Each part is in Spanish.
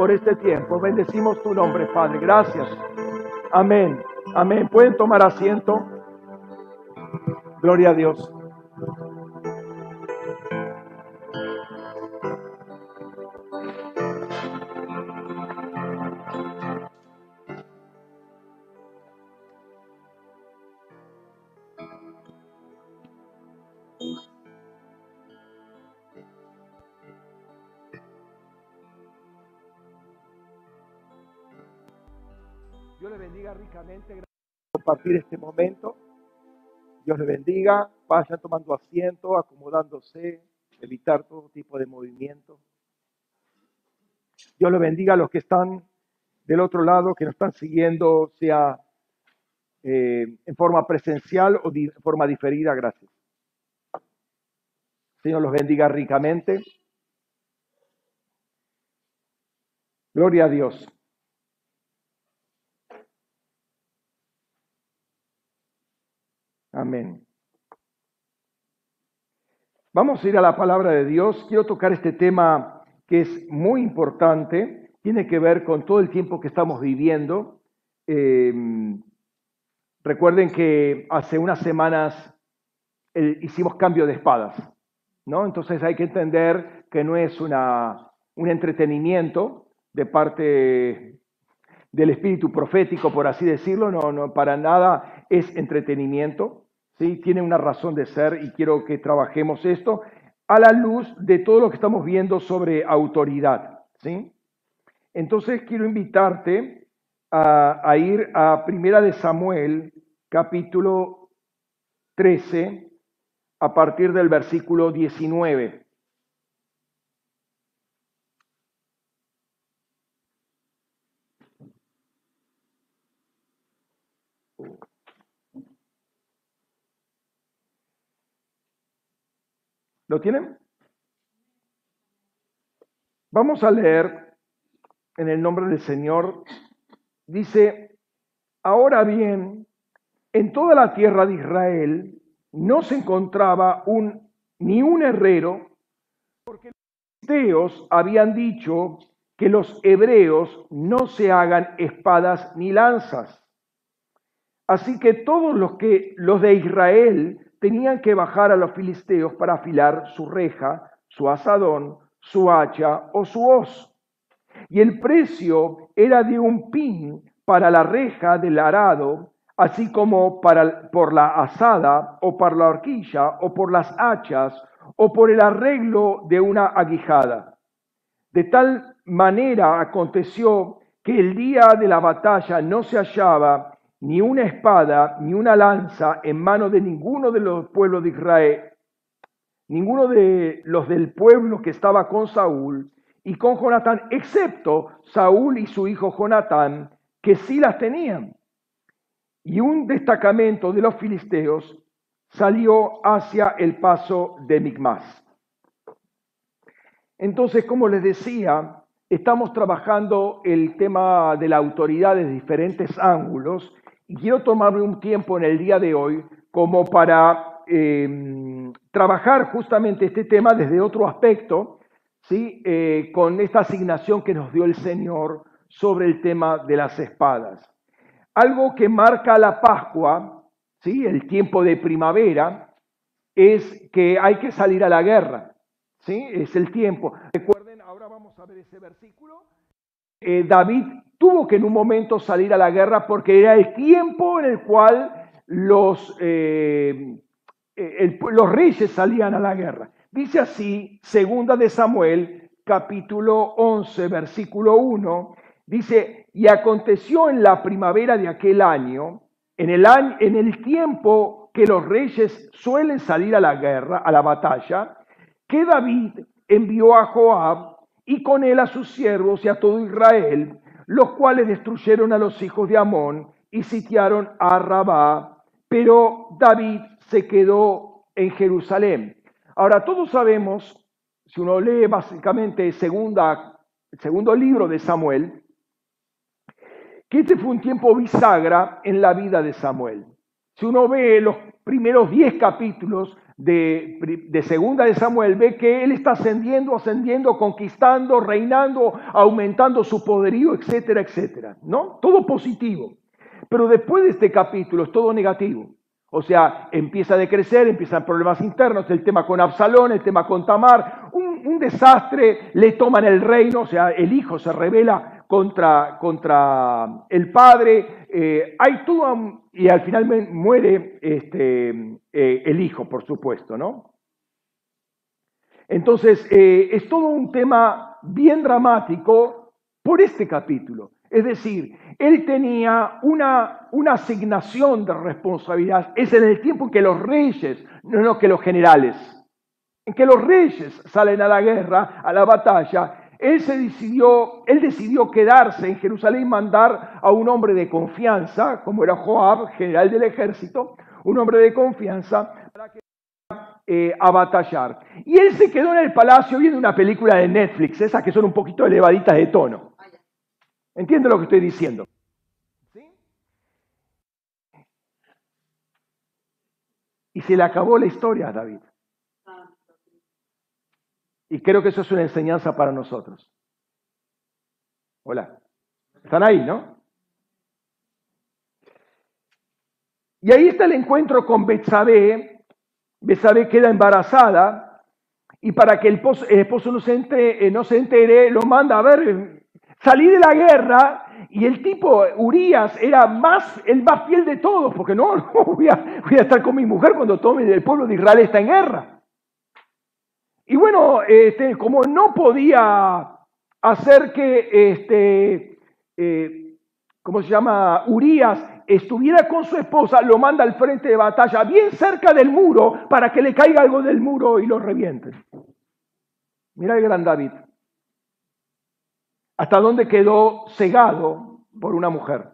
por este tiempo. Bendecimos tu nombre, Padre. Gracias. Amén. Amén. Pueden tomar asiento. Gloria a Dios. Este momento. Dios le bendiga. Vayan tomando asiento, acomodándose, evitar todo tipo de movimiento. Dios le bendiga a los que están del otro lado, que nos están siguiendo, sea eh, en forma presencial o de forma diferida. Gracias. Señor los bendiga ricamente. Gloria a Dios. Amén. Vamos a ir a la palabra de Dios. Quiero tocar este tema que es muy importante. Tiene que ver con todo el tiempo que estamos viviendo. Eh, recuerden que hace unas semanas hicimos cambio de espadas, ¿no? Entonces hay que entender que no es una, un entretenimiento de parte del espíritu profético, por así decirlo, no, no, para nada es entretenimiento, ¿sí? tiene una razón de ser y quiero que trabajemos esto a la luz de todo lo que estamos viendo sobre autoridad. ¿sí? Entonces quiero invitarte a, a ir a Primera de Samuel, capítulo 13, a partir del versículo 19. ¿Lo tienen? Vamos a leer en el nombre del Señor. Dice, ahora bien, en toda la tierra de Israel no se encontraba un, ni un herrero, porque los filisteos habían dicho que los hebreos no se hagan espadas ni lanzas. Así que todos los que los de Israel tenían que bajar a los filisteos para afilar su reja, su asadón, su hacha o su hoz. Y el precio era de un pin para la reja del arado, así como para, por la asada o por la horquilla o por las hachas o por el arreglo de una aguijada. De tal manera aconteció que el día de la batalla no se hallaba ni una espada, ni una lanza en mano de ninguno de los pueblos de Israel, ninguno de los del pueblo que estaba con Saúl y con Jonatán, excepto Saúl y su hijo Jonatán, que sí las tenían. Y un destacamento de los filisteos salió hacia el paso de Migmas. Entonces, como les decía, estamos trabajando el tema de la autoridad desde diferentes ángulos y quiero tomarme un tiempo en el día de hoy como para em, trabajar justamente este tema desde otro aspecto, ¿sí? Eh, con esta asignación que nos dio el Señor sobre el tema de las espadas. Algo que marca la Pascua, ¿sí? el tiempo de primavera, es que hay que salir a la guerra. ¿sí? Es el tiempo. Recuerden, ahora vamos a ver ese versículo. Eh, David tuvo que en un momento salir a la guerra porque era el tiempo en el cual los, eh, eh, los reyes salían a la guerra. Dice así, segunda de Samuel, capítulo 11, versículo 1, dice, y aconteció en la primavera de aquel año, en el, año, en el tiempo que los reyes suelen salir a la guerra, a la batalla, que David envió a Joab y con él a sus siervos y a todo Israel, los cuales destruyeron a los hijos de Amón y sitiaron a Rabá, pero David se quedó en Jerusalén. Ahora, todos sabemos, si uno lee básicamente segunda, el segundo libro de Samuel, que este fue un tiempo bisagra en la vida de Samuel. Si uno ve los primeros diez capítulos, de, de, segunda de Samuel, ve que él está ascendiendo, ascendiendo, conquistando, reinando, aumentando su poderío, etcétera, etcétera. ¿No? Todo positivo. Pero después de este capítulo es todo negativo. O sea, empieza a decrecer, empiezan problemas internos, el tema con Absalón, el tema con Tamar, un, desastre, le toman el reino, o sea, el hijo se revela contra, contra el padre, eh, hay todo, y al final muere este, eh, el hijo, por supuesto, ¿no? Entonces, eh, es todo un tema bien dramático por este capítulo. Es decir, él tenía una, una asignación de responsabilidad. Es en el tiempo en que los reyes, no, que los generales, en que los reyes salen a la guerra, a la batalla, él se decidió, él decidió quedarse en Jerusalén y mandar a un hombre de confianza, como era Joab, general del ejército, un hombre de confianza, para que eh, a batallar. Y él se quedó en el palacio viendo una película de Netflix, esas que son un poquito elevaditas de tono. ¿Entiende lo que estoy diciendo? Y se le acabó la historia a David. Y creo que eso es una enseñanza para nosotros. Hola. Están ahí, ¿no? Y ahí está el encuentro con Betsabé. Betsabé queda embarazada y para que el esposo, no, se entere, eh, no se entere, lo manda a ver, Salí de la guerra y el tipo, Urias, era más, el más fiel de todos, porque no, voy, a, estar con mi mujer cuando todo el pueblo de Israel está en guerra. Y bueno, este, como no podía hacer que, este, eh, ¿cómo se llama? Urias estuviera con su esposa, lo manda al frente de batalla, bien cerca del muro, para que le caiga algo del muro y lo revienten. Mira el gran David hasta dónde quedó cegado por una mujer.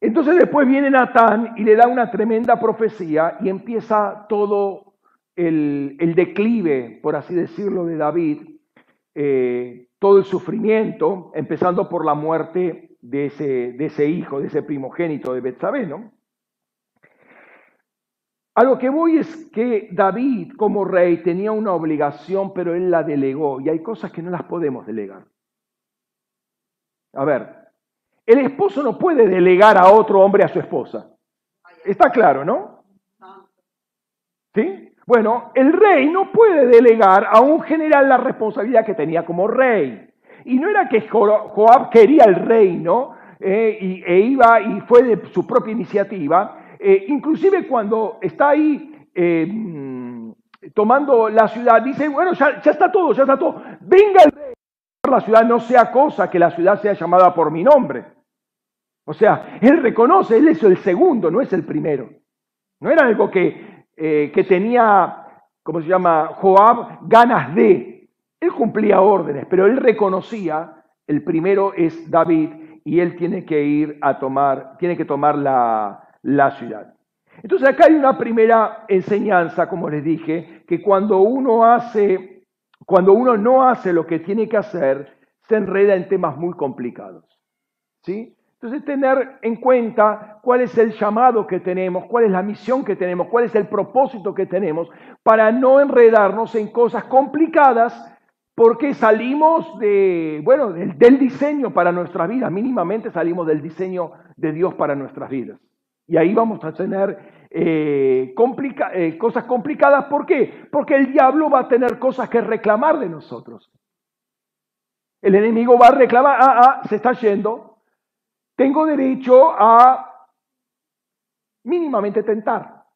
Entonces después viene Natán y le da una tremenda profecía y empieza todo el, declive, por así decirlo, de David, eh, todo el sufrimiento, empezando por la muerte de ese, de ese hijo, de ese primogénito de Betsabé, ¿no? A lo que voy es que David como rey tenía una obligación, pero él la delegó y hay cosas que no las podemos delegar. A ver, el esposo no puede delegar a otro hombre a su esposa. Está claro, ¿no? ¿Sí? Bueno, el rey no puede delegar a un general la responsabilidad que tenía como rey. Y no era que Joab quería el reino eh, y, e iba y fue de su propia iniciativa, eh, inclusive cuando está ahí eh, tomando la ciudad, dice, bueno, ya, está todo, ya está todo. Venga el rey. La ciudad no sea cosa que la ciudad sea llamada por mi nombre. O sea, él reconoce, él es el segundo, no es el primero. No era algo que, eh, que tenía, ¿cómo se llama? Joab, ganas de. Él cumplía órdenes, pero él reconocía, el primero es David, y él tiene que ir a tomar, tiene que tomar la, la ciudad. Entonces acá hay una primera enseñanza, como les dije, que cuando uno hace, cuando uno no hace lo que tiene que hacer, se enreda en temas muy complicados. ¿Sí? Entonces tener en cuenta cuál es el llamado que tenemos, cuál es la misión que tenemos, cuál es el propósito que tenemos, para no enredarnos en cosas complicadas, porque salimos de, bueno, del, diseño para nuestras vidas, mínimamente salimos del diseño de Dios para nuestras vidas. Y ahí vamos a tener eh, eh, cosas complicadas. ¿Por qué? Porque el diablo va a tener cosas que reclamar de nosotros. El enemigo va a reclamar, ah, ah, se está yendo. Tengo derecho a mínimamente tentar.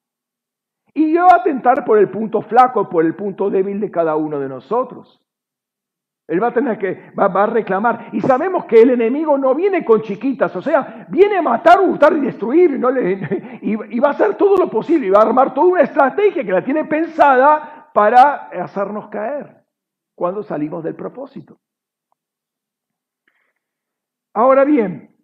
Y yo a tentar por el punto flaco, por el punto débil de cada uno de nosotros. Él va a tener que, va, a reclamar. Y sabemos que el enemigo no viene con chiquitas, o sea, viene a matar, hurtar y destruir, y, no le, y, va a hacer todo lo posible, y va a armar toda una estrategia que la tiene pensada para hacernos caer cuando salimos del propósito. Ahora bien,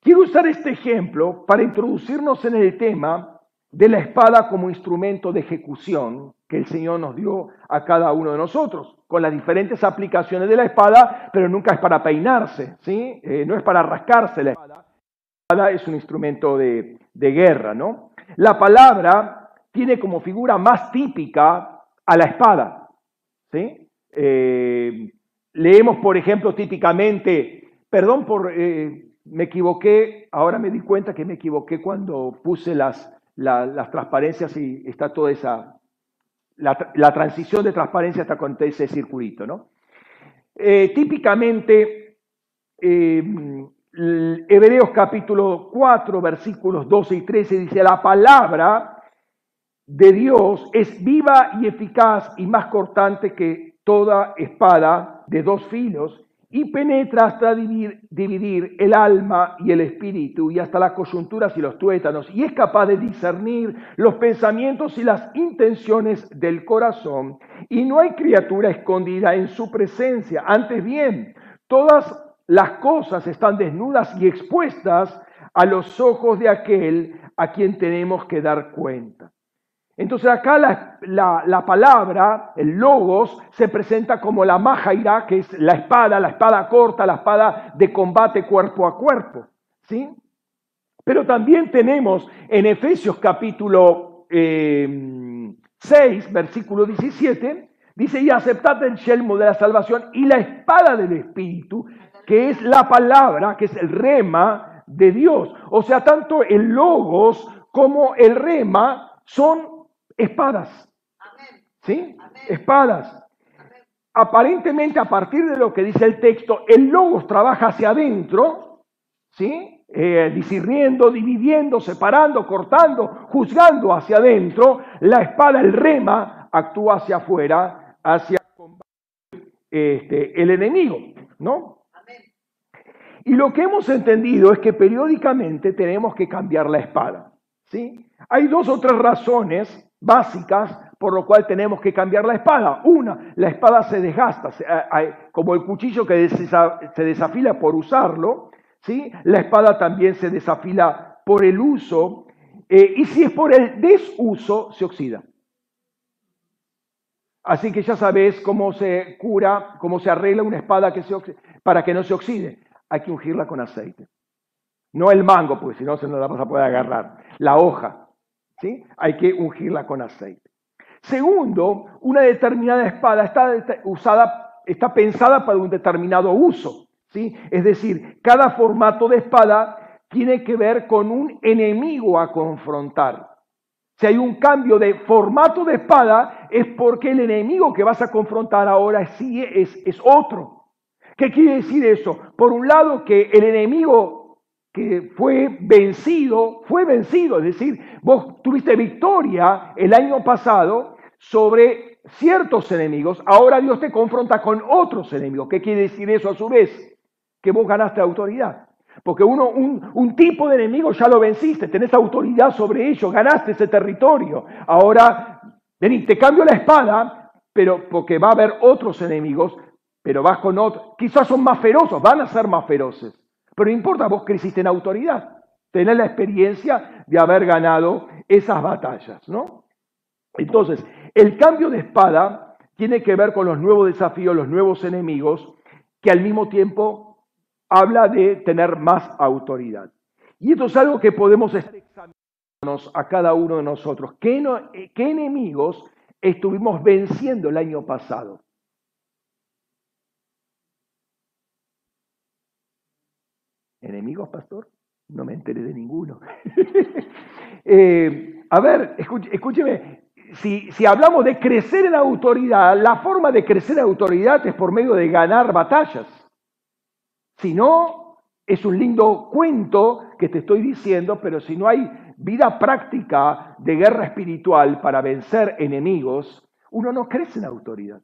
quiero usar este ejemplo para introducirnos en el tema de la espada como instrumento de ejecución que el Señor nos dio a cada uno de nosotros, con las diferentes aplicaciones de la espada, pero nunca es para peinarse, ¿sí? Eh, no es para rascarse la espada. La espada es un instrumento de, guerra, ¿no? La palabra tiene como figura más típica a la espada. ¿sí? Eh, leemos, por ejemplo, típicamente, perdón por, eh, me equivoqué, ahora me di cuenta que me equivoqué cuando puse las, las transparencias y está toda esa, la, transición de transparencia hasta con ese circulito, ¿no? Eh, típicamente, Hebreos capítulo 4, versículos 12 y 13 dice, la palabra de Dios es viva y eficaz y más cortante que toda espada de dos filos y penetra hasta dividir, el alma y el espíritu y hasta las coyunturas y los tuétanos y es capaz de discernir los pensamientos y las intenciones del corazón y no hay criatura escondida en su presencia. Antes bien, todas las cosas están desnudas y expuestas a los ojos de aquel a quien tenemos que dar cuenta. Entonces acá la, palabra, el logos, se presenta como la majaira, que es la espada, la espada corta, la espada de combate cuerpo a cuerpo. ¿sí? Pero también tenemos en Efesios capítulo 6, eh, versículo 17, dice, y aceptad el yelmo de la salvación y la espada del Espíritu, que es la palabra, que es el rema de Dios. O sea, tanto el logos como el rema son espadas. ¿Sí? Espadas. Aparentemente, a partir de lo que dice el texto, el logos trabaja hacia adentro, ¿sí? Eh, disirriendo, dividiendo, separando, cortando, juzgando hacia adentro. La espada, el rema, actúa hacia afuera, hacia este, el enemigo, ¿no? Y lo que hemos entendido es que periódicamente tenemos que cambiar la espada. ¿sí? Hay dos o tres razones básicas por lo cual tenemos que cambiar la espada. Una, la espada se desgasta, como el cuchillo que se desafila por usarlo, ¿sí? la espada también se desafila por el uso, eh, y si es por el desuso, se oxida. Así que ya sabes cómo se cura, cómo se arregla una espada que se para que no se oxide. Hay que ungirla con aceite. No el mango, porque si no se nos la vas a poder agarrar. La hoja. ¿Sí? Hay que ungirla con aceite. Segundo, una determinada espada está usada, está pensada para un determinado uso, ¿sí? Es decir, cada formato de espada tiene que ver con un enemigo a confrontar. Si hay un cambio de formato de espada, es porque el enemigo que vas a confrontar ahora sí es, es otro. ¿Qué quiere decir eso? Por un lado, que el enemigo fue vencido, fue vencido, es decir, vos tuviste victoria el año pasado sobre ciertos enemigos, ahora Dios te confronta con otros enemigos. ¿Qué quiere decir eso a su vez? Que vos ganaste autoridad. Porque uno, un, un tipo de enemigo ya lo venciste, tenés autoridad sobre ellos, ganaste ese territorio. Ahora, vení, te cambio la espada, pero porque va a haber otros enemigos, pero vas con otros, quizás son más feroces, van a ser más feroces. Pero no importa, vos creciste en autoridad, tenés la experiencia de haber ganado esas batallas, ¿no? Entonces, el cambio de espada tiene que ver con los nuevos desafíos, los nuevos enemigos, que al mismo tiempo habla de tener más autoridad. Y esto es algo que podemos examinarnos a cada uno de nosotros. ¿Qué, ¿Qué enemigos estuvimos venciendo el año pasado? ¿Enemigos, pastor? No me enteré de ninguno. Eh, a ver, escúcheme, si, si, hablamos de crecer en autoridad, la forma de crecer en autoridad es por medio de ganar batallas. Si no, es un lindo cuento que te estoy diciendo, pero si no hay vida práctica de guerra espiritual para vencer enemigos, uno no crece en autoridad.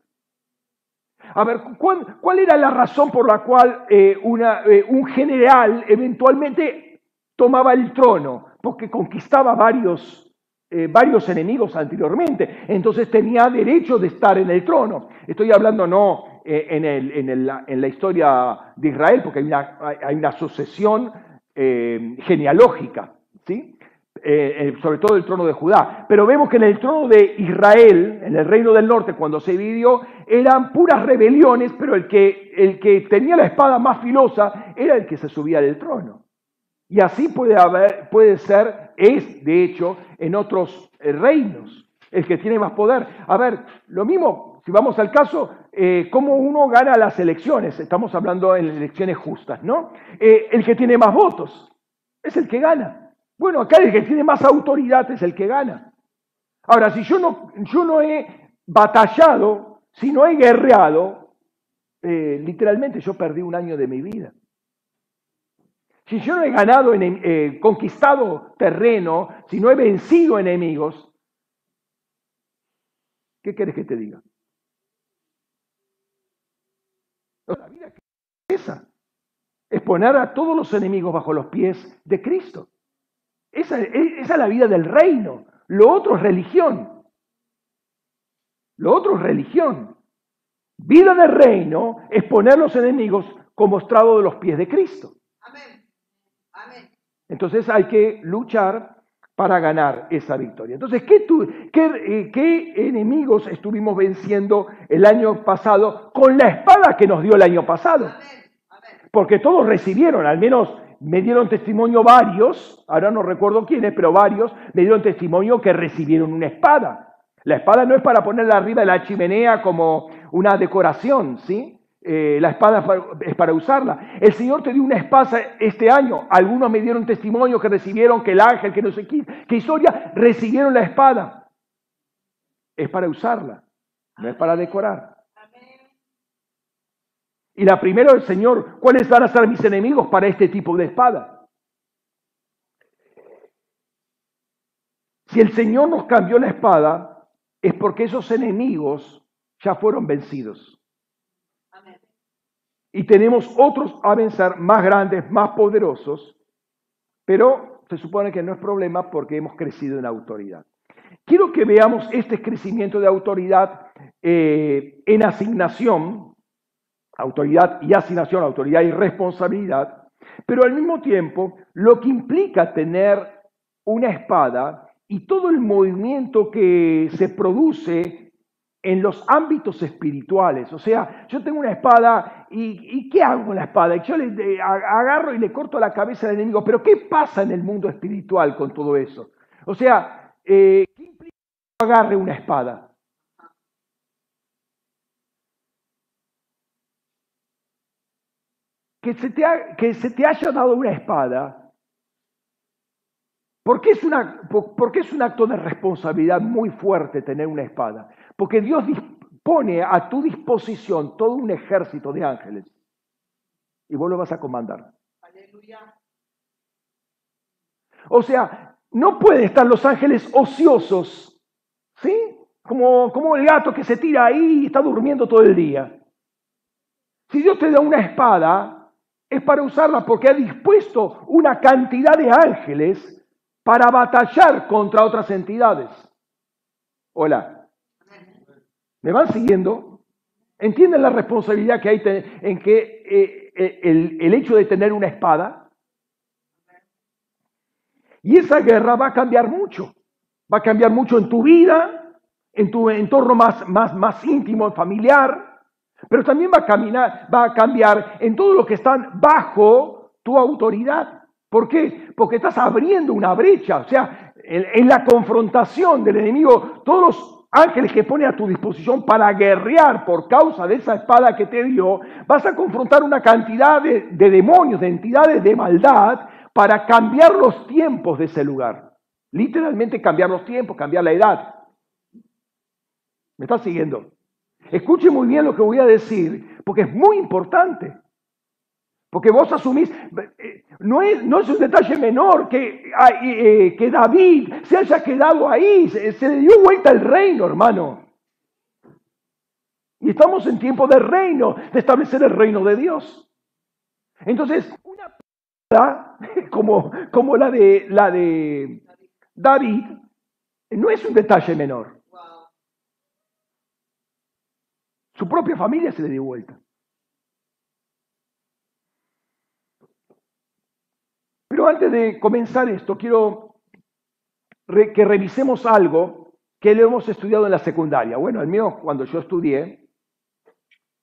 A ver, ¿cuál, era la razón por la cual eh, eh, un general eventualmente tomaba el trono? Porque conquistaba varios, eh, varios enemigos anteriormente, entonces tenía derecho de estar en el trono. Estoy hablando no en, en, la historia de Israel, porque hay una, hay una sucesión genealógica, ¿sí? Eh, eh, sobre todo el trono de Judá. Pero vemos que en el trono de Israel, en el reino del norte, cuando se dividió, eran puras rebeliones, pero el que, el que tenía la espada más filosa era el que se subía del trono. Y así puede, haber, puede ser es de hecho en otros eh, reinos el que tiene más poder. A ver, lo mismo, si vamos al caso, eh, cómo uno gana las elecciones, estamos hablando en elecciones justas, ¿no? El que tiene más votos es el que gana. Bueno, acá el que tiene más autoridad es el que gana. Ahora, si yo no, yo no he batallado, si no he guerreado, eh, literalmente yo perdí un año de mi vida. Si yo no he ganado, en, conquistado terreno, si no he vencido enemigos, ¿qué quieres que te diga? La vida es esa. Es poner a todos los enemigos bajo los pies de Cristo. Esa, es la vida del reino. Lo otro es religión. Lo otro es religión. Vida del reino es poner los enemigos como estrado de los pies de Cristo. Amén. Amén. Entonces hay que luchar para ganar esa victoria. Entonces, ¿qué, eh, ¿qué, enemigos estuvimos venciendo el año pasado con la espada que nos dio el año pasado? Porque todos recibieron, al menos me dieron testimonio varios, ahora no recuerdo quiénes, pero varios me dieron testimonio que recibieron una espada. La espada no es para ponerla arriba de la chimenea como una decoración, ¿sí? Eh, la espada es para usarla. El Señor te dio una espada este año. Algunos me dieron testimonio que recibieron, que el ángel, que no sé qué, que historia, recibieron la espada. Es para usarla, no es para decorar. Y la primera del Señor, ¿cuáles van a ser mis enemigos para este tipo de espada? Si el Señor nos cambió la espada, es porque esos enemigos ya fueron vencidos. Y tenemos otros a vencer más grandes, más poderosos, pero se supone que no es problema porque hemos crecido en autoridad. Quiero que veamos este crecimiento de autoridad eh, en asignación, autoridad y asignación, autoridad y responsabilidad, pero al mismo tiempo lo que implica tener una espada y todo el movimiento que se produce en los ámbitos espirituales. O sea, yo tengo una espada y, ¿qué hago con la espada? Yo le agarro y le corto la cabeza al enemigo. Pero ¿qué pasa en el mundo espiritual con todo eso? O sea, eh, ¿qué implica que agarre una espada? Que se, te que se te haya dado una espada, porque es, una, porque es un acto de responsabilidad muy fuerte tener una espada. Porque Dios pone a tu disposición todo un ejército de ángeles y vos lo vas a comandar. Aleluya. O sea, no pueden estar los ángeles ociosos, ¿sí? Como, como el gato que se tira ahí y está durmiendo todo el día. Si Dios te da una espada, es para usarla porque ha dispuesto una cantidad de ángeles para batallar contra otras entidades. Hola. ¿Me van siguiendo? ¿Entienden la responsabilidad que hay en que eh, eh, el, hecho de tener una espada? Y esa guerra va a cambiar mucho. Va a cambiar mucho en tu vida, en tu entorno más, más, más íntimo, familiar, pero también va a, caminar, va a cambiar en todo lo que están bajo tu autoridad. ¿Por qué? Porque estás abriendo una brecha. O sea, en, la confrontación del enemigo, todos los ángeles que pone a tu disposición para guerrear por causa de esa espada que te dio, vas a confrontar una cantidad de, demonios, de entidades de maldad, para cambiar los tiempos de ese lugar. Literalmente cambiar los tiempos, cambiar la edad. ¿Me estás siguiendo? Escuche muy bien lo que voy a decir, porque es muy importante. Porque vos asumís, eh, no es, no es un detalle menor que, eh, que David se haya quedado ahí, se, le dio vuelta el reino, hermano. Y estamos en tiempo de reino, de establecer el reino de Dios. Entonces, una como, como la, de, la de David no es un detalle menor. Su propia familia se le dio vuelta. Pero antes de comenzar esto, quiero que revisemos algo que le hemos estudiado en la secundaria. Bueno, el mío, cuando yo estudié,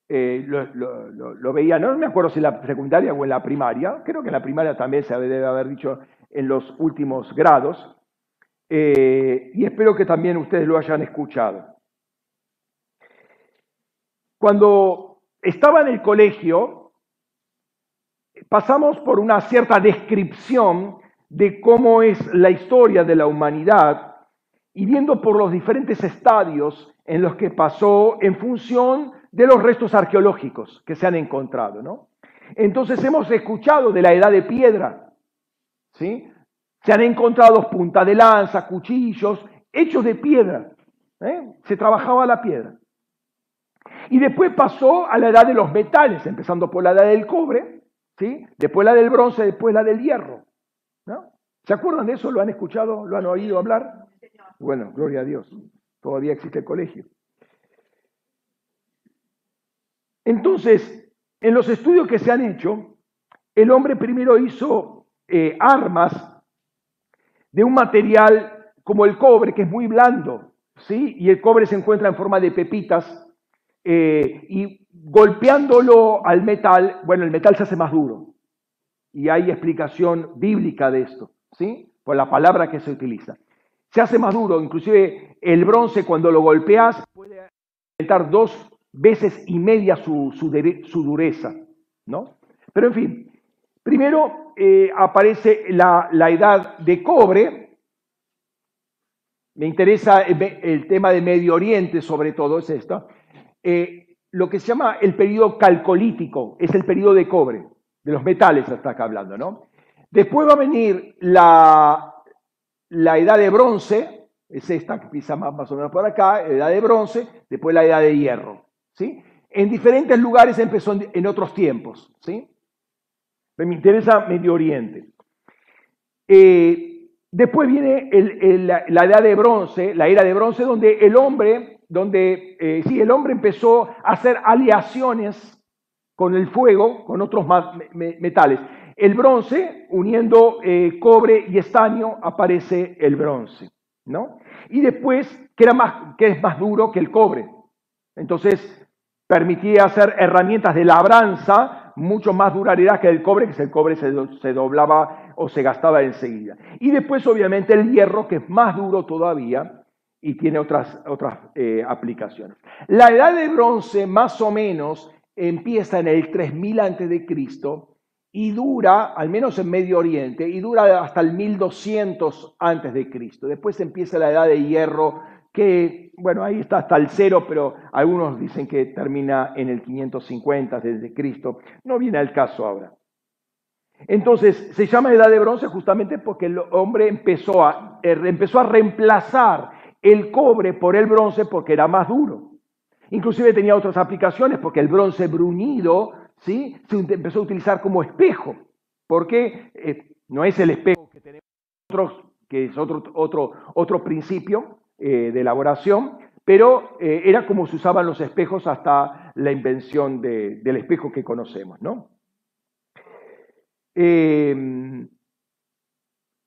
eh, lo, veía, no me acuerdo si en la secundaria o en la primaria, creo que en la primaria también se debe haber dicho en los últimos grados eh, y espero que también ustedes lo hayan escuchado. Cuando estaba en el colegio, pasamos por una cierta descripción de cómo es la historia de la humanidad y viendo por los diferentes estadios en los que pasó en función de los restos arqueológicos que se han encontrado. ¿no? Entonces hemos escuchado de la edad de piedra, ¿sí? se han encontrado punta de lanza, cuchillos, hechos de piedra. ¿eh? Se trabajaba la piedra. Y después pasó a la edad de los metales, empezando por la edad del cobre, ¿sí? después la del bronce, después la del hierro. ¿no? ¿Se acuerdan de eso? ¿Lo han escuchado? ¿Lo han oído hablar? Bueno, gloria a Dios. Todavía existe el colegio. Entonces, en los estudios que se han hecho, el hombre primero hizo eh, armas de un material como el cobre, que es muy blando, ¿sí? Y el cobre se encuentra en forma de pepitas, eh, y golpeándolo al metal, bueno, el metal se hace más duro. Y hay explicación bíblica de esto, ¿sí? Por la palabra que se utiliza. Se hace más duro, inclusive el bronce cuando lo golpeas puede aumentar dos veces y media su, dureza, ¿no? Pero en fin, primero eh, aparece la, edad de cobre, me interesa el, tema de Medio Oriente sobre todo, es esto, eh, lo que se llama el periodo calcolítico, es el periodo de cobre, de los metales hasta acá hablando, ¿no? Después va a venir la, la edad de bronce, es esta que pisa más, más o menos por acá, edad de bronce, después la edad de hierro. ¿sí? En diferentes lugares empezó en otros tiempos, ¿sí? Me interesa Medio Oriente. Eh, después viene la, edad de bronce, la era de bronce, donde el hombre, donde eh, sí, el hombre empezó a hacer aleaciones con el fuego, con otros metales. El bronce, uniendo eh, cobre y estaño, aparece el bronce, ¿no? Y después, que, era más, que es más duro que el cobre. Entonces, permitía hacer herramientas de labranza mucho más duraderas que el cobre, que el cobre se, doblaba o se gastaba enseguida. Y después, obviamente, el hierro, que es más duro todavía y tiene otras, otras eh, aplicaciones. La edad de bronce, más o menos, empieza en el 3000 a.C. y dura, al menos en Medio Oriente, y dura hasta el 1200 a.C. Después empieza la edad de hierro que, bueno, ahí está hasta el cero, pero algunos dicen que termina en el 550 desde Cristo. No viene al caso ahora. Entonces, se llama edad de bronce justamente porque el hombre empezó a, er, empezó a reemplazar el cobre por el bronce porque era más duro. Inclusive tenía otras aplicaciones porque el bronce bruñido ¿sí? se empezó a utilizar como espejo. Porque eh, no es el espejo que tenemos que es otro, otro, otro principio, eh, de elaboración, pero eh, era como se usaban los espejos hasta la invención del espejo que conocemos. ¿no?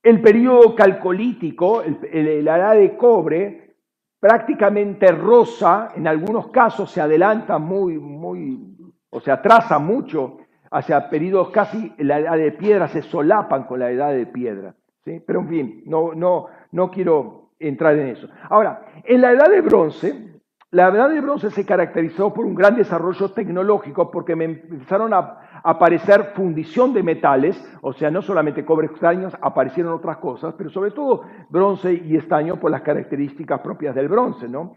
El periodo calcolítico, la edad de cobre, prácticamente rosa, en algunos casos se adelanta muy, muy, o se atrasa mucho hacia periodos casi, la edad de piedra se solapan con la edad de piedra. ¿sí? Pero en fin, no, no, no quiero entrar en eso. Ahora, en la edad de bronce, la edad de bronce se caracterizó por un gran desarrollo tecnológico porque empezaron a aparecer fundición de metales, o sea, no solamente cobre estaños, aparecieron otras cosas, pero sobre todo bronce y estaño por las características propias del bronce, ¿no?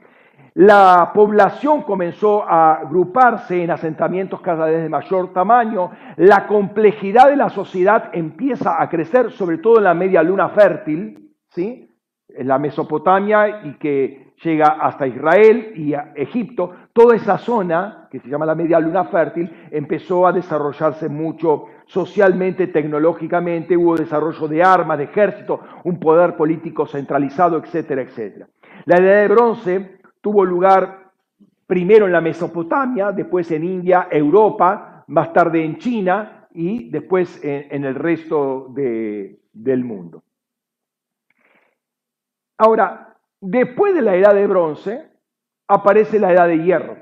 La población comenzó a agruparse en asentamientos cada vez de mayor tamaño, la complejidad de la sociedad empieza a crecer, sobre todo en la media luna fértil, ¿sí? en la Mesopotamia y que llega hasta Israel y Egipto, toda esa zona, que se llama la media luna fértil, empezó a desarrollarse mucho socialmente, tecnológicamente, hubo desarrollo de armas, de ejército, un poder político centralizado, etcétera, etcétera. La edad de bronce tuvo lugar primero en la Mesopotamia, después en India, Europa, más tarde en China y después en, el resto del mundo. Ahora, después de la edad de bronce, aparece la edad de hierro.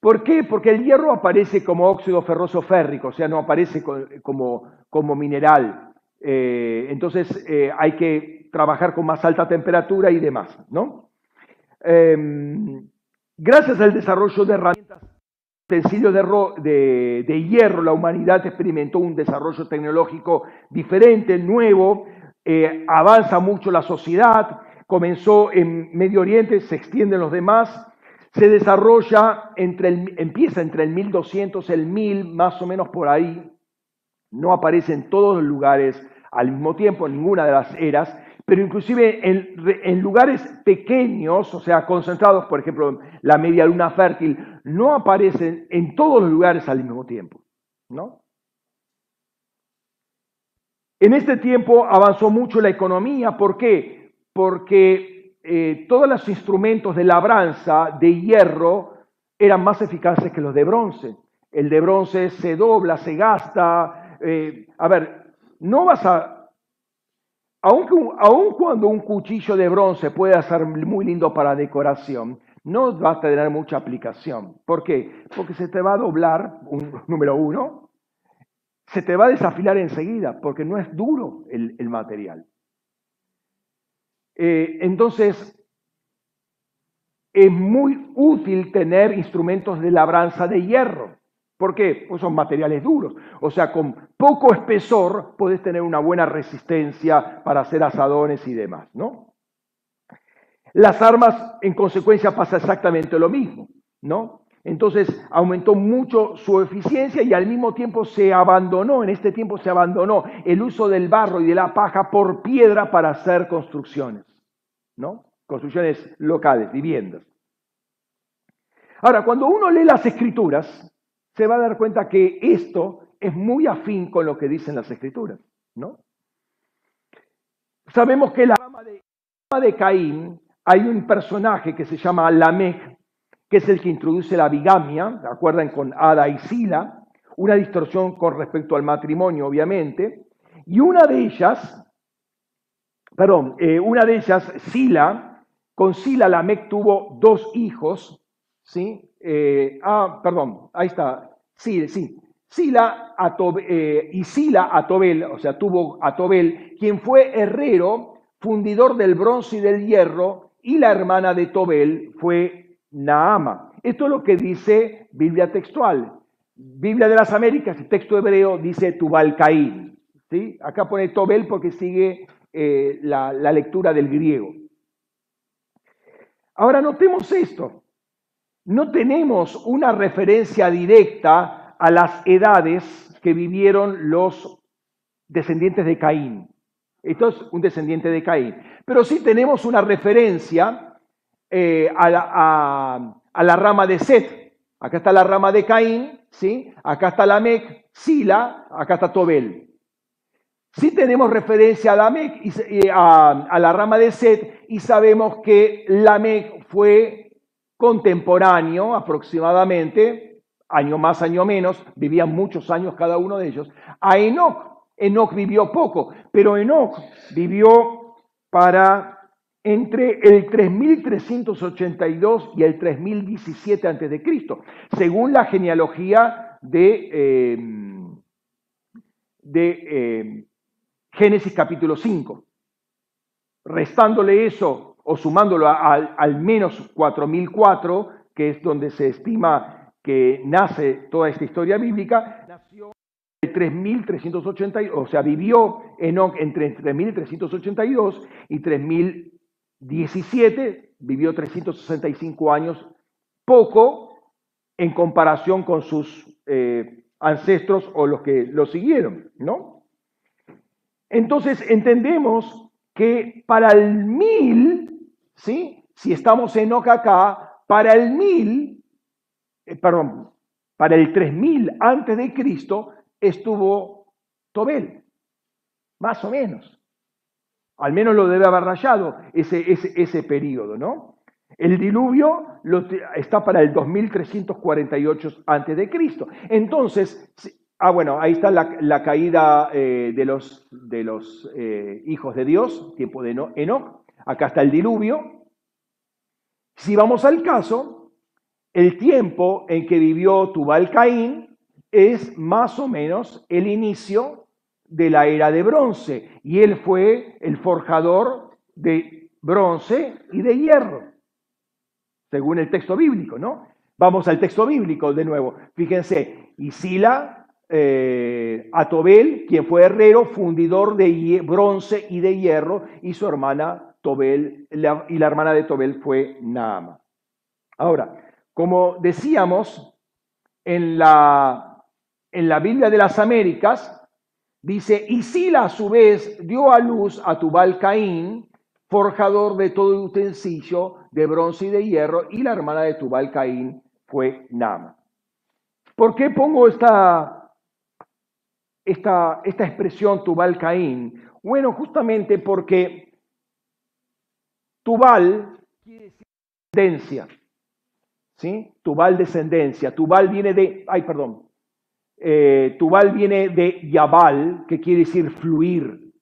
¿Por qué? Porque el hierro aparece como óxido ferroso férrico, o sea, no aparece como, como mineral Eh, entonces eh, hay que trabajar con más alta temperatura y demás, ¿no? Em, gracias al desarrollo de herramientas, utensilios de, de, hierro, la humanidad experimentó un desarrollo tecnológico diferente, nuevo, eh, avanza mucho la sociedad, comenzó en Medio Oriente, se extiende en los demás, se desarrolla entre el, empieza entre el 1200 y el 1000, más o menos por ahí, no aparece en todos los lugares al mismo tiempo, en ninguna de las eras, pero inclusive en, lugares pequeños, o sea, concentrados, por ejemplo, la media luna fértil, no aparecen en todos los lugares al mismo tiempo, ¿no? En este tiempo avanzó mucho la economía, ¿por qué? Porque eh, todos los instrumentos de labranza de hierro eran más eficaces que los de bronce. El de bronce se dobla, se gasta. Eh, a ver, no vas a aun cuando un cuchillo de bronce puede ser muy lindo para decoración, no va a tener mucha aplicación. ¿Por qué? Porque se te va a doblar, número uno, se te va a desafilar enseguida, porque no es duro el, material. Eh, entonces, es muy útil tener instrumentos de labranza de hierro. ¿Por qué? Pues son materiales duros. O sea, con poco espesor puedes tener una buena resistencia para hacer asadones y demás, ¿no? Las armas, en consecuencia, pasa exactamente lo mismo, ¿no? Entonces aumentó mucho su eficiencia y al mismo tiempo se abandonó, en este tiempo se abandonó el uso del barro y de la paja por piedra para hacer construcciones, ¿no? Construcciones locales, viviendas. Ahora, cuando uno lee las escrituras, se va a dar cuenta que esto es muy afín con lo que dicen las escrituras, ¿no? Sabemos que la de, de Caín hay un personaje que se llama Lamech, que es el que introduce la bigamia, ¿se acuerdan? Con Ada y Sila, una distorsión con respecto al matrimonio, obviamente, y una de ellas, perdón, eh, una de ellas, Sila, con Sila Lamech tuvo dos hijos, ¿sí? Eh, ah, perdón, ahí está, sí, sí. Sila eh, y Sila a Tobel, o sea, tuvo a Tobel, quien fue herrero, fundidor del bronce y del hierro, y la hermana de Tobel fue Naama. Esto es lo que dice Biblia textual. Biblia de las Américas, texto hebreo dice Tubal Caín. ¿sí? Acá pone Tobel porque sigue eh, la lectura del griego. Ahora notemos esto no tenemos una referencia directa a las edades que vivieron los descendientes de Caín. Esto es un descendiente de Caín. Pero sí tenemos una referencia eh, a, la, rama de Set. Acá está la rama de Caín, ¿sí? acá está Lamec, Sila, acá está Tobel. Sí tenemos referencia a Lamec y, a, a, la rama de Set y sabemos que Lamec fue contemporáneo aproximadamente, año más, año menos, vivían muchos años cada uno de ellos, a Enoch. Enoch vivió poco, pero Enoch vivió para entre el 3382 y el 3017 a.C., según la genealogía de, de eh, Génesis capítulo 5. Restándole eso o sumándolo al menos 4004, que es donde se estima que nace toda esta historia bíblica, nació en 3382, o sea, vivió Enoch entre 3382 y 3017, vivió 365 años, poco en comparación con sus eh, ancestros o los que lo siguieron, ¿no? Entonces entendemos que para el mil ¿sí? Si estamos en acá, para el 1000, eh, perdón, para el 3000 antes de Cristo estuvo Tobel, más o menos. Al menos lo debe haber rayado ese, ese, periodo, ¿no? El diluvio está para el 2348 antes de Cristo. Entonces, ah, bueno, ahí está la, caída eh, de los, de los eh, hijos de Dios, tiempo de Enoch. Acá está el diluvio. Si vamos al caso, el tiempo en que vivió Tubal Caín es más o menos el inicio de la era de bronce y él fue el forjador de bronce y de hierro, según el texto bíblico, ¿no? Vamos al texto bíblico de nuevo. Fíjense, Isila, eh, Atobel, quien fue herrero, fundidor de bronce y de hierro, y su hermana Tobel, y la hermana de Tobel fue Naama. Ahora, como decíamos, en la, en la Biblia de las Américas, dice, Isila a su vez dio a luz a Tubal Caín, forjador de todo utensilio de bronce y de hierro, y la hermana de Tubal Caín fue Nama. ¿Por qué pongo esta, esta, esta expresión Tubal Caín? Bueno, justamente porque Tubal quiere decir descendencia. ¿Sí? Tubal descendencia. Tubal viene de, ay, perdón. Eh, Tubal viene de Yabal, que quiere decir fluir.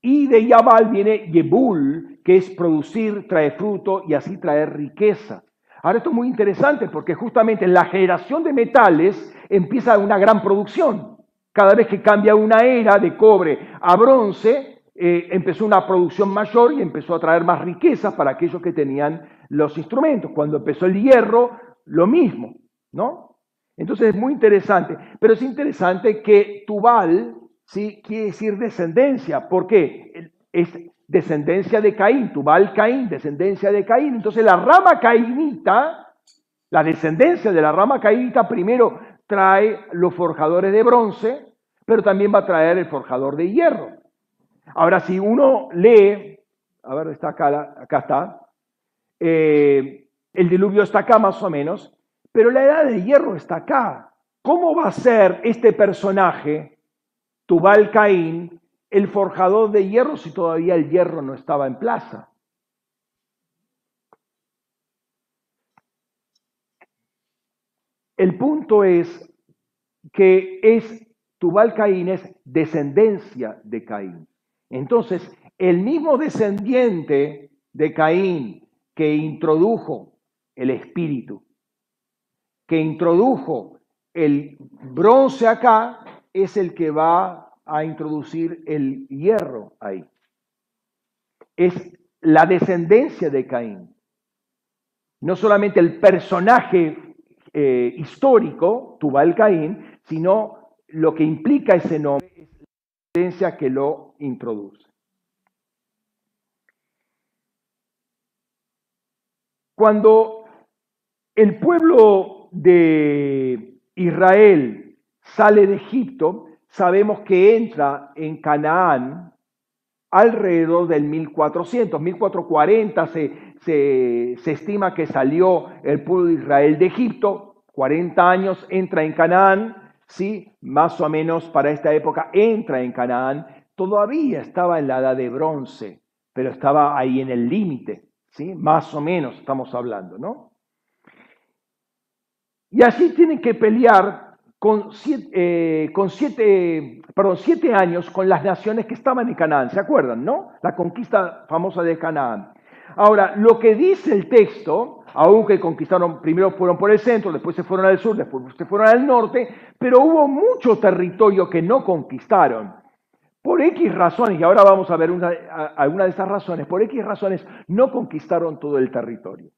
Y de Yabal viene Yebul, que es producir, traer fruto y así traer riqueza. Ahora esto es muy interesante porque justamente en la generación de metales empieza una gran producción. Cada vez que cambia una era de cobre a bronce, eh, empezó una producción mayor y empezó a traer más riqueza para aquellos que tenían los instrumentos. Cuando empezó el hierro, lo mismo, ¿no? Entonces es muy interesante. Pero es interesante que Tubal ¿sí? quiere decir descendencia. ¿Por qué? Es descendencia de Caín, Tubal Caín, descendencia de Caín. Entonces la rama caínita, la descendencia de la rama caínita primero trae los forjadores de bronce, pero también va a traer el forjador de hierro. Ahora, si uno lee, a ver, está acá, acá está, eh, el diluvio está acá más o menos, pero la edad de hierro está acá. ¿Cómo va a ser este personaje Tubal Caín, el forjador de hierro, si todavía el hierro no estaba en plaza. El punto es que es Tubal Caín es descendencia de Caín. Entonces, el mismo descendiente de Caín que introdujo el espíritu, que introdujo el bronce acá, es el que va a introducir el hierro ahí. Es la descendencia de Caín. No solamente el personaje eh, histórico, Tubal Caín, sino lo que implica ese nombre es la descendencia que lo introduce. Cuando el pueblo de Israel sale de Egipto, sabemos que entra en Canaán alrededor del 1400, 1440 se, se, se, estima que salió el pueblo de Israel de Egipto, 40 años entra en Canaán, ¿sí? más o menos para esta época entra en Canaán, todavía estaba en la edad de bronce, pero estaba ahí en el límite, ¿sí? más o menos estamos hablando, ¿no? Y así tienen que pelear con, siete, eh, siete años con las naciones que estaban en Canaán, ¿se acuerdan, no? La conquista famosa de Canaán. Ahora, lo que dice el texto, aunque conquistaron, primero fueron por el centro, después se fueron al sur, después se fueron al norte, pero hubo mucho territorio que no conquistaron. Por X razones, y ahora vamos a ver una, alguna de esas razones, por X razones no conquistaron todo el territorio.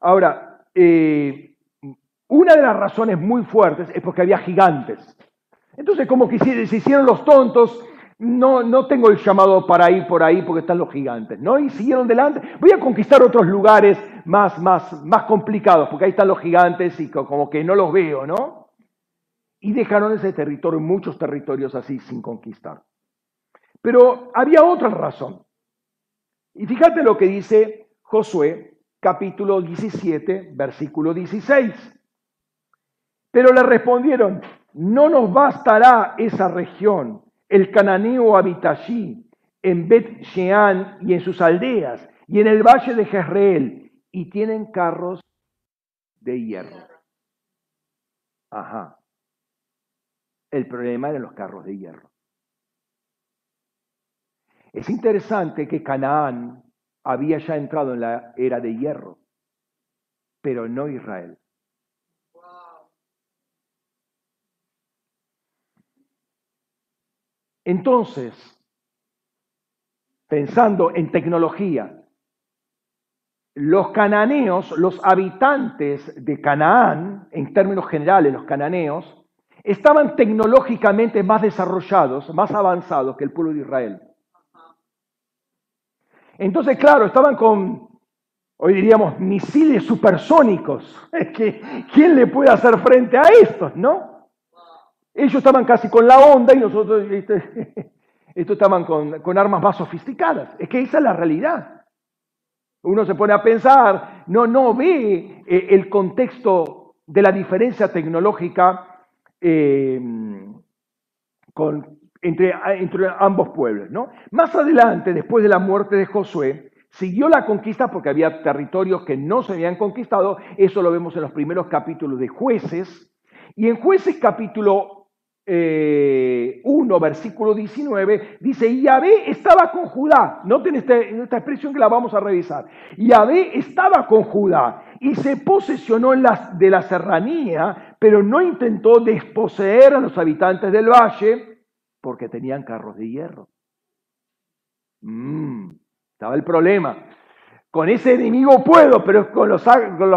Ahora, eh, una de las razones muy fuertes es porque había gigantes. Entonces, como que se hicieron los tontos, no, no tengo el llamado para ir por ahí porque están los gigantes, ¿no? Y siguieron delante. Voy a conquistar otros lugares más, más, más complicados, porque ahí están los gigantes y como que no los veo, ¿no? Y dejaron ese territorio, muchos territorios así sin conquistar. Pero había otra razón. Y fíjate lo que dice Josué, capítulo 17, versículo 16. Pero le respondieron, no nos bastará esa región. El cananeo habita allí, en Bet Shean y en sus aldeas, y en el valle de Jezreel, y tienen carros de hierro. Ajá. El problema eran los carros de hierro. Es interesante que Canaán había ya entrado en la era de hierro, pero no Israel. Entonces, pensando en tecnología, los cananeos, los habitantes de Canaán, en términos generales los cananeos, estaban tecnológicamente más desarrollados, más avanzados que el pueblo de Israel. Entonces, claro, estaban con, hoy diríamos, misiles supersónicos. ¿Quién le puede hacer frente a estos, no? Ellos estaban casi con la onda y nosotros, estos estaban con, con armas más sofisticadas. Es que esa es la realidad. Uno se pone a pensar, no, no ve eh, el contexto de la diferencia tecnológica eh, entre, entre, ambos pueblos. ¿no? Más adelante, después de la muerte de Josué, siguió la conquista porque había territorios que no se habían conquistado. Eso lo vemos en los primeros capítulos de jueces. Y en jueces capítulo 1, eh, versículo 19, dice, Yahvé estaba con Judá. Noten este, esta expresión que la vamos a revisar. Yahvé estaba con Judá y se posesionó en de la serranía, pero no intentó desposeer a los habitantes del valle porque tenían carros de hierro. Mm, estaba el problema. Con ese enemigo puedo, pero con los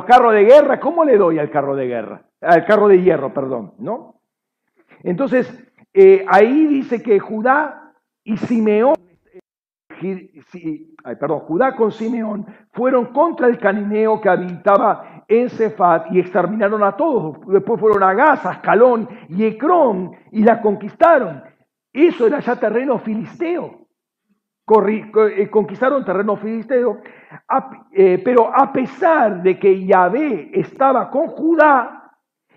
carros de guerra, ¿cómo le doy al carro de guerra? Al carro de hierro, perdón, ¿no? Entonces, eh, ahí dice que Judá y Simeón, perdón, Judá con Simeón fueron contra el canineo que habitaba en Cefat y exterminaron a todos. Después fueron a Gaza, Ascalón y Ecrón y la conquistaron. Eso era ya terreno filisteo. Eh, conquistaron terreno filisteo, eh, pero a pesar de que Yahvé estaba con Judá,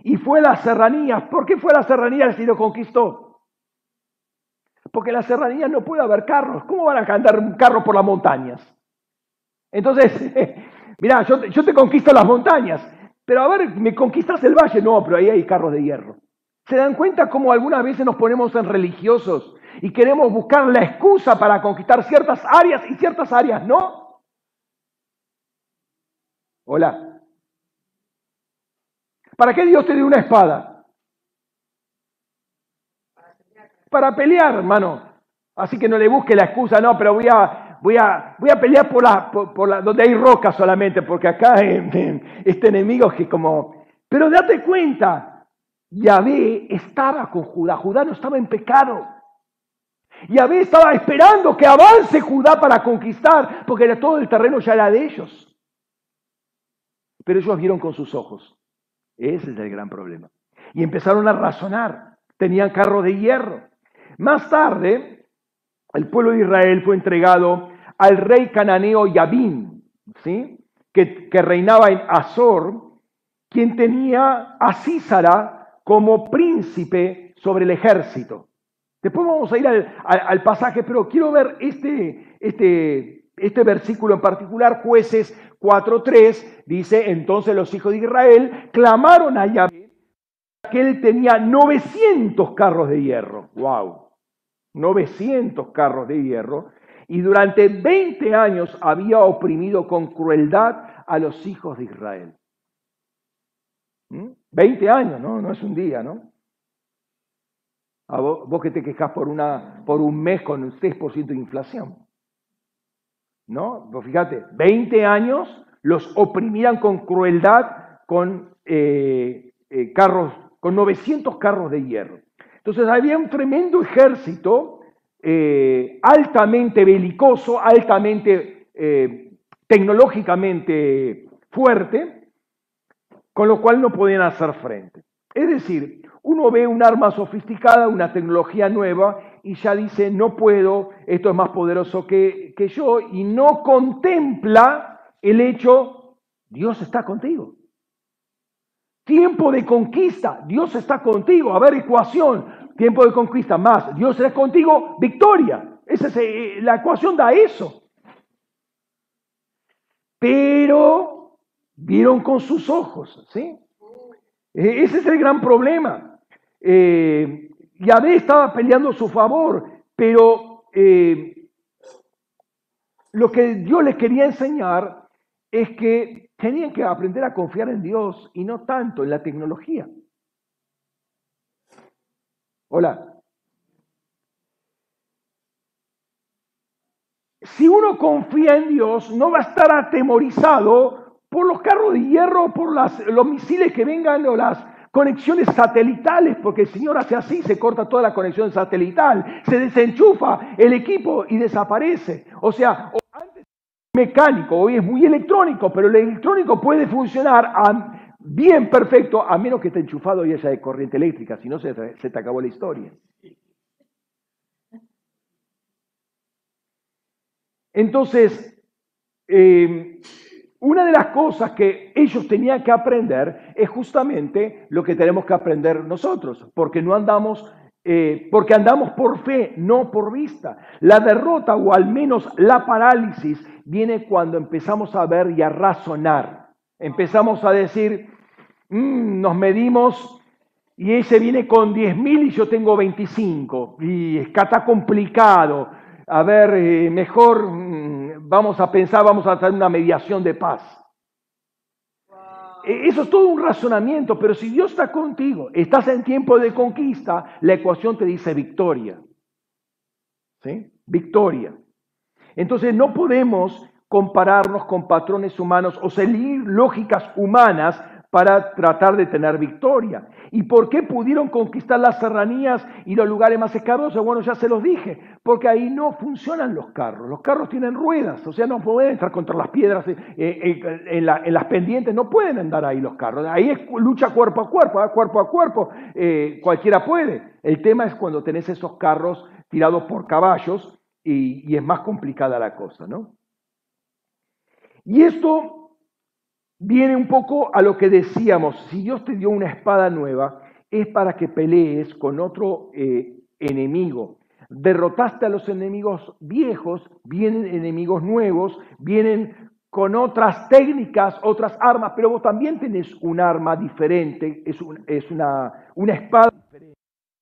y fue a las serranías. ¿Por qué fue a las serranías si lo conquistó? Porque en las serranías no puede haber carros. ¿Cómo van a andar un carro por las montañas? Entonces, mira, yo, yo te conquisto las montañas, pero a ver, ¿me conquistas el valle? No, pero ahí hay carros de hierro. ¿Se dan cuenta cómo algunas veces nos ponemos en religiosos y queremos buscar la excusa para conquistar ciertas áreas y ciertas áreas no? Hola. ¿Para qué Dios te dio una espada? Para pelear, hermano. Así que no le busque la excusa, no, pero voy a, voy a, voy a pelear por, la, por, la, donde hay roca solamente, porque acá este enemigo que como... Pero date cuenta, Yahvé estaba con Judá, Judá no estaba en pecado. Yahvé estaba esperando que avance Judá para conquistar, porque todo el terreno ya era de ellos. Pero ellos vieron con sus ojos. Ese es el gran problema. Y empezaron a razonar. Tenían carro de hierro. Más tarde, el pueblo de Israel fue entregado al rey cananeo Yabín, ¿sí? que, reinaba en Azor, quien tenía a Císara como príncipe sobre el ejército. Después vamos a ir al, pasaje, pero quiero ver este, este, este versículo en particular, jueces 4.3 dice, entonces los hijos de Israel clamaron a Yahvé que él tenía 900 carros de hierro. ¡Wow! 900 carros de hierro. Y durante 20 años había oprimido con crueldad a los hijos de Israel. 20 ¿Mm? años, ¿no? No es un día, ¿no? Vos, vos, que te quejas por, una, por un mes con un 6% de inflación. ¿No? Pues fíjate, 20 años los oprimían con crueldad con eh, eh, carros, con 900 carros de hierro. Entonces había un tremendo ejército eh, altamente belicoso, altamente tecnológicamente fuerte, con lo cual no podían hacer frente. Es decir, uno ve un arma sofisticada, una tecnología nueva, y ya dice, no puedo, esto es más poderoso que, que yo, y no contempla el hecho, Dios está contigo. Tiempo de conquista, Dios está contigo. A ver, ecuación, tiempo de conquista más, Dios está contigo, victoria. Esa es, eh, la ecuación da eso. Pero vieron con sus ojos, ¿sí? E, ese es el gran problema. Eh, Yahvé estaba peleando a su favor, pero eh, lo que Dios les quería enseñar es que tenían que aprender a confiar en Dios y no tanto en la tecnología. Hola. Si uno confía en Dios, no va a estar atemorizado por los carros de hierro, por las, los misiles que vengan o las, conexiones satelitales, porque el Señor hace así, se corta toda la conexión satelital, se desenchufa el equipo y desaparece. O sea, antes mecánico, hoy es muy electrónico, pero el electrónico puede funcionar bien perfecto, a menos que esté enchufado y haya de corriente eléctrica, si no se, se te acabó la historia. Entonces, eh, una de las cosas que ellos tenían que aprender es justamente lo que tenemos que aprender nosotros, porque no andamos, eh, porque andamos por fe, no por vista. La derrota o al menos la parálisis viene cuando empezamos a ver y a razonar. Empezamos a decir, mm, nos medimos y ese viene con 10.000 y yo tengo 25 y está complicado. A ver, eh, mejor mm, vamos a pensar, vamos a hacer una mediación de paz. Eso es todo un razonamiento, pero si Dios está contigo, estás en tiempo de conquista, la ecuación te dice victoria. ¿Sí? Victoria. Entonces no podemos compararnos con patrones humanos o seguir lógicas humanas para tratar de tener victoria. ¿Y por qué pudieron conquistar las serranías y los lugares más escabrosos? Bueno, ya se los dije, porque ahí no funcionan los carros. Los carros tienen ruedas, o sea, no pueden entrar contra las piedras eh, eh, en, las pendientes, no pueden andar ahí los carros. Ahí es lucha cuerpo a cuerpo, ¿eh? cuerpo a cuerpo, cualquiera puede. El tema es cuando tenés esos carros tirados por caballos y es más complicada la cosa, ¿no? Y esto viene un poco a lo que decíamos, si Dios te dio una espada nueva, es para que pelees con otro eh, enemigo. Derrotaste a los enemigos viejos, vienen enemigos nuevos, vienen con otras técnicas, otras armas, pero vos también tenés un arma diferente, es, una, espada diferente.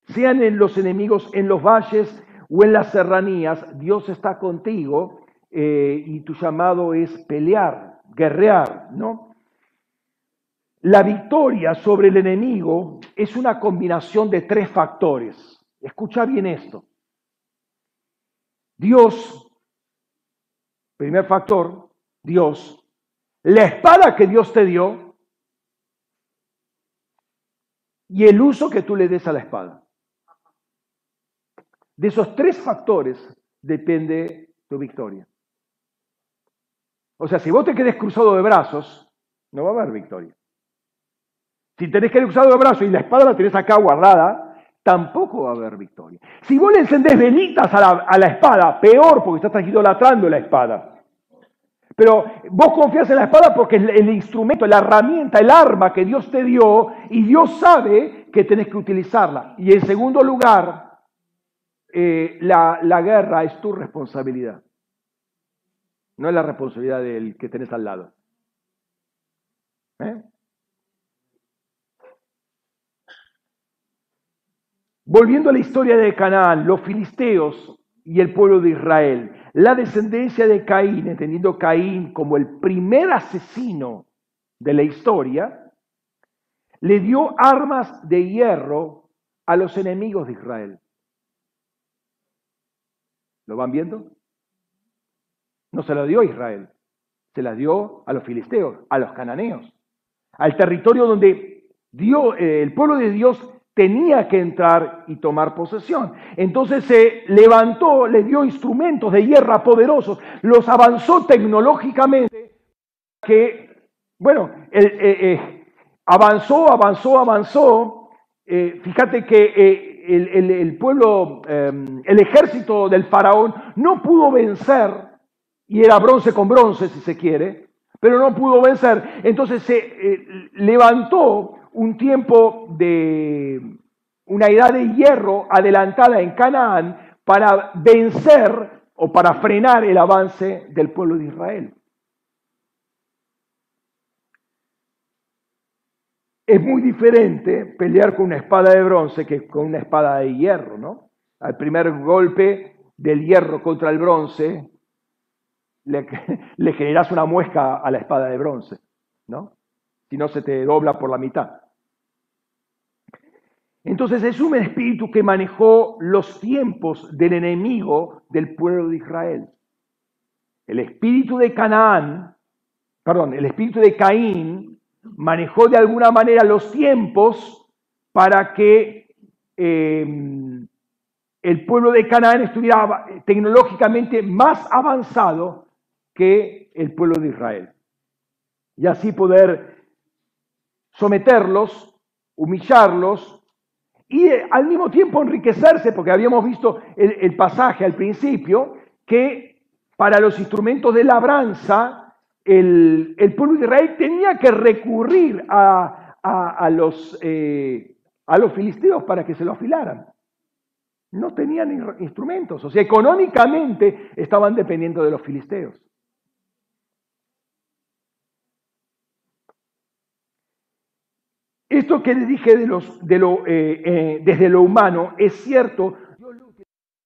Sean en los enemigos en los valles o en las serranías, Dios está contigo eh, y tu llamado es pelear, guerrear, ¿no? La victoria sobre el enemigo es una combinación de tres factores. Escucha bien esto. Dios, primer factor, Dios, la espada que Dios te dio y el uso que tú le des a la espada. De esos tres factores depende tu victoria. O sea, si vos te quedes cruzado de brazos, no va a haber victoria. Si tenés que usar el brazo y la espada la tenés acá guardada, tampoco va a haber victoria. Si vos le encendés velitas a la, espada, peor porque estás idolatrando la espada. Pero vos confías en la espada porque es el instrumento, la herramienta, el arma que Dios te dio y Dios sabe que tenés que utilizarla. Y en segundo lugar, eh, la, guerra es tu responsabilidad. No es la responsabilidad del que tenés al lado. ¿Eh? Volviendo a la historia de Canaán, los filisteos y el pueblo de Israel, la descendencia de Caín, entendiendo Caín como el primer asesino de la historia, le dio armas de hierro a los enemigos de Israel. ¿Lo van viendo? No se lo dio a Israel, se las dio a los filisteos, a los cananeos, al territorio donde Dios, eh, el pueblo de Dios tenía que entrar y tomar posesión. Entonces se levantó, le dio instrumentos de guerra poderosos, los avanzó tecnológicamente, que, bueno, eh, eh, avanzó, avanzó, avanzó. Eh, fíjate que el, el, pueblo, el ejército del faraón no pudo vencer, y era bronce con bronce, si se quiere, pero no pudo vencer. Entonces se levantó un tiempo de una edad de hierro adelantada en Canaán para vencer o para frenar el avance del pueblo de Israel. Es muy diferente pelear con una espada de bronce que con una espada de hierro, ¿no? Al primer golpe del hierro contra el bronce, le, generas una muesca a la espada de bronce, ¿no? Si no se te dobla por la mitad. Entonces es un espíritu que manejó los tiempos del enemigo del pueblo de Israel. el espíritu de Canaán, perdón, el espíritu de Caín manejó de alguna manera los tiempos para que em, el pueblo de Canaán estuviera tecnológicamente más avanzado que el pueblo de Israel. Y así poder someterlos, humillarlos y eh, al mismo tiempo enriquecerse, porque habíamos visto el, pasaje al principio, que para los instrumentos de labranza, el, pueblo de Israel tenía que recurrir a, los, eh, a los filisteos para que se lo afilaran. No tenían instrumentos, o sea, económicamente estaban dependiendo de los filisteos. Esto que le dije de lo, eh, eh, desde lo humano es cierto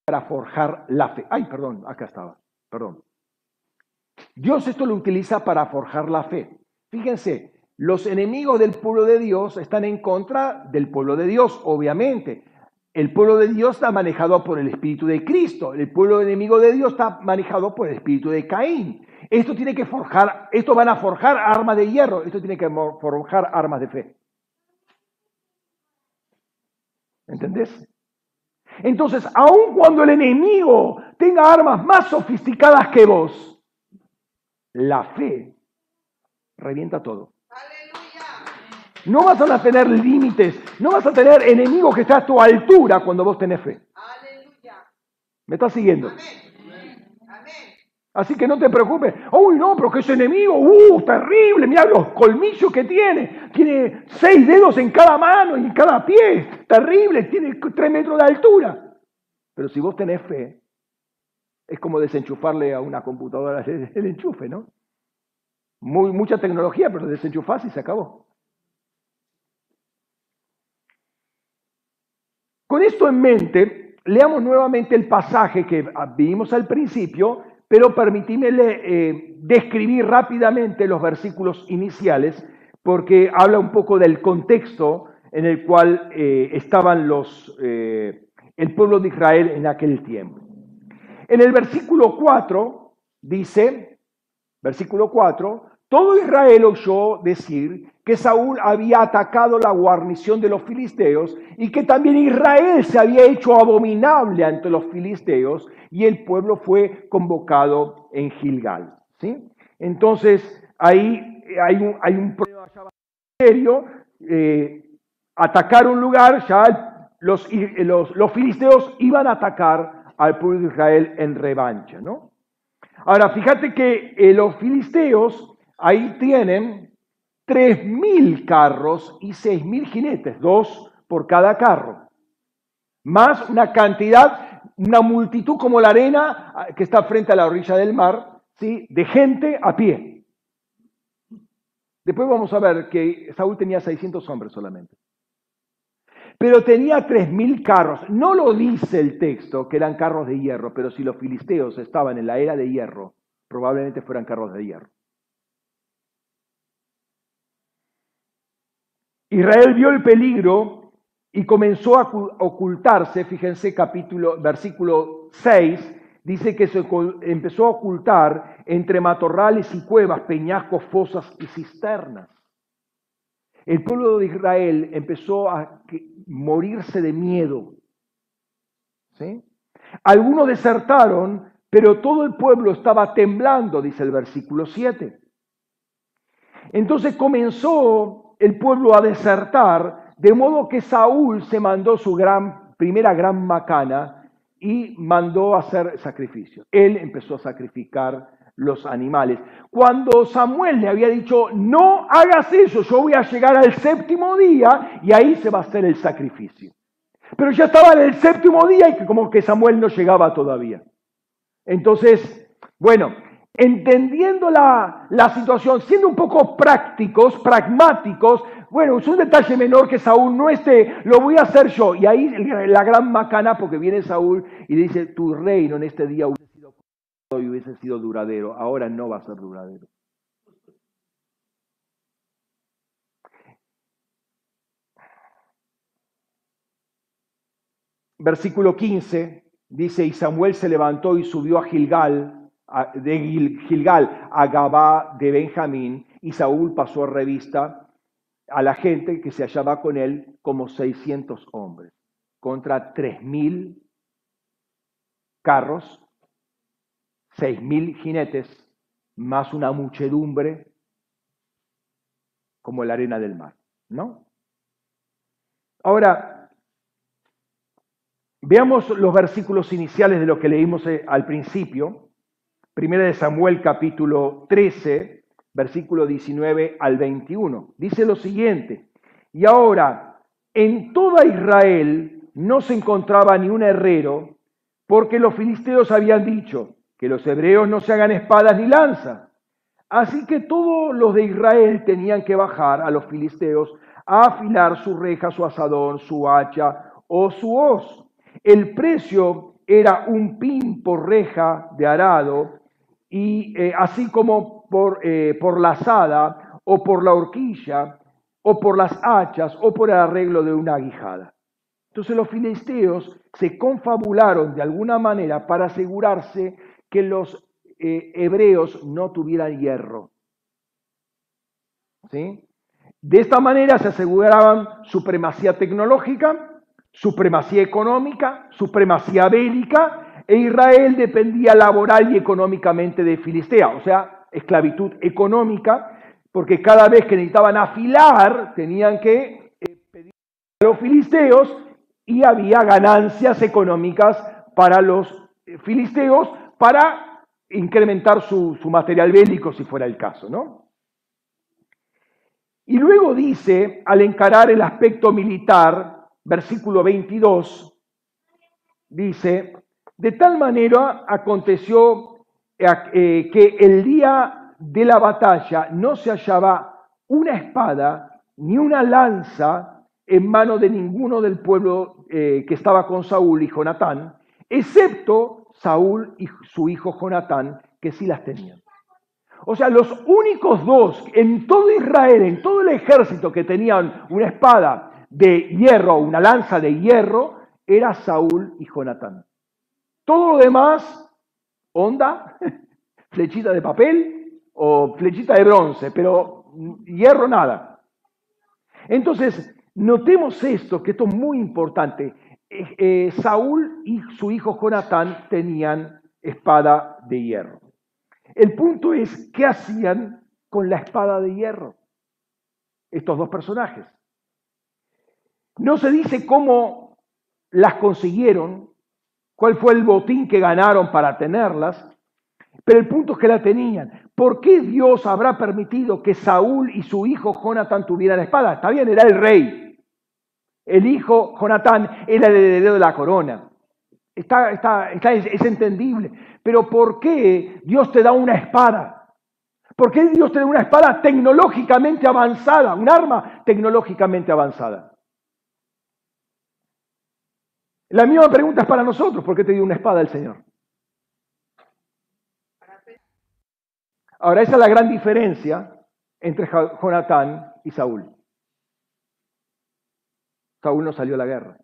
para forjar la fe. Ay, perdón, acá estaba, perdón. Dios esto lo utiliza para forjar la fe. Fíjense, los enemigos del pueblo de Dios están en contra del pueblo de Dios, obviamente. El pueblo de Dios está manejado por el Espíritu de Cristo. El pueblo enemigo de Dios está manejado por el Espíritu de Caín. Esto tiene que forjar, esto van a forjar armas de hierro, esto tiene que forjar armas de fe. ¿Entendés? Entonces, aun cuando el enemigo tenga armas más sofisticadas que vos, la fe revienta todo. No vas a tener límites, no vas a tener enemigos que estén a tu altura cuando vos tenés fe. ¿Me estás siguiendo? Así que no te preocupes. Uy, no, pero que es enemigo. Uh, terrible. Mira los colmillos que tiene. Tiene seis dedos en cada mano y en cada pie. Terrible. Tiene tres metros de altura. Pero si vos tenés fe, es como desenchufarle a una computadora el enchufe, ¿no? Muy, mucha tecnología, pero desenchufás y se acabó. Con esto en mente, leamos nuevamente el pasaje que vimos al principio pero permitíme eh, describir rápidamente los versículos iniciales porque habla un poco del contexto en el cual eh, estaban los, eh, el pueblo de Israel en aquel tiempo. En el versículo 4 dice, versículo 4, todo Israel oyó decir que Saúl había atacado la guarnición de los filisteos y que también Israel se había hecho abominable ante los filisteos y el pueblo fue convocado en Gilgal. ¿sí? Entonces, ahí hay un, hay un problema serio. Eh, atacar un lugar, ya los, filisteos iban a atacar al pueblo de Israel en revancha. ¿no? Ahora, fíjate que eh, los filisteos ahí tienen 3.000 carros y 6.000 jinetes, dos por cada carro, más una cantidad una multitud como la arena ah, que está frente a la orilla del mar, ¿sí? de gente a pie. Después vamos a ver que Saúl tenía 600 hombres solamente. Pero tenía 3.000 carros. No lo dice el texto que eran carros de hierro, pero si los filisteos estaban en la era de hierro, probablemente fueran carros de hierro. Israel vio el peligro y comenzó a ocultarse, fíjense capítulo, versículo 6, dice que se empezó a ocultar entre matorrales y cuevas, peñascos, fosas y cisternas. El pueblo de Israel empezó a morirse de miedo. ¿sí? Algunos desertaron, pero todo el pueblo estaba temblando, dice el versículo 7. Entonces comenzó el pueblo a desertar de modo que Saúl se mandó su gran, primera gran macana y mandó a hacer sacrificios. Él empezó a sacrificar los animales. Cuando Samuel le había dicho, no hagas eso, yo voy a llegar al séptimo día y ahí se va a hacer el sacrificio. Pero ya estaba en el séptimo día y como que Samuel no llegaba todavía. Entonces, bueno, entendiendo la, la situación, siendo un poco prácticos, pragmáticos, bueno, es un detalle menor que Saúl no esté, lo voy a hacer yo. Y ahí la gran macana, porque viene Saúl y dice, tu reino en este día y hubiese sido duradero, ahora no va a ser duradero. Versículo 15 dice, y Samuel se levantó y subió a Gilgal, de Gilgal a Gabá de Benjamín, y Saúl pasó a revista a la gente que se hallaba con él como 600 hombres, contra 3.000 carros, 6.000 jinetes, más una muchedumbre como la arena del mar, ¿no? Ahora, veamos los versículos iniciales de lo que leímos eh, al principio. Primera de Samuel capítulo 13, versículo 19 al 21. Dice lo siguiente, y ahora en toda Israel no se encontraba ni un herrero, porque los filisteos habían dicho que los hebreos no se hagan espadas ni lanzas. Así que todos los de Israel tenían que bajar a los filisteos a afilar su reja, su asadón, su hacha o su hoz. El precio era un pin por reja de arado, y eh, así como por, eh, por la asada o por la horquilla o por las hachas o por el arreglo de una aguijada. Entonces los filisteos se confabularon de alguna manera para asegurarse que los eh, hebreos no tuvieran hierro. ¿Sí? De esta manera se aseguraban supremacía tecnológica, supremacía económica, supremacía bélica, e Israel dependía laboral y económicamente de Filistea, o sea, esclavitud económica, porque cada vez que necesitaban afilar tenían que eh, pedir a los filisteos y había ganancias económicas para los eh, filisteos para incrementar su, material bélico si fuera el caso, ¿no? Y luego dice, al encarar el aspecto militar, versículo 22, dice, de tal manera aconteció eh, que el día de la batalla no se hallaba una espada ni una lanza en mano de ninguno del pueblo eh, que estaba con Saúl y Jonatán, excepto Saúl y su hijo Jonatán, que sí las tenían. O sea, los únicos dos en todo Israel, en todo el ejército que tenían una espada de hierro, una lanza de hierro, era Saúl y Jonatán. Todo lo demás, onda, flechita de papel o flechita de bronce, pero hierro nada. Entonces, notemos esto, que esto es muy importante. Eh, eh, Saúl y su hijo Jonatán tenían espada de hierro. El punto es, ¿qué hacían con la espada de hierro estos dos personajes? No se dice cómo las consiguieron, cuál fue el botín que ganaron para tenerlas, pero el punto es que la tenían. ¿Por qué Dios habrá permitido que Saúl y su hijo Jonatán tuvieran espada? Está bien, era el rey. El hijo Jonatán era el heredero de la corona. Está, está, está, es, entendible. Pero ¿por qué Dios te da una espada? ¿Por qué Dios te da una espada tecnológicamente avanzada, un arma tecnológicamente avanzada? La misma pregunta es para nosotros, ¿por qué te dio una espada el Señor? Ahora, esa es la gran diferencia entre Jonatán y Saúl. Saúl no salió a la guerra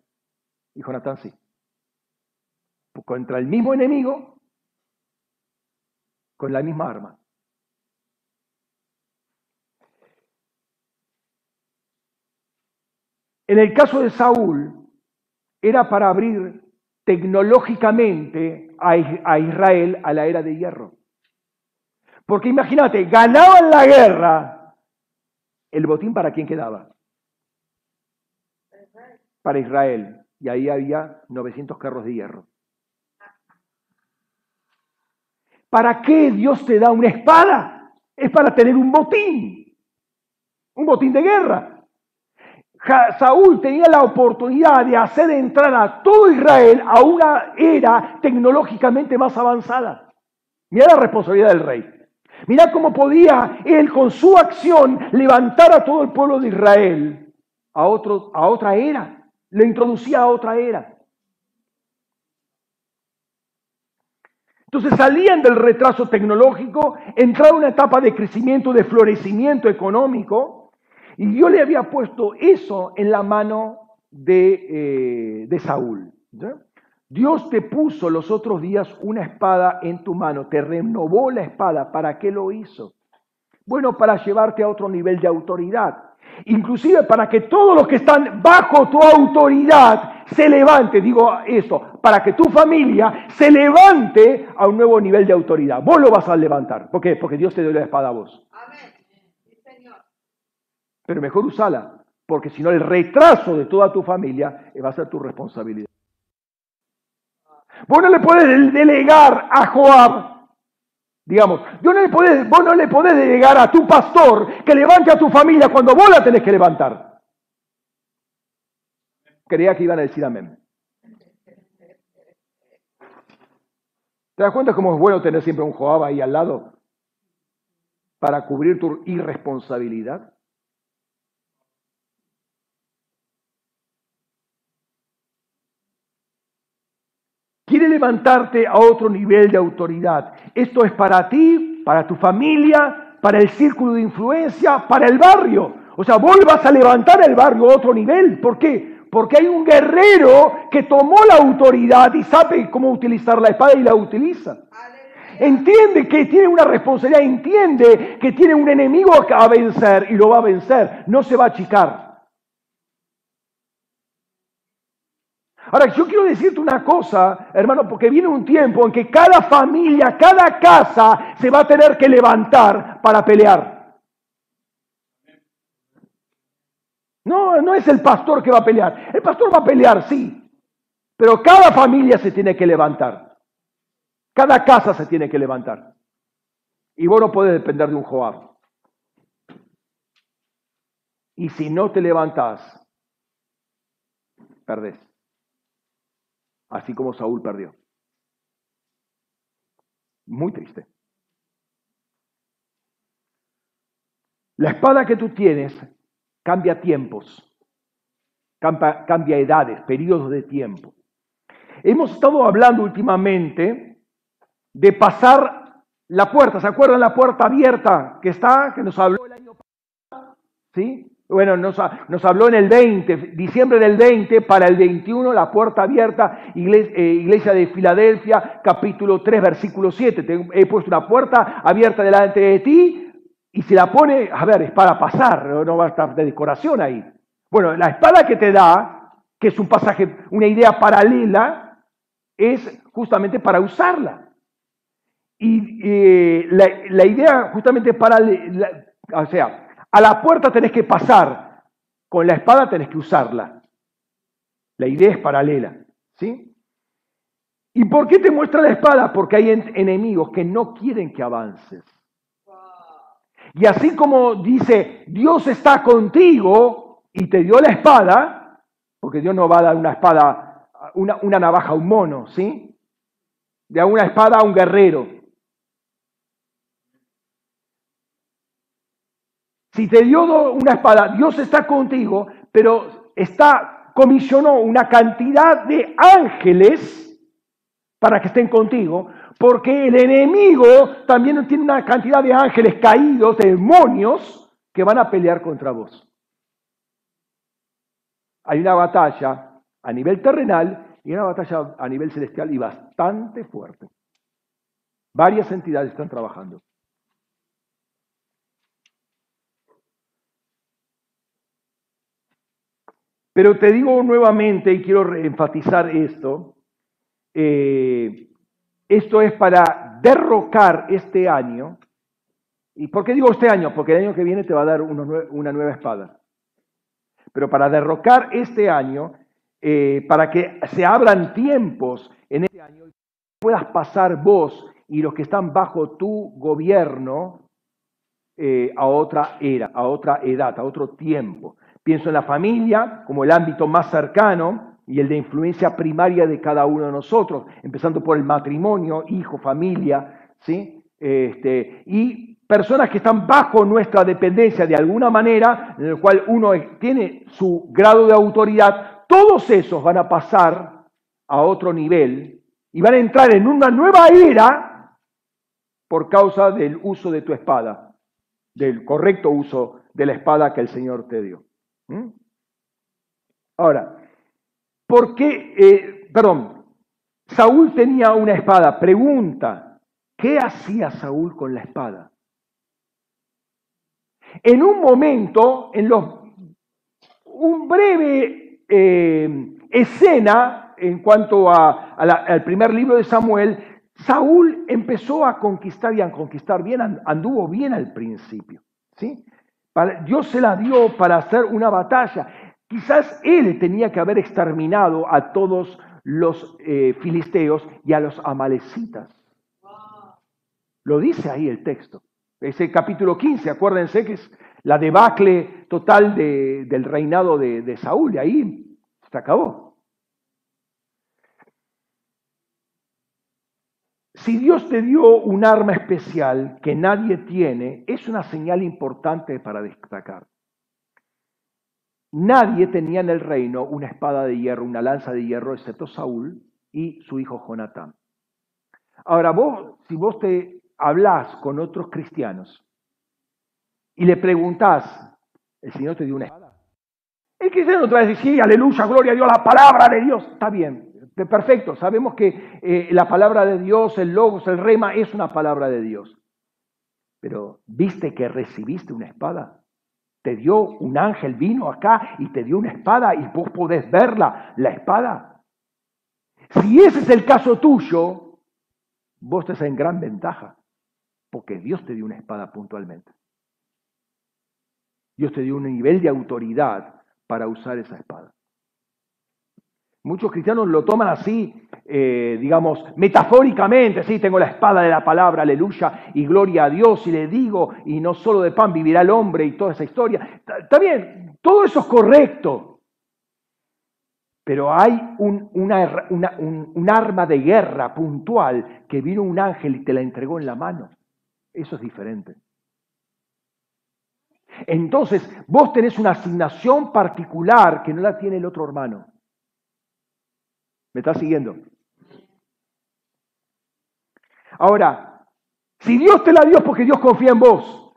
y Jonatán sí contra el mismo enemigo con la misma arma. En el caso de Saúl, era para abrir tecnológicamente a Israel a la era de hierro. Porque imagínate, ganaban la guerra, el botín para quién quedaba? Para Israel. Y ahí había 900 carros de hierro. ¿Para qué Dios te da una espada? Es para tener un botín, un botín de guerra. Saúl tenía la oportunidad de hacer entrar a todo Israel a una era tecnológicamente más avanzada. Mira la responsabilidad del rey. Mira cómo podía él con su acción levantar a todo el pueblo de Israel a, otro, a otra era. Le introducía a otra era. Entonces salían del retraso tecnológico, entraron en una etapa de crecimiento, de florecimiento económico, y yo le había puesto eso en la mano de, eh, Saúl. Dios te puso los otros días una espada en tu mano, te renovó la espada. ¿Para qué lo hizo? Bueno, para llevarte a otro nivel de autoridad. Inclusive para que todos los que están bajo tu autoridad se levante, digo esto, para que tu familia se levante a un nuevo nivel de autoridad. Vos lo vas a levantar. ¿Por qué? Porque Dios te dio la espada a vos. Amén. Pero mejor usala, porque si no el retraso de toda tu familia va a ser tu responsabilidad. Vos no le podés delegar a Joab, digamos, no le podés, vos no le podés delegar a tu pastor que levante a tu familia cuando vos la tenés que levantar. Creía que iban a decir amén. ¿Te das cuenta cómo es bueno tener siempre un Joab ahí al lado para cubrir tu irresponsabilidad? Quiere levantarte a otro nivel de autoridad. Esto es para ti, para tu familia, para el círculo de influencia, para el barrio. O sea, vuelvas a levantar el barrio a otro nivel. ¿Por qué? Porque hay un guerrero que tomó la autoridad y sabe cómo utilizar la espada y la utiliza. Entiende que tiene una responsabilidad, entiende que tiene un enemigo a vencer y lo va a vencer. No se va a achicar. Ahora, yo quiero decirte una cosa, hermano, porque viene un tiempo en que cada familia, cada casa se va a tener que levantar para pelear. No, no es el pastor que va a pelear. El pastor va a pelear, sí, pero cada familia se tiene que levantar. Cada casa se tiene que levantar. Y vos no podés depender de un Joab. Y si no te levantás, perdés así como Saúl perdió. Muy triste. La espada que tú tienes cambia tiempos, cambia, edades, periodos de tiempo. Hemos estado hablando últimamente de pasar la puerta. ¿Se acuerdan la puerta abierta que está, que nos habló el año pasado? ¿Sí? Bueno, nos, habló en el 20, diciembre del 20, para el 21, la puerta abierta, iglesia, eh, iglesia, de Filadelfia, capítulo 3, versículo 7. Te he puesto una puerta abierta delante de ti y se la pone, a ver, es para pasar, no va a estar de decoración ahí. Bueno, la espada que te da, que es un pasaje, una idea paralela, es justamente para usarla. Y eh, la, la, idea justamente para, o sea, a la puerta tenés que pasar, con la espada tenés que usarla. La idea es paralela, ¿sí? ¿Y por qué te muestra la espada? Porque hay enemigos que no quieren que avances. Y así como dice, Dios está contigo y te dio la espada, porque Dios no va a dar una espada, una, una navaja a un mono, ¿sí? De una espada a un guerrero. Si te dio una espada, Dios está contigo, pero está, comisionó una cantidad de ángeles para que estén contigo, porque el enemigo también tiene una cantidad de ángeles caídos, de demonios, que van a pelear contra vos. Hay una batalla a nivel terrenal y una batalla a nivel celestial y bastante fuerte. Varias entidades están trabajando. Pero te digo nuevamente, y quiero enfatizar esto, eh, esto es para derrocar este año. ¿Y por qué digo este año? Porque el año que viene te va a dar una nueva espada. Pero para derrocar este año, eh, para que se abran tiempos en este año, puedas pasar vos y los que están bajo tu gobierno eh, a otra era, a otra edad, a otro tiempo. Pienso en la familia como el ámbito más cercano y el de influencia primaria de cada uno de nosotros, empezando por el matrimonio, hijo, familia, ¿sí? Este, y personas que están bajo nuestra dependencia de alguna manera, en el cual uno tiene su grado de autoridad, todos esos van a pasar a otro nivel y van a entrar en una nueva era por causa del uso de tu espada, del correcto uso de la espada que el Señor te dio. ¿Mm? Ahora, ¿por qué, eh, perdón, Saúl tenía una espada. Pregunta, ¿qué hacía Saúl con la espada? En un momento, en los, un breve eh, escena en cuanto al primer libro de Samuel, Saúl empezó a conquistar y a conquistar bien, anduvo bien al principio. ¿sí? Dios se la dio para hacer una batalla. Quizás él tenía que haber exterminado a todos los eh, filisteos y a los amalecitas. Lo dice ahí el texto. Ese capítulo 15, acuérdense que es la debacle total del reinado de, de Saúl, y ahí se acabó. Si Dios te dio un arma especial que nadie tiene, es una señal importante para destacar. Nadie tenía en el reino una espada de hierro, una lanza de hierro, excepto Saúl y su hijo Jonatán. Ahora, vos, si vos te hablás con otros cristianos y le preguntás, ¿el Señor te dio una espada? El cristiano te va a sí, aleluya, gloria a Dios, la palabra de Dios. Está bien, Perfecto, sabemos que eh, la palabra de Dios, el logos, el rema, es una palabra de Dios. Pero ¿viste que recibiste una espada? Te dio un ángel, vino acá y te dio una espada y vos podés verla, la espada. Si ese es el caso tuyo, vos estás en gran ventaja, porque Dios te dio una espada puntualmente. Dios te dio un nivel de autoridad para usar esa espada. Muchos cristianos lo toman así, eh, digamos, metafóricamente, sí, tengo la espada de la palabra, aleluya, y gloria a Dios, y le digo, y no solo de pan vivirá el hombre y toda esa historia. Está bien, todo eso es correcto, pero hay un, un arma de guerra puntual que vino un ángel y te la entregó en la mano. Eso es diferente. Entonces, vos tenés una asignación particular que no la tiene el otro hermano. ¿Me estás siguiendo? Ahora, si Dios te la dio es porque Dios confía en vos,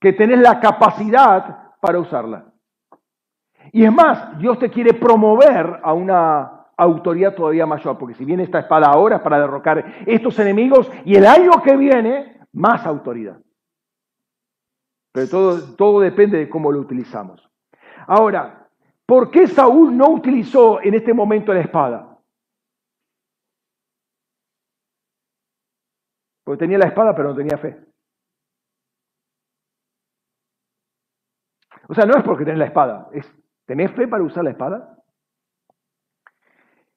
que tenés la capacidad para usarla. Y es más, Dios te quiere promover a una autoridad todavía mayor, porque si viene esta espada ahora es para derrocar estos enemigos y el año que viene, más autoridad. Pero todo, todo depende de cómo lo utilizamos. Ahora, ¿por qué Saúl no utilizó en este momento la espada? Porque tenía la espada, pero no tenía fe. O sea, no es porque tenés la espada, es ¿tenés fe para usar la espada?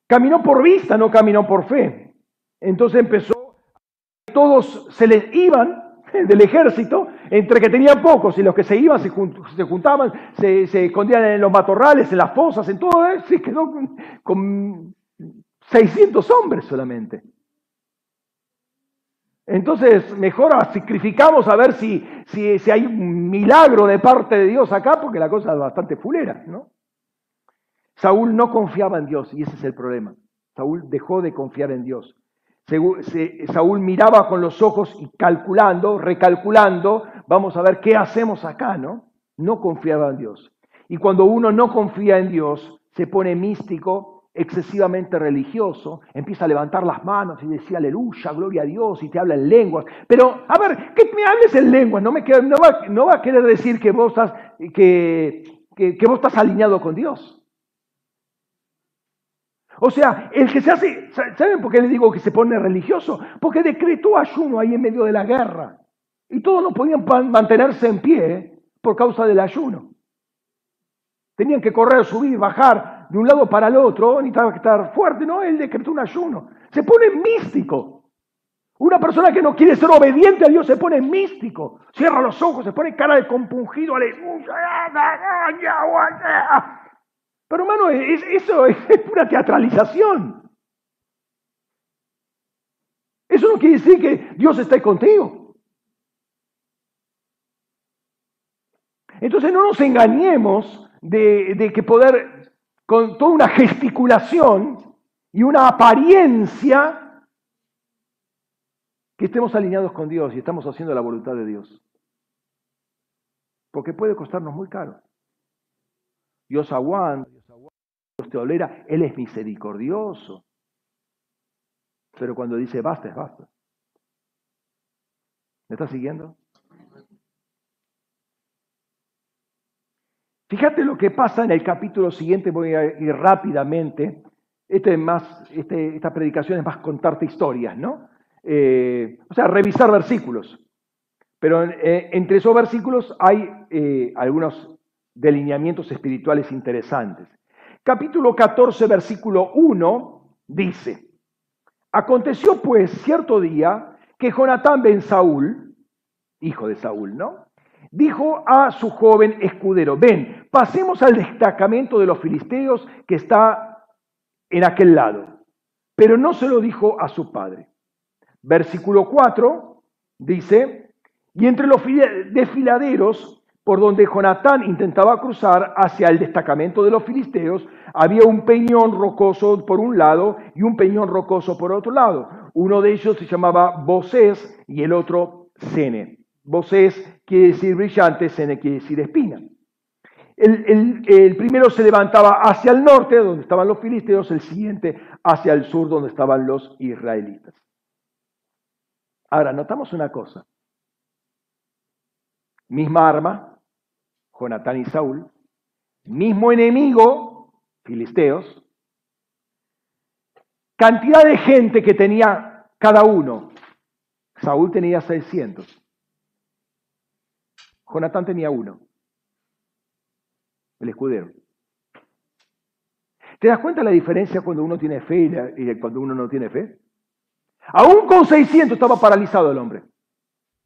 Caminó por vista, no caminó por fe. Entonces empezó, todos se les iban del ejército, entre que tenían pocos y los que se iban se, juntaban, se, escondían en los matorrales, en las fosas, en todo eso, se quedó con, con 600 hombres solamente. Entonces, mejor sacrificamos a ver si, si, hay un milagro de parte de Dios acá, porque la cosa es bastante fulera, ¿no? Saúl no confiaba en Dios y ese es el problema. Saúl dejó de confiar en Dios. Saúl miraba con los ojos y calculando, recalculando, vamos a ver qué hacemos acá, ¿no? No confiaba en Dios. Y cuando uno no confía en Dios, se pone místico, excesivamente religioso, empieza a levantar las manos y decir aleluya, gloria a Dios, y te habla en lenguas. Pero, a ver, que me hables en lenguas, no, me, no, va, no va a querer decir que vos, estás, que, que, vos estás alineado con Dios. O sea, el que se hace, ¿saben por qué le digo que se pone religioso? Porque decretó ayuno ahí en medio de la guerra. Y todos no podían mantenerse en pie por causa del ayuno. Tenían que correr, subir, bajar, de un lado para el otro, necesitaba estar fuerte, no, él decretó un ayuno. Se pone místico. Una persona que no quiere ser obediente a Dios se pone místico. Cierra los ojos, se pone cara de compungido, aleluya. Pero hermano, eso es pura teatralización. Eso no quiere decir que Dios esté contigo. Entonces no nos engañemos de que poder con toda una gesticulación y una apariencia que estemos alineados con Dios y estamos haciendo la voluntad de Dios. Porque puede costarnos muy caro. Dios aguanta, Dios te tolera, Él es misericordioso. pero cuando dice basta, es basta. ¿Me estás siguiendo? Fíjate lo que pasa en el capítulo siguiente, voy a ir rápidamente. Este más, este, esta predicación es más contarte historias, ¿no? Eh, o sea, revisar versículos. Pero eh, entre esos versículos hay eh, algunos delineamientos espirituales interesantes. Capítulo 14, versículo 1 dice, Aconteció pues cierto día que Jonatán ben Saúl, hijo de Saúl, ¿no? Dijo a su joven escudero, ven, pasemos al destacamento de los filisteos que está en aquel lado. Pero no se lo dijo a su padre. Versículo 4 dice, y entre los desfiladeros por donde Jonatán intentaba cruzar hacia el destacamento de los filisteos, había un peñón rocoso por un lado y un peñón rocoso por otro lado. Uno de ellos se llamaba Bosés y el otro Sene. Bosés quiere decir brillante, Sene quiere decir espina. El, el, primero se levantaba hacia el norte, donde estaban los filisteos, el siguiente hacia el sur, donde estaban los israelitas. Ahora, notamos una cosa. Misma arma, Jonatán y Saúl, mismo enemigo, filisteos, cantidad de gente que tenía cada uno. Saúl tenía 600. Jonatán tenía uno, el escudero. ¿Te das cuenta la diferencia cuando uno tiene fe y cuando uno no tiene fe? Aún con 600 estaba paralizado el hombre.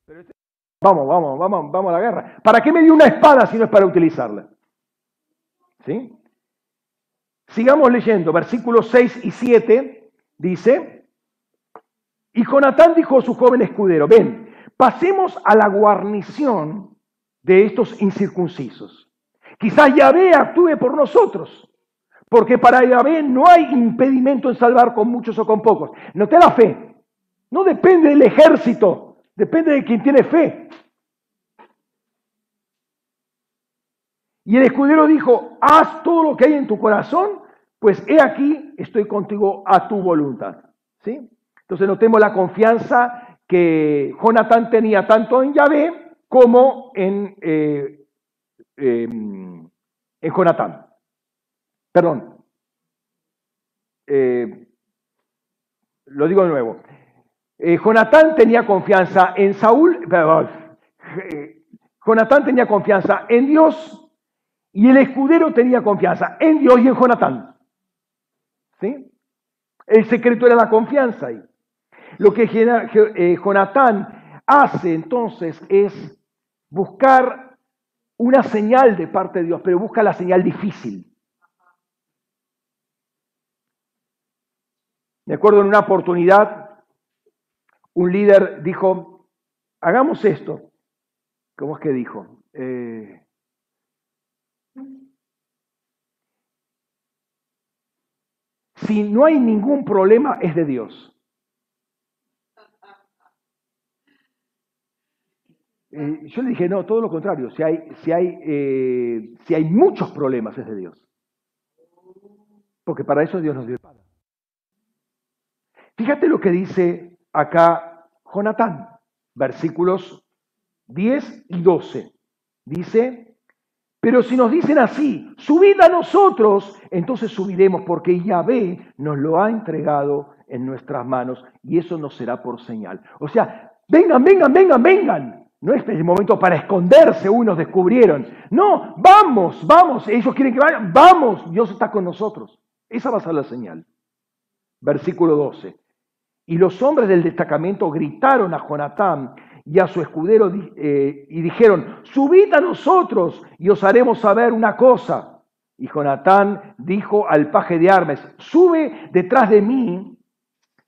Este Vamos, vamos, vamos, vamos a la guerra. ¿Para qué me dio una espada si no es para utilizarla? ¿Sí? Sigamos leyendo, versículos 6 y 7 dice, y Jonatán dijo a su joven escudero, ven, pasemos a la guarnición de estos incircuncisos. Quizás Yahvé actúe por nosotros, porque para Yahvé no hay impedimento en salvar con muchos o con pocos. No te da fe, no depende del ejército, Depende de quien tiene fe. Y el escudero dijo, haz todo lo que hay en tu corazón, pues he aquí, estoy contigo a tu voluntad. ¿Sí? Entonces notemos la confianza que Jonatán tenía tanto en Yahvé como en, eh, em, en Jonatán. Perdón. Eh, lo digo de nuevo. Eh, Jonatán tenía confianza en Saúl, perdón, eh, Jonatán tenía confianza en Dios y el escudero tenía confianza en Dios y en Jonatán. ¿Sí? El secreto era la confianza ahí. Lo que Jonatán hace entonces es buscar una señal de parte de Dios, pero busca la señal difícil. Me acuerdo en una oportunidad, un líder dijo, hagamos esto. ¿Cómo es que dijo? Eh, si no hay ningún problema, es de Dios. Eh, yo le dije, no, todo lo contrario. Si hay, si, hay, eh, si hay muchos problemas, es de Dios. Porque para eso Dios nos dio el Fíjate lo que dice acá Jonatán, versículos 10 y 12. Dice, pero si nos dicen así, subid a nosotros, entonces subiremos porque Yahvé nos lo ha entregado en nuestras manos y eso nos será por señal. O sea, vengan, vengan, vengan, vengan. No es el momento para esconderse, unos descubrieron. No, vamos, vamos, ellos quieren que vayan, vamos, Dios está con nosotros. Esa va a ser la señal. Versículo 12. Y los hombres del destacamento gritaron a Jonatán y a su escudero eh, y dijeron, subid a nosotros y os haremos saber una cosa. Y Jonatán dijo al paje de armas, sube detrás de mí,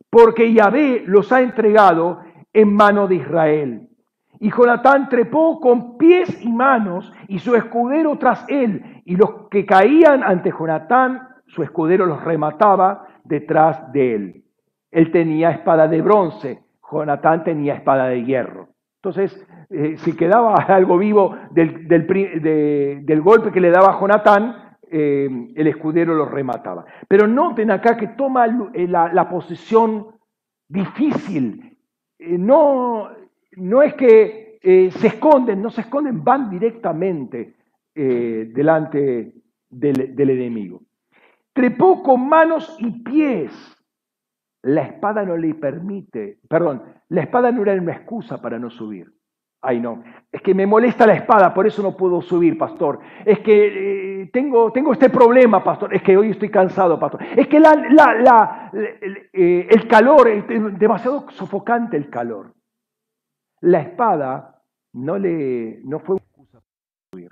porque Yahvé los ha entregado en mano de Israel. Y Jonatán trepó con pies y manos y su escudero tras él. Y los que caían ante Jonatán, su escudero los remataba detrás de él. Él tenía espada de bronce, Jonatán tenía espada de hierro. Entonces, eh, si quedaba algo vivo del, del, golpe que le daba Jonatán, eh, el escudero lo remataba. Pero noten acá que toma eh, la, posición difícil. No, no es que eh, se esconden, no se esconden, van directamente eh, delante del, enemigo. Trepó con manos y pies. La espada no le permite, perdón, la espada no era una excusa para no subir. Ay, no. Es que me molesta la espada, por eso no puedo subir, pastor. Es que eh, tengo, tengo este problema, pastor. Es que hoy estoy cansado, pastor. Es que eh, el calor, es demasiado sofocante el calor. La espada no, le, no fue una excusa para.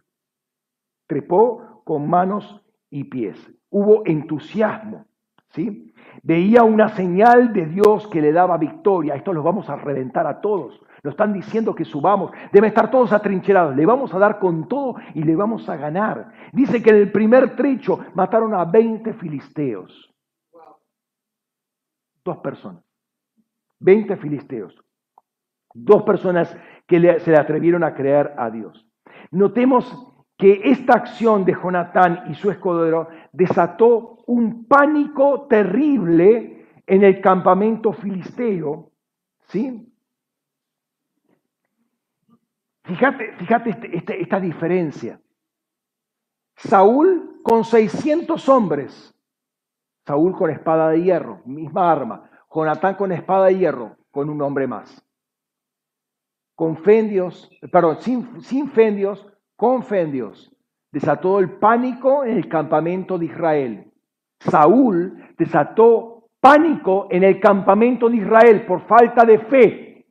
Trepó con manos y pies. Hubo entusiasmo, ¿sí? Veía una señal de Dios que le daba victoria. Esto lo vamos a reventar a todos. Lo están diciendo que subamos. Deben estar todos atrincherados. Le vamos a dar con todo y le vamos a ganar. Dice que en el primer trecho mataron a 20 filisteos. Dos personas. 20 filisteos. Dos personas que se le atrevieron a creer a Dios. Notemos que esta acción de Jonatán y su escudero desató un pánico terrible en el campamento filisteo, ¿sí? Fíjate, fíjate este, este, esta diferencia. Saúl con 600 hombres, Saúl con espada de hierro, misma arma, Jonatán con espada de hierro, con un hombre más. Con fendios, perdón, sin, sin fendios, con fendios. Desató el pánico en el campamento de Israel. Saúl desató pánico en el campamento de Israel por falta de fe.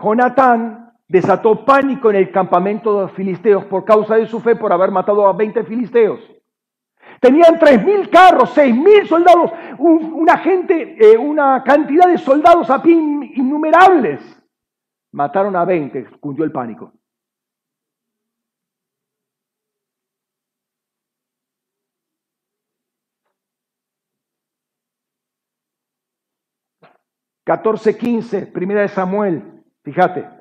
Jonatán desató pánico en el campamento de los filisteos por causa de su fe por haber matado a 20 filisteos. Tenían 3.000 carros, 6.000 soldados, una gente, eh, una cantidad de soldados a pie innumerables. Mataron a 20, cundió el pánico. Catorce, quince, primera de Samuel, fíjate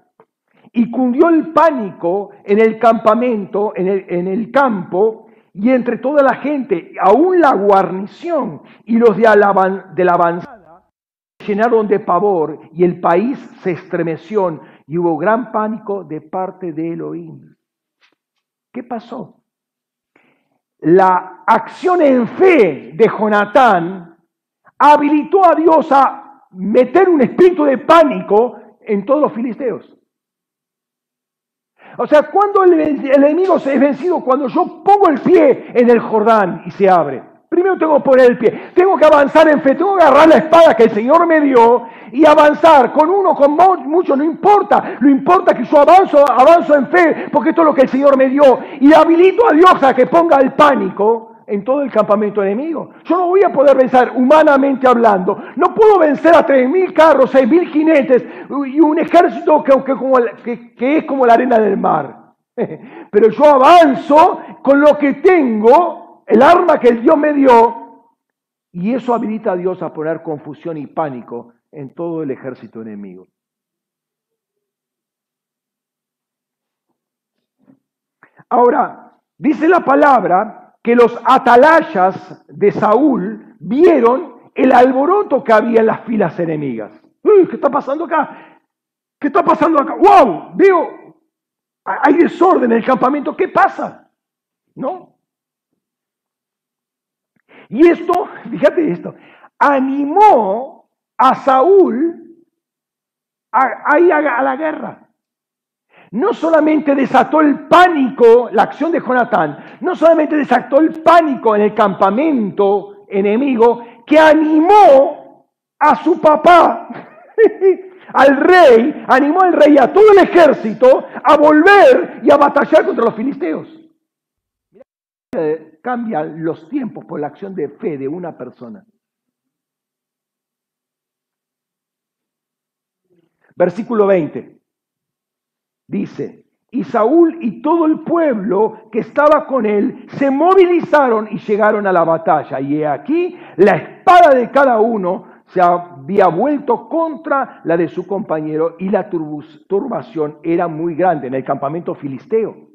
y cundió el pánico en el campamento, en el, campo y entre toda la gente, aún la guarnición y los de, de la avanzada llenaron de pavor y el país se estremeció y hubo gran pánico de parte de Elohim. ¿Qué pasó? La acción en fe de Jonatán habilitó a Dios a meter un espíritu de pánico en todos los filisteos. O sea, cuando el, enemigo se es vencido, cuando yo pongo el pie en el Jordán y se abre. Primero tengo que poner el pie, tengo que avanzar en fe, tengo que agarrar la espada que el Señor me dio y avanzar con uno, con mucho, no importa. Lo importa que yo avanzo, avanzo en fe, porque esto es lo que el Señor me dio. Y habilito a Dios a que ponga el pánico en todo el campamento enemigo. Yo no voy a poder vencer humanamente hablando. No puedo vencer a 3.000 carros, 6.000 jinetes y un ejército que, que, es como la arena del mar. Pero yo avanzo con lo que tengo, el arma que Dios me dio, y eso habilita a Dios a poner confusión y pánico en todo el ejército enemigo. Ahora, dice la palabra que los atalayas de Saúl vieron el alboroto que había en las filas enemigas. ¿Qué está pasando acá? ¿Qué está pasando acá? ¡Wow! Veo, hay desorden en el campamento. ¿Qué pasa? ¿No? Y esto, fíjate esto, animó a Saúl a, ir a la guerra no solamente desató el pánico, la acción de Jonatán, no solamente desató el pánico en el campamento enemigo, que animó a su papá, al rey, animó al rey y a todo el ejército a volver y a batallar contra los filisteos. Cambian los tiempos por la acción de fe de una persona. Versículo 20. Dice, y Saúl y todo el pueblo que estaba con él se movilizaron y llegaron a la batalla. Y aquí la espada de cada uno se había vuelto contra la de su compañero y la turbación era muy grande en el campamento filisteo.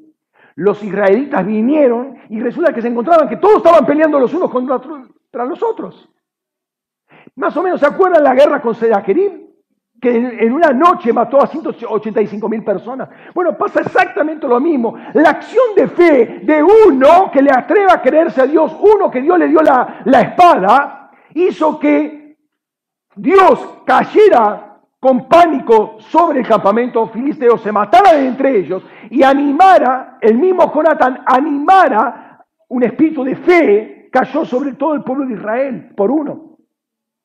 Los israelitas vinieron y resulta que se encontraban que todos estaban peleando los unos contra los otros. Más o menos, ¿se acuerdan la guerra con Sedaquerib? Que en una noche mató a 185 mil personas. Bueno, pasa exactamente lo mismo. La acción de fe de uno que le atreva a creerse a Dios, uno que Dios le dio la, la espada, hizo que Dios cayera con pánico sobre el campamento filisteo, se matara entre ellos y animara, el mismo Jonatán animara un espíritu de fe, cayó sobre todo el pueblo de Israel, por uno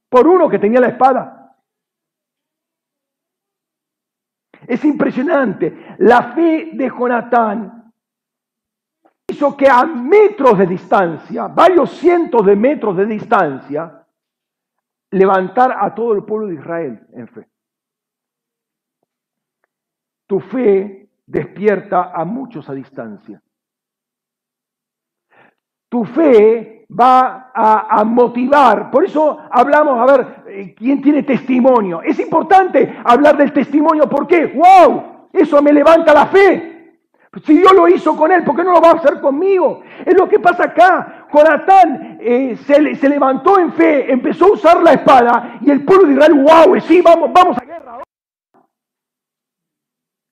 por uno que tenía la espada. Es impresionante. La fe de Jonatán hizo que a metros de distancia, varios cientos de metros de distancia, levantar a todo el pueblo de Israel en fe. Tu fe despierta a muchos a distancia. Tu fe va a, motivar. Por eso hablamos, a ver, eh, ¿quién tiene testimonio? Es importante hablar del testimonio. ¿Por qué? ¡Wow! Eso me levanta la fe. Si Dios lo hizo con él, ¿por qué no lo va a hacer conmigo? Es lo que pasa acá. Jonatán eh, se, se, levantó en fe, empezó a usar la espada y el pueblo de Israel, wow, sí, vamos, vamos a guerra.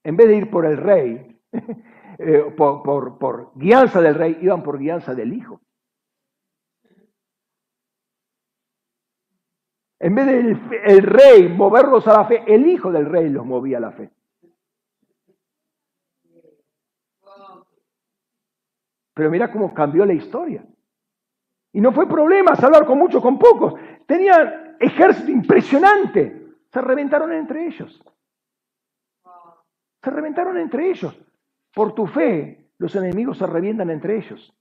En vez de ir por el rey, eh, por, guianza del rey, iban por guianza del hijo. En vez del el rey moverlos a la fe, el hijo del rey los movía a la fe. Pero mira cómo cambió la historia. Y no fue problema hablar con muchos, con pocos. Tenían ejército impresionante. Se reventaron entre ellos. Se reventaron entre ellos. Por tu fe, los enemigos se revientan entre ellos.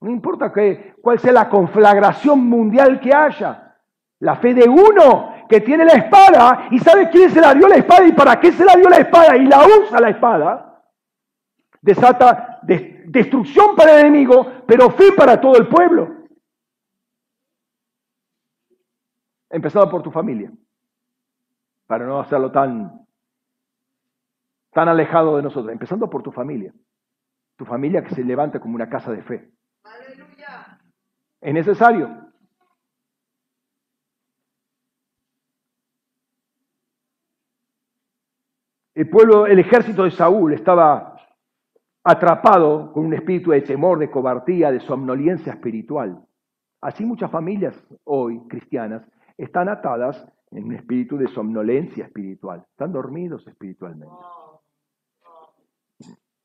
No importa que, cuál sea la conflagración mundial que haya. La fe de uno que tiene la espada y sabe quién se la dio la espada y para qué se la dio la espada y la usa la espada, desata destrucción para el enemigo, pero fe para todo el pueblo. Empezando por tu familia, para no hacerlo tan, tan alejado de nosotros, empezando por tu familia, tu familia que se levante como una casa de fe. Es necesario. El pueblo, el ejército de Saúl estaba atrapado con un espíritu de temor, de cobardía, de somnolencia espiritual. Así muchas familias hoy cristianas están atadas en un espíritu de somnolencia espiritual, están dormidos espiritualmente.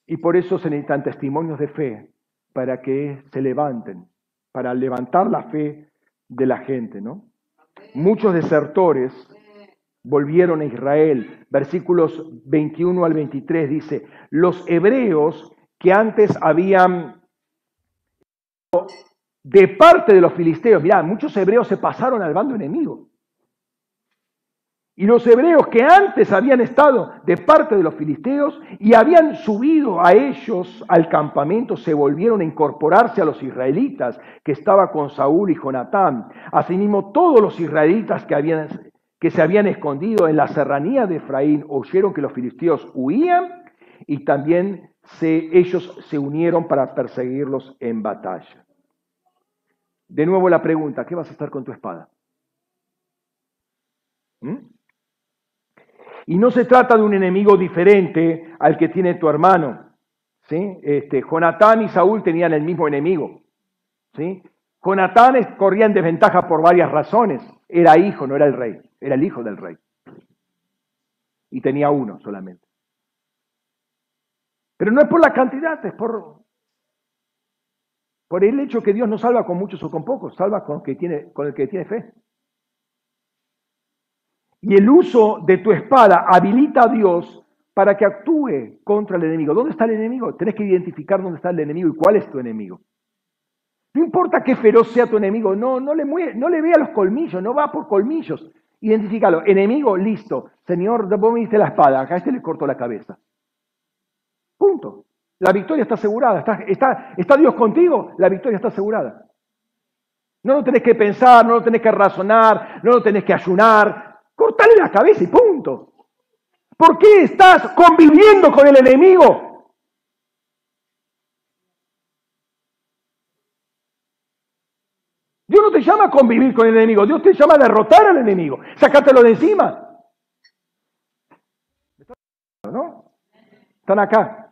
Y por eso se necesitan testimonios de fe para que se levanten, para levantar la fe de la gente, ¿no? Muchos desertores volvieron a Israel. Versículos 21 al 23 dice, los hebreos que antes habían de parte de los filisteos, mirá, muchos hebreos se pasaron al bando enemigo. Y los hebreos que antes habían estado de parte de los filisteos y habían subido a ellos al campamento, se volvieron a incorporarse a los israelitas que estaba con Saúl y Jonatán. Asimismo, todos los israelitas que, habían, que se habían escondido en la serranía de Efraín oyeron que los filisteos huían y también se, ellos se unieron para perseguirlos en batalla. De nuevo la pregunta, ¿qué vas a estar con tu espada? ¿Mm? Y no se trata de un enemigo diferente al que tiene tu hermano. ¿sí? Este, Jonatán y Saúl tenían el mismo enemigo. ¿sí? Jonatán corría en desventaja por varias razones. Era hijo, no era el rey. Era el hijo del rey. Y tenía uno solamente. Pero no es por la cantidad, es por, por el hecho que Dios no salva con muchos o con pocos, salva con, que tiene, con el que tiene fe. Y el uso de tu espada habilita a Dios para que actúe contra el enemigo. ¿Dónde está el enemigo? Tenés que identificar dónde está el enemigo y cuál es tu enemigo. No importa qué feroz sea tu enemigo, no, no, le, no le vea los colmillos, no va por colmillos. Identifícalo. Enemigo, listo. Señor, vos me diste la espada, acá este le cortó la cabeza. Punto. La victoria está asegurada. Está, está, está Dios contigo, la victoria está asegurada. No lo tenés que pensar, no lo tenés que razonar, no lo tenés que ayunar, Cortale la cabeza y punto. ¿Por qué estás conviviendo con el enemigo? Dios no te llama a convivir con el enemigo, Dios te llama a derrotar al enemigo, sacátelo de encima. ¿No? Están acá.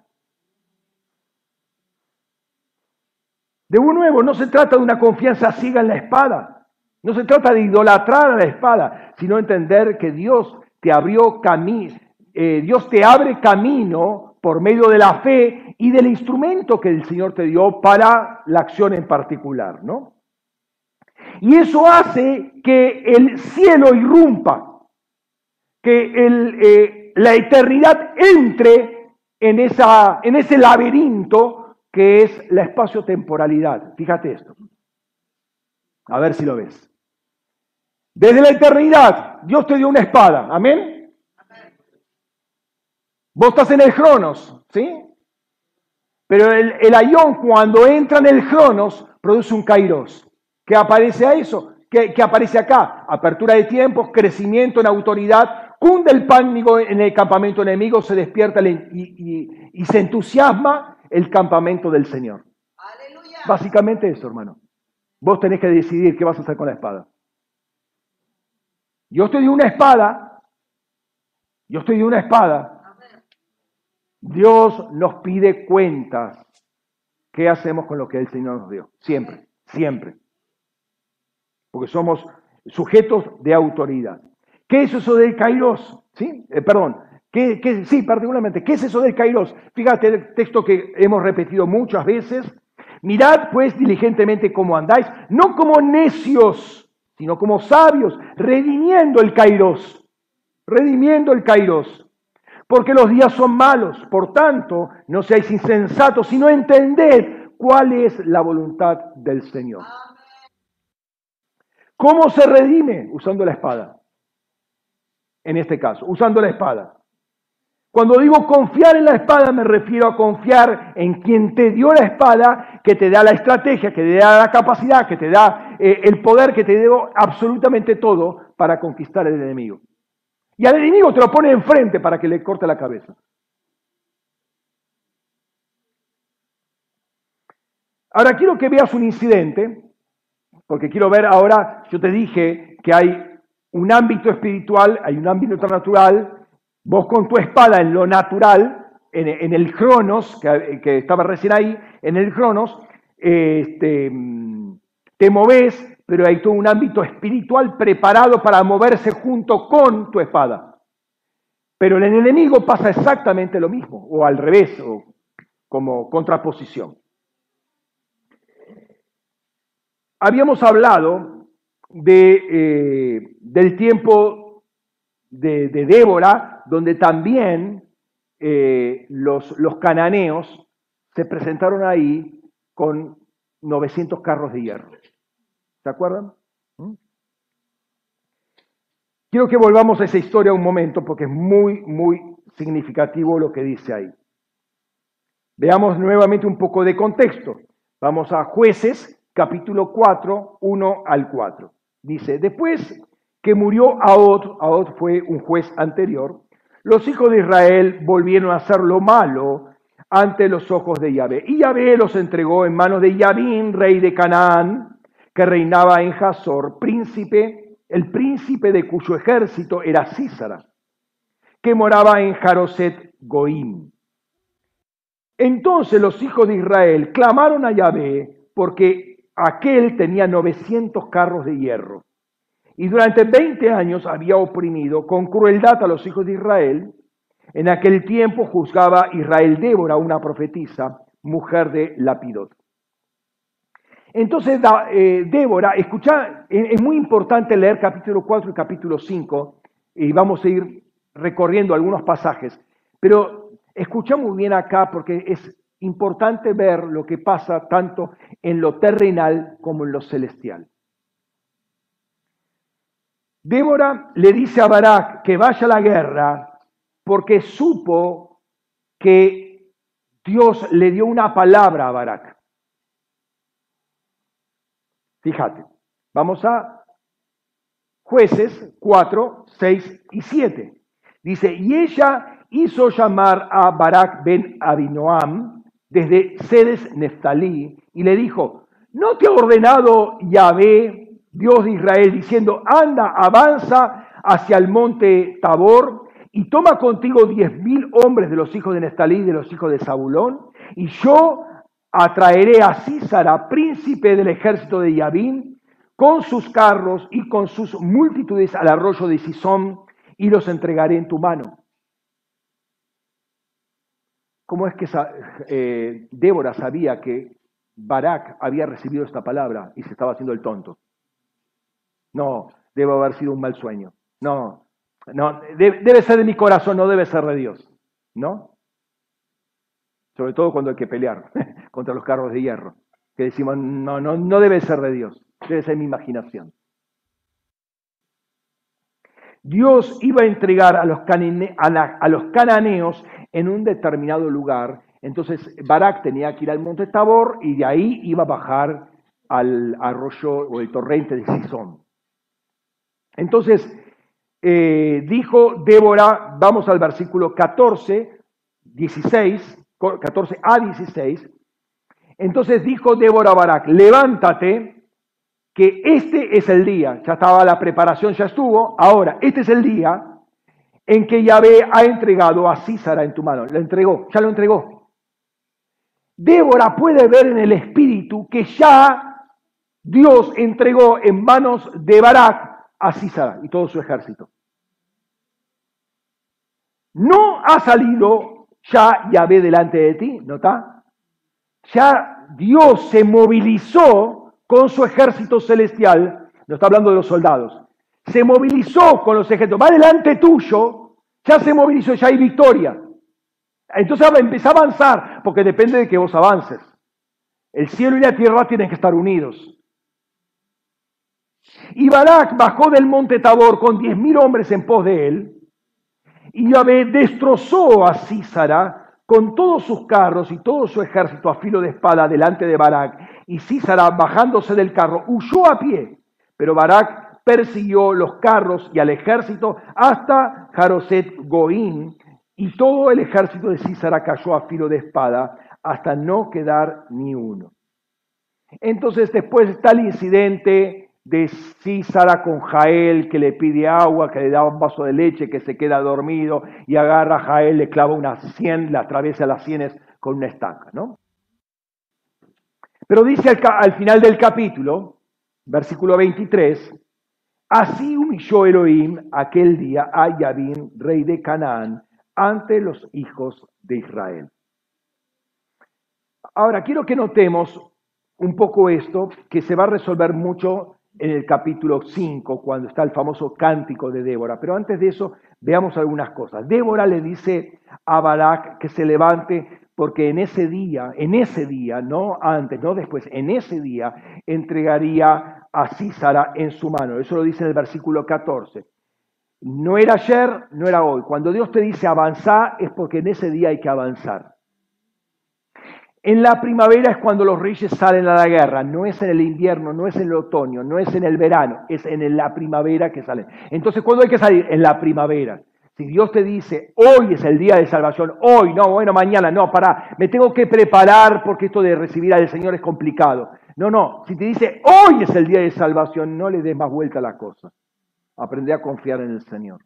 De nuevo, no se trata de una confianza ciega en la espada. No se trata de idolatrar a la espada, sino entender que Dios te abrió camino, eh, Dios te abre camino por medio de la fe y del instrumento que el Señor te dio para la acción en particular, ¿no? Y eso hace que el cielo irrumpa, que el, eh, la eternidad entre en, esa, en ese laberinto que es la espacio-temporalidad. Fíjate esto. A ver si lo ves. Desde la eternidad, Dios te dio una espada. Amén. Vos estás en el Cronos, ¿sí? Pero el, el ayón cuando entra en el Cronos produce un kairos. ¿Qué aparece a eso? ¿Qué, aparece acá? Apertura de tiempos, crecimiento en autoridad, cunde el pánico en el campamento enemigo, se despierta y, y, se entusiasma el campamento del Señor. Básicamente eso, hermano. Vos tenés que decidir qué vas a hacer con la espada. Yo estoy de una espada, yo estoy de una espada. Dios nos pide cuentas. ¿Qué hacemos con lo que el Señor nos dio? Siempre, siempre. Porque somos sujetos de autoridad. ¿Qué es eso del kairos? ¿Sí? Eh, perdón, ¿Qué, sí, particularmente, ¿qué es eso del kairos? Fíjate el texto que hemos repetido muchas veces. Mirad pues diligentemente cómo andáis, no como necios, sino como sabios, redimiendo el kairos, redimiendo el kairos. Porque los días son malos, por tanto, no seáis insensatos, sino entended cuál es la voluntad del Señor. ¿Cómo se redime? Usando la espada. En este caso, usando la espada. Cuando digo confiar en la espada me refiero a confiar en quien te dio la espada, que te da la estrategia, que te da la capacidad, que te da eh, el poder, que te dio absolutamente todo para conquistar al enemigo. Y al enemigo te lo pone enfrente para que le corte la cabeza. Ahora quiero que veas un incidente, porque quiero ver ahora, yo te dije que hay un ámbito espiritual, hay un ámbito natural, Vos con tu espada en lo natural, en, el Cronos, que, estaba recién ahí, en el Cronos, este, te moves, pero hay todo un ámbito espiritual preparado para moverse junto con tu espada. Pero en el enemigo pasa exactamente lo mismo, o al revés, o como contraposición. Habíamos hablado de, eh, del tiempo de, Débora, donde también eh, los, los cananeos se presentaron ahí con 900 carros de hierro. ¿Se acuerdan? ¿Mm? Quiero que volvamos a esa historia un momento porque es muy, muy significativo lo que dice ahí. Veamos nuevamente un poco de contexto. Vamos a jueces, capítulo 4, 1 al 4. Dice, después que murió Aod, Aod fue un juez anterior, los hijos de Israel volvieron a hacer lo malo ante los ojos de Yahvé. Y Yahvé los entregó en manos de Yabín, rey de Canaán, que reinaba en Hazor, príncipe, el príncipe de cuyo ejército era Císara, que moraba en Jaroset Goim. Entonces los hijos de Israel clamaron a Yahvé porque aquel tenía 900 carros de hierro y durante 20 años había oprimido con crueldad a los hijos de Israel. En aquel tiempo juzgaba Israel Débora, una profetisa, mujer de Lapidot. Entonces, eh, Débora, escucha, es muy importante leer capítulo 4 y capítulo 5, y vamos a ir recorriendo algunos pasajes, pero escucha muy bien acá porque es importante ver lo que pasa tanto en lo terrenal como en lo celestial. Débora le dice a Barak que vaya a la guerra porque supo que Dios le dio una palabra a Barak. Fíjate, vamos a jueces 4, 6 y 7. Dice, y ella hizo llamar a Barak ben Abinoam desde Sedes Neftalí y le dijo, ¿No te ha ordenado Yahvé, Dios de Israel, diciendo, anda, avanza hacia el monte Tabor y toma contigo diez mil hombres de los hijos de Nestalí y de los hijos de Zabulón, y yo atraeré a Císara, príncipe del ejército de Yabín, con sus carros y con sus multitudes al arroyo de Sisón, y los entregaré en tu mano. ¿Cómo es que eh, Débora sabía que Barak había recibido esta palabra y se estaba haciendo el tonto? No, debe haber sido un mal sueño. No, no, debe ser de mi corazón, no debe ser de Dios. ¿No? Sobre todo cuando hay que pelear contra los carros de hierro. Que decimos, no, no, no debe ser de Dios, debe ser mi imaginación. Dios iba a entregar a los, a, los cananeos en un determinado lugar. Entonces Barak tenía que ir al monte Tabor y de ahí iba a bajar al arroyo o el torrente de Sison. Entonces eh, dijo Débora, vamos al versículo 14, 16, 14 a 16. Entonces dijo Débora Barak, levántate que este es el día, ya estaba la preparación, ya estuvo, ahora, este es el día en que Yahvé ha entregado a Císara en tu mano. Lo entregó, ya lo entregó. Débora puede ver en el espíritu que ya Dios entregó en manos de Barak a Císara y todo su ejército. No ha salido ya Yahvé delante de ti, ¿nota? Ya Dios se movilizó con su ejército celestial, no está hablando de los soldados, se movilizó con los ejércitos, va delante tuyo, ya se movilizó, ya hay victoria. Entonces empieza a avanzar, porque depende de que vos avances. El cielo y la tierra tienen que estar unidos. Y Barak bajó del monte Tabor con diez mil hombres en pos de él, y Yahvé destrozó a Císara con todos sus carros y todo su ejército a filo de espada delante de Barak, y Císara, bajándose del carro, huyó a pie, pero Barak persiguió los carros y al ejército hasta Jaroset Goín, y todo el ejército de Císara cayó a filo de espada hasta no quedar ni uno. Entonces después está el incidente de Císara con Jael, que le pide agua, que le da un vaso de leche, que se queda dormido y agarra a Jael, le clava una sien, le atraviesa las sienes con una estaca, ¿no? Pero dice al, final del capítulo, versículo 23, así humilló Elohim aquel día a Yabín, rey de Canaán, ante los hijos de Israel. Ahora, quiero que notemos un poco esto, que se va a resolver mucho en el capítulo 5, cuando está el famoso cántico de Débora. Pero antes de eso, veamos algunas cosas. Débora le dice a Barak que se levante porque en ese día, en ese día, no antes, no después, en ese día entregaría a Císara en su mano. Eso lo dice en el versículo 14. No era ayer, no era hoy. Cuando Dios te dice avanzar, es porque en ese día hay que avanzar. En la primavera es cuando los reyes salen a la guerra, no es en el invierno, no es en el otoño, no es en el verano, es en la primavera que salen. Entonces, ¿cuándo hay que salir? En la primavera. Si Dios te dice, hoy es el día de salvación, hoy, no, bueno, mañana, no, para, me tengo que preparar porque esto de recibir al Señor es complicado. No, no, si te dice, hoy es el día de salvación, no le des más vuelta a la cosa. Aprende a confiar en el Señor.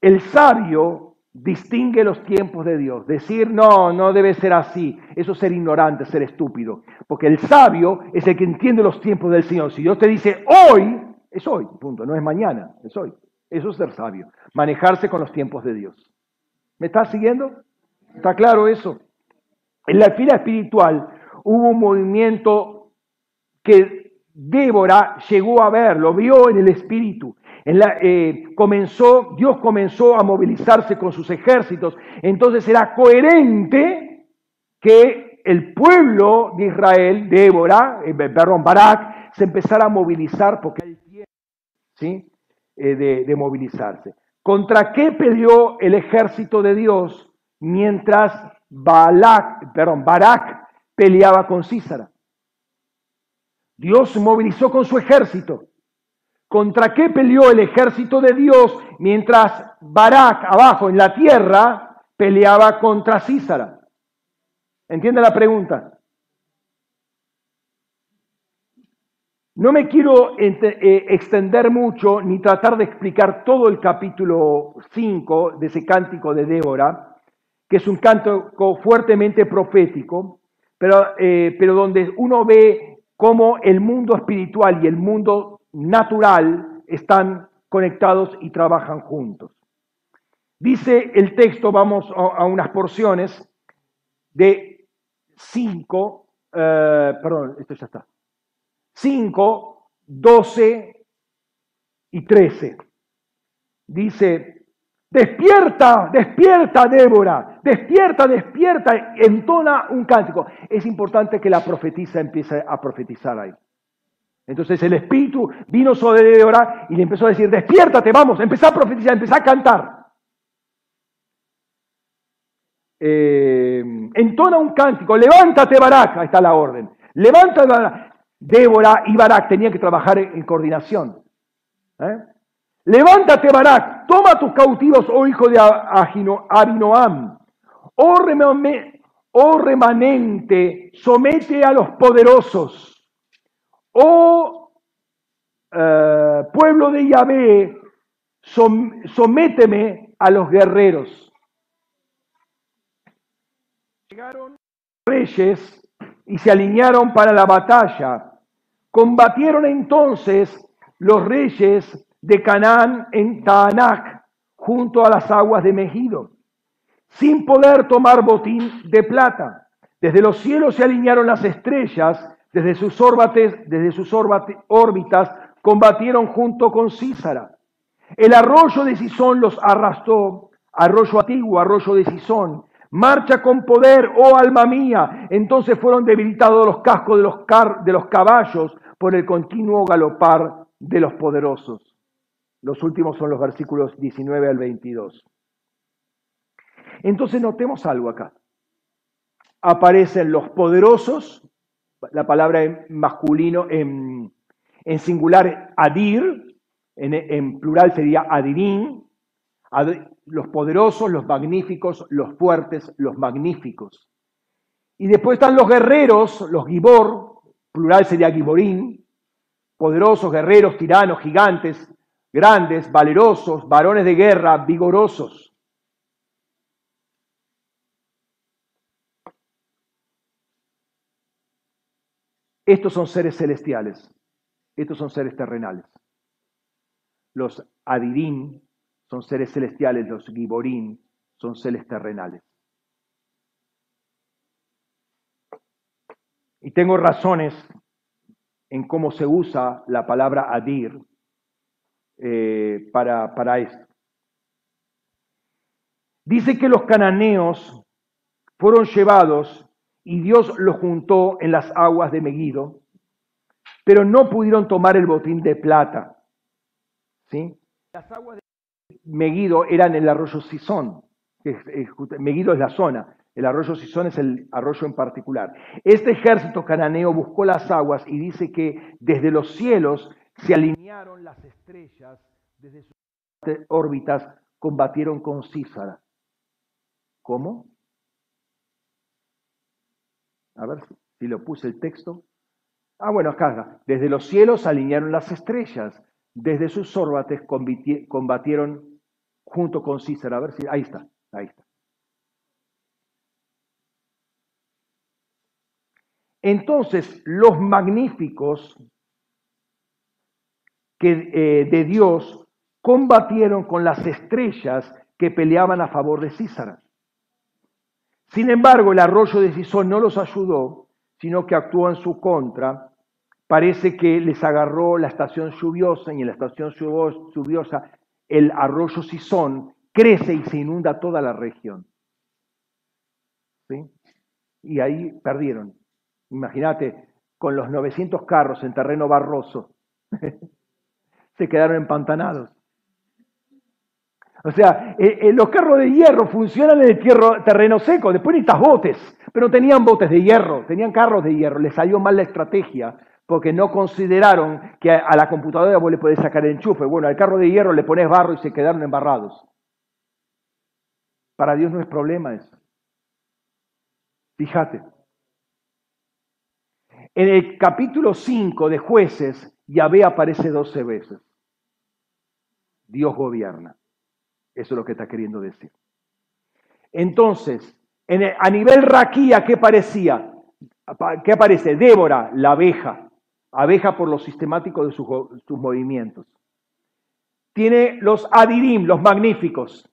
El sabio distingue los tiempos de Dios. Decir, no, no debe ser así. Eso es ser ignorante, ser estúpido. Porque el sabio es el que entiende los tiempos del Señor. Si Dios te dice hoy, es hoy, punto. No es mañana, es hoy. Eso es ser sabio. Manejarse con los tiempos de Dios. ¿Me estás siguiendo? ¿Está claro eso? En la fila espiritual hubo un movimiento que Débora llegó a ver, lo vio en el espíritu. Eh, comenzó, Dios comenzó a movilizarse con sus ejércitos. Entonces era coherente que el pueblo de Israel, Débora, eh, perdón, Barak, se empezara a movilizar porque hay tiempo ¿sí? Eh, de, de movilizarse. ¿Contra qué peleó el ejército de Dios mientras Balak, perdón, Barak peleaba con Císara? Dios movilizó con su ejército. ¿Contra qué peleó el ejército de Dios mientras Barak abajo en la tierra peleaba contra Císara? ¿Entiende la pregunta? No me quiero eh, extender mucho ni tratar de explicar todo el capítulo 5 de ese cántico de Débora, que es un cántico fuertemente profético, pero, eh, pero donde uno ve cómo el mundo espiritual y el mundo natural están conectados y trabajan juntos. Dice el texto, vamos a, unas porciones de 5, eh, perdón, esto ya está, 5, 12 y 13. Dice, despierta, despierta Débora, despierta, despierta, entona un cántico. Es importante que la profetisa empiece a profetizar ahí. Entonces el Espíritu vino sobre Débora y le empezó a decir, despiértate, vamos, empezá a profetizar, empezá a cantar. Eh, entona un cántico, levántate Barak, ahí está la orden. Levántate Barak. Débora y Barak tenían que trabajar en, coordinación. ¿eh? Levántate Barak, toma tus cautivos, oh hijo de Abinoam. Oh, oh remanente, somete a los poderosos. Oh pueblo de Yahvé, sométeme a los guerreros. Llegaron reyes y se alinearon para la batalla. Combatieron entonces los reyes de Canaán en Taanac, junto a las aguas de Megido, sin poder tomar botín de plata. Desde los cielos se alinearon las estrellas, desde sus, órbitas, desde sus órbitas combatieron junto con Císara. El arroyo de Sison los arrastró, arroyo antiguo, arroyo de Sison, Marcha con poder, oh alma mía. Entonces fueron debilitados los cascos de los, de los caballos por el continuo galopar de los poderosos. Los últimos son los versículos 19 al 22. Entonces notemos algo acá. Aparecen los poderosos, la palabra en masculino, en, singular adir, en, plural sería adirín, los poderosos, los magníficos, los fuertes, los magníficos. Y después están los guerreros, los gibor, plural sería giborín, poderosos, guerreros, tiranos, gigantes, grandes, valerosos, varones de guerra, vigorosos. Estos son seres celestiales, estos son seres terrenales. Los adirín, son seres celestiales, los giborín son seres terrenales. Y tengo razones en cómo se usa la palabra adir eh, para, para esto. Dice que los cananeos fueron llevados y Dios los juntó en las aguas de Megido, pero no pudieron tomar el botín de plata. ¿sí? Las aguas de Meguido era en el arroyo Sison. Meguido es la zona, el arroyo Sison es el arroyo en particular. Este ejército cananeo buscó las aguas y dice que desde los cielos se alinearon las estrellas, desde sus órbitas combatieron con Císara. ¿Cómo? A ver si lo puse el texto. Ah, bueno, acá, desde los cielos alinearon las estrellas, desde sus órbitas combatieron junto con Cícero. A ver si, ahí está, ahí está. Entonces, los magníficos que, eh, de Dios combatieron con las estrellas que peleaban a favor de Císara. Sin embargo, el arroyo de Sison no los ayudó, sino que actuó en su contra. Parece que les agarró la estación lluviosa y en la estación lluviosa el arroyo Sison crece y se inunda toda la región. ¿Sí? Y ahí perdieron. Imagínate, con los 900 carros en terreno barroso, se quedaron empantanados. O sea, eh, eh, los carros de hierro funcionan en el terreno seco, después necesitas botes, pero tenían botes de hierro, tenían carros de hierro, les salió mal la estrategia porque no consideraron que a la computadora vos le podés sacar el enchufe. Bueno, al carro de hierro le pones barro y se quedaron embarrados. Para Dios no es problema eso. Fíjate. En el capítulo 5 de jueces, Yahvé aparece 12 veces. Dios gobierna. Eso es lo que está queriendo decir. Entonces, a nivel raquía, ¿qué parecía? ¿Qué aparece? Débora, la abeja. Abeja por lo sistemático de sus, sus movimientos. Tiene los adirim, los magníficos.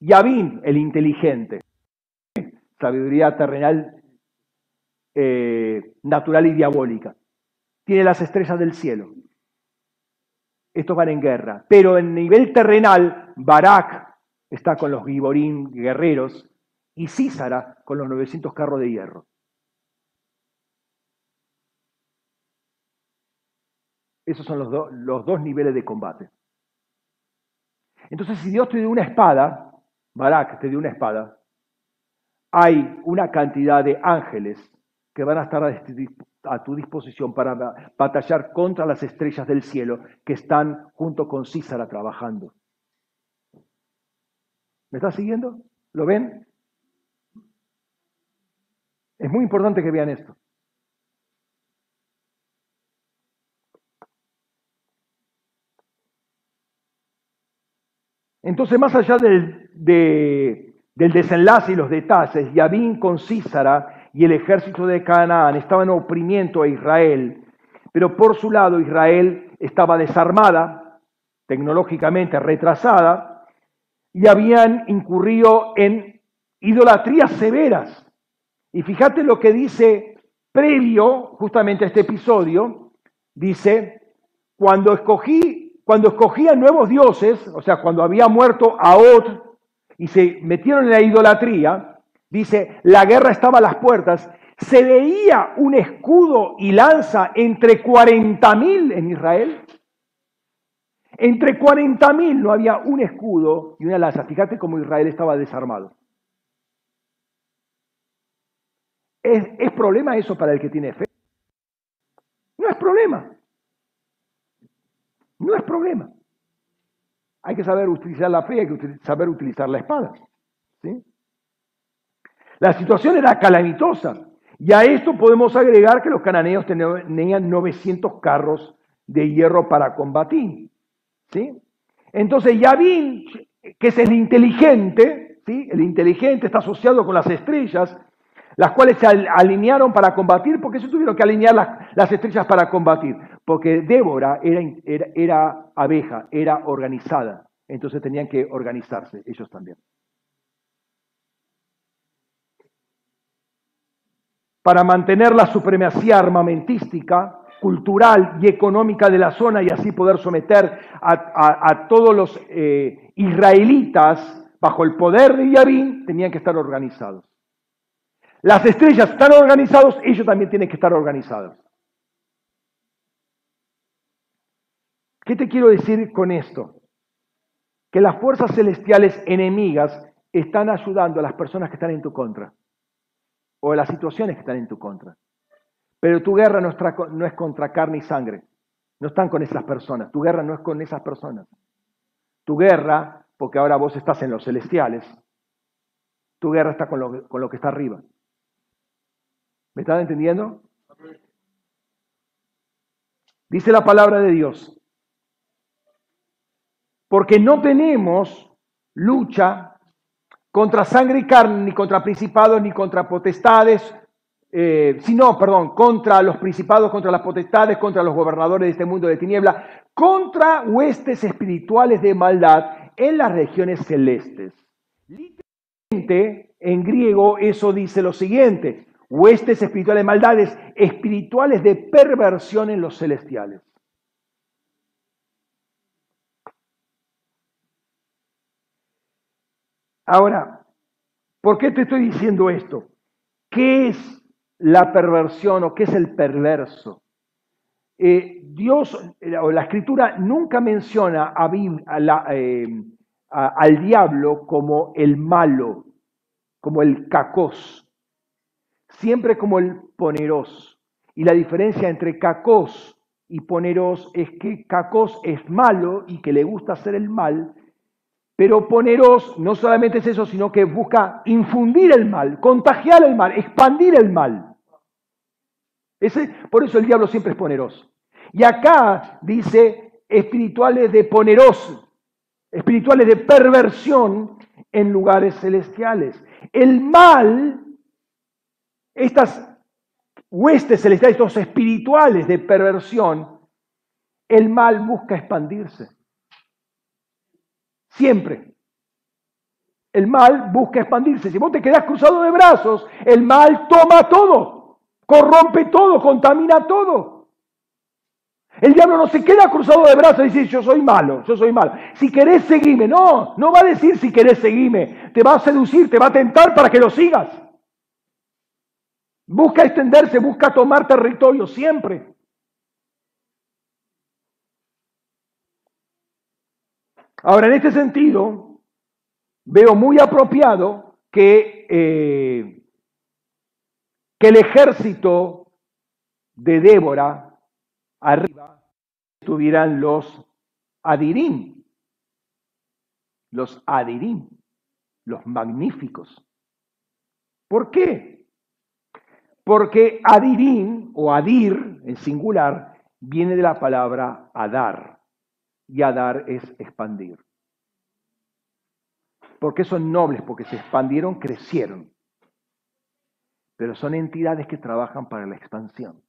Yavin, el inteligente. Sabiduría terrenal, eh, natural y diabólica. Tiene las estrellas del cielo. Estos van en guerra. Pero en nivel terrenal, Barak está con los Giborín guerreros y Císara con los 900 carros de hierro. Esos son los, dos niveles de combate. Entonces, si Dios te dio una espada, Barak te dio una espada, hay una cantidad de ángeles que van a estar a tu disposición para batallar contra las estrellas del cielo que están junto con Císara trabajando. ¿Me estás siguiendo? ¿Lo ven? Es muy importante que vean esto. Entonces, más allá del, del desenlace y los detalles, Yabín con Císara y el ejército de Canaán estaban oprimiendo a Israel, pero por su lado Israel estaba desarmada, tecnológicamente retrasada, y habían incurrido en idolatrías severas. Y fíjate lo que dice previo justamente a este episodio, dice, cuando escogí cuando escogían nuevos dioses, o sea, cuando había muerto Aot y se metieron en la idolatría, dice, la guerra estaba a las puertas, se veía un escudo y lanza entre 40.000 en Israel. Entre 40.000 no había un escudo y una lanza. Fíjate cómo Israel estaba desarmado. ¿Es, ¿Es problema eso para el que tiene fe? No es problema. No es problema. Hay que saber utilizar la fe, hay que saber utilizar la espada. ¿sí? La situación era calamitosa. Y a esto podemos agregar que los cananeos tenían 900 carros de hierro para combatir. ¿sí? Entonces Yavin, que es el inteligente, ¿sí? el inteligente está asociado con las estrellas, las cuales se alinearon para combatir, porque se tuvieron que alinear las, estrellas para combatir, porque Débora era, era, abeja, era organizada, entonces tenían que organizarse ellos también. Para mantener la supremacía armamentística, cultural y económica de la zona y así poder someter a, todos los eh, israelitas bajo el poder de Yahvín, tenían que estar organizados. Las estrellas están organizados, ellos también tienen que estar organizados. ¿Qué te quiero decir con esto? Que las fuerzas celestiales enemigas están ayudando a las personas que están en tu contra o las situaciones que están en tu contra. Pero tu guerra no, no es contra carne y sangre. No están con esas personas. Tu guerra no es con esas personas. Tu guerra, porque ahora vos estás en los celestiales, tu guerra está con lo, con lo que está arriba. ¿Me están entendiendo? Dice la palabra de Dios. Porque no tenemos lucha contra sangre y carne, ni contra principados, ni contra potestades, eh, sino, perdón, contra los principados, contra las potestades, contra los gobernadores de este mundo de tiniebla, contra huestes espirituales de maldad en las regiones celestes. Literalmente, en griego, eso dice lo siguiente, huestes espirituales de maldades, espirituales de perversión en los celestiales. Ahora, ¿por qué te estoy diciendo esto? ¿Qué es la perversión o qué es el perverso? Eh, Dios o la escritura nunca menciona eh, al diablo como el malo, como el cacos siempre como el poneros. Y la diferencia entre cacos y poneros es que cacos es malo y que le gusta hacer el mal, Pero poneros no solamente es eso, sino que busca infundir el mal, contagiar el mal, expandir el mal. Ese, por eso el diablo siempre es poneroso. Y acá dice espirituales de poneroso, espirituales de perversión en lugares celestiales. El mal, estas huestes celestiales, estos espirituales de perversión, el mal busca expandirse. Siempre. El mal busca expandirse. Si vos te quedás cruzado de brazos, el mal toma todo, corrompe todo, contamina todo. El diablo no se queda cruzado de brazos y dice, yo soy malo, yo soy malo. Si querés seguirme, no, no va a decir si querés seguirme. Te va a seducir, te va a tentar para que lo sigas. Busca extenderse, busca tomar territorio siempre. Ahora, en este sentido, veo muy apropiado que, eh, que el ejército de Débora arriba estuvieran los Adirim, los Adirim, los magníficos. ¿Por qué? Porque Adirim o Adir en singular viene de la palabra Adar y a dar es expandir. ¿Por qué son nobles? Porque se expandieron, crecieron. Pero son entidades que trabajan para la expansión.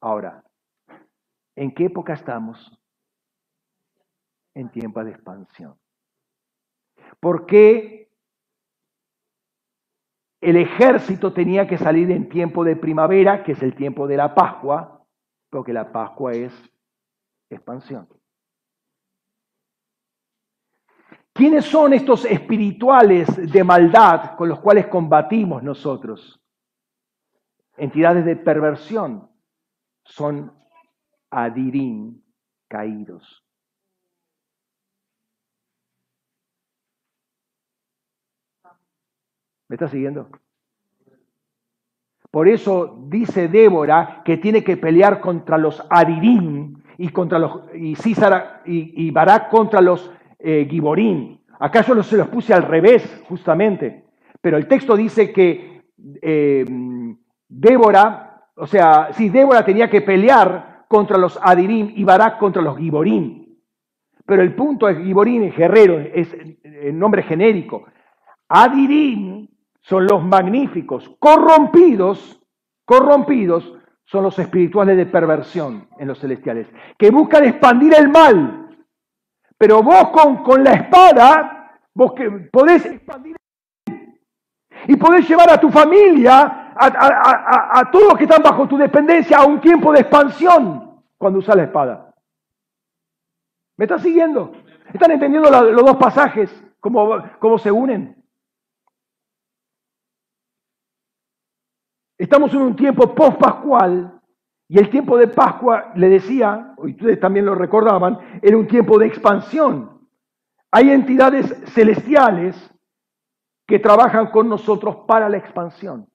Ahora, ¿en qué época estamos? En tiempo de expansión. ¿Por qué el ejército tenía que salir en tiempo de primavera, que es el tiempo de la Pascua, porque la Pascua es expansión. ¿Quiénes son estos espirituales de maldad con los cuales combatimos nosotros? Entidades de perversión son adirín caídos. ¿Me está siguiendo? Por eso dice Débora que tiene que pelear contra los Adirim y contra los y y, Barak contra los eh, Giborín. Acá yo se los puse al revés, justamente. Pero el texto dice que eh, Débora, o sea, sí, Débora tenía que pelear contra los Adirim y Barak contra los Giborín. Pero el punto es Giborín, es guerrero, es el nombre genérico. Adirim son los magníficos, corrompidos, corrompidos son los espirituales de perversión en los celestiales, que buscan expandir el mal. Pero vos con, con la espada, vos que podés expandir el mal. Y podés llevar a tu familia, a, a, a, todos los que están bajo tu dependencia, a un tiempo de expansión cuando usas la espada. ¿Me estás siguiendo? ¿Están entendiendo los dos pasajes? ¿Cómo, cómo se unen? Estamos en un tiempo post-pascual y el tiempo de Pascua, le decía, y ustedes también lo recordaban, era un tiempo de expansión. Hay entidades celestiales que trabajan con nosotros para la expansión.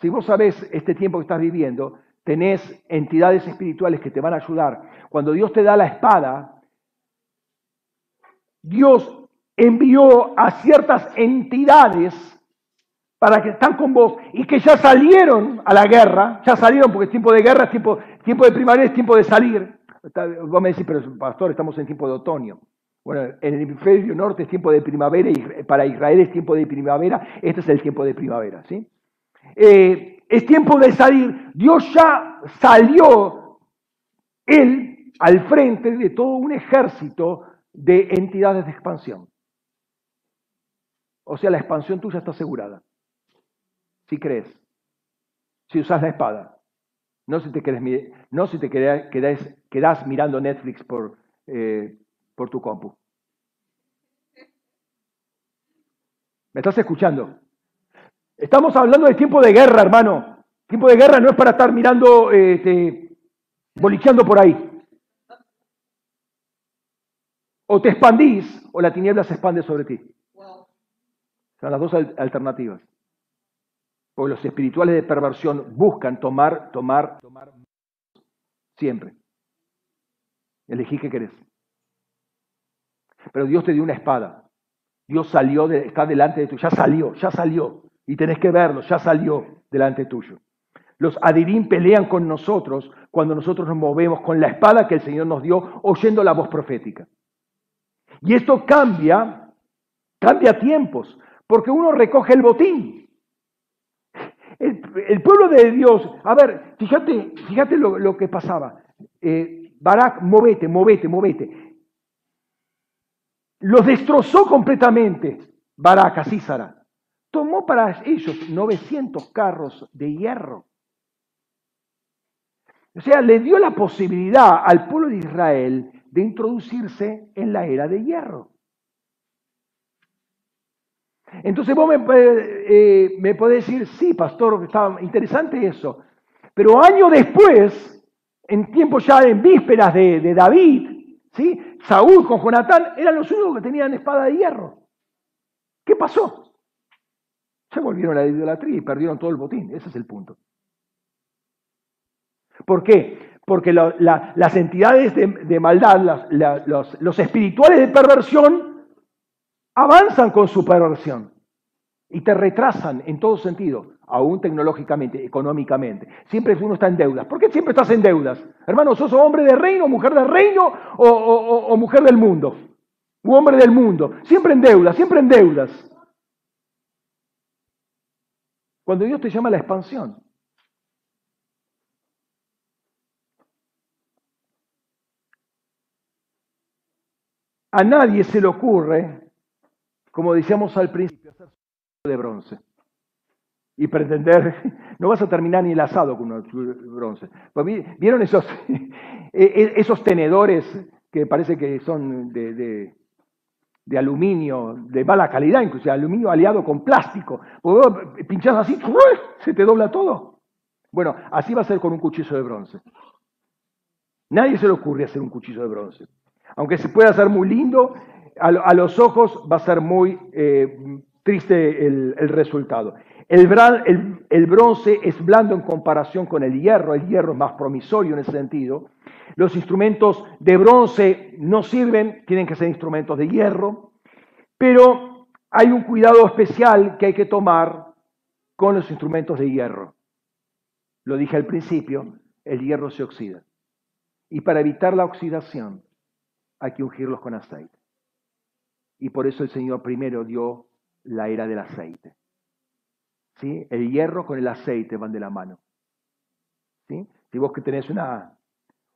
Si vos sabés este tiempo que estás viviendo, tenés entidades espirituales que te van a ayudar. Cuando Dios te da la espada, Dios envió a ciertas entidades para que están con vos y que ya salieron a la guerra, ya salieron porque es tiempo de guerra, es tiempo, tiempo de primavera, es tiempo de salir. Vos me decís, pero pastor, estamos en tiempo de otoño. Bueno, en el hemisferio norte es tiempo de primavera y para Israel es tiempo de primavera, este es el tiempo de primavera, ¿sí? Eh, es tiempo de salir. Dios ya salió, Él, al frente de todo un ejército de entidades de expansión. O sea, la expansión tuya está asegurada si crees, si usas la espada, no si te, quedes, no si te quedas, mirando Netflix por, eh, por tu compu. ¿Me estás escuchando? Estamos hablando de tiempo de guerra, hermano. Tiempo de guerra no es para estar mirando, este, bolicheando por ahí. O te expandís o la tiniebla se expande sobre ti. Son las dos alternativas. Porque los espirituales de perversión buscan tomar, tomar, tomar siempre. Elegí qué querés. Pero Dios te dio una espada. Dios salió, está delante de tú, ya salió, ya salió. Y tenés que verlo, ya salió delante tuyo. Los adivín pelean con nosotros cuando nosotros nos movemos con la espada que el Señor nos dio, oyendo la voz profética. Y esto cambia, cambia tiempos, porque uno recoge el botín. El, pueblo de Dios, a ver, fíjate, fíjate lo, que pasaba. Eh, Barak, movete, movete, movete. Los destrozó completamente Barak a Císara. Tomó para ellos 900 carros de hierro. O sea, le dio la posibilidad al pueblo de Israel de introducirse en la era de hierro. Entonces vos me, eh, me podés decir, sí, pastor, está interesante eso. Pero años después, en tiempo ya en vísperas de, David, ¿sí? Saúl con Jonatán eran los únicos que tenían espada de hierro. ¿Qué pasó? Se volvieron a la idolatría y perdieron todo el botín. Ese es el punto. ¿Por qué? Porque las entidades de, maldad, los, espirituales de perversión, avanzan con su perversión y te retrasan en todo sentido, aún tecnológicamente, económicamente. Siempre uno está en deudas. ¿Por qué siempre estás en deudas? Hermano, ¿sos hombre de reino, mujer de reino o, mujer del mundo? Hombre del mundo. Siempre en deudas, siempre en deudas. Cuando Dios te llama a la expansión, A nadie se le ocurre, como decíamos al principio, hacer de bronce y pretender, no vas a terminar ni el asado con un bronce. Pues, ¿Vieron esos, e-, e-, esos tenedores que parece que son de, aluminio, de mala calidad, incluso aluminio aliado con plástico? Pues, pinchas así, se te dobla todo. Bueno, así va a ser con un cuchillo de bronce. Nadie se le ocurre hacer un cuchillo de bronce. Aunque se pueda hacer muy lindo, a, los ojos va a ser muy eh, triste el, resultado. El, el, bronce es blando en comparación con el hierro, el hierro es más promisorio en ese sentido. Los instrumentos de bronce no sirven, tienen que ser instrumentos de hierro, pero hay un cuidado especial que hay que tomar con los instrumentos de hierro. Lo dije al principio, el hierro se oxida. Y para evitar la oxidación, hay que ungirlos con aceite. Y por eso el Señor primero dio la era del aceite. ¿Sí? El hierro con el aceite van de la mano. ¿Sí? Si vos que tenés una,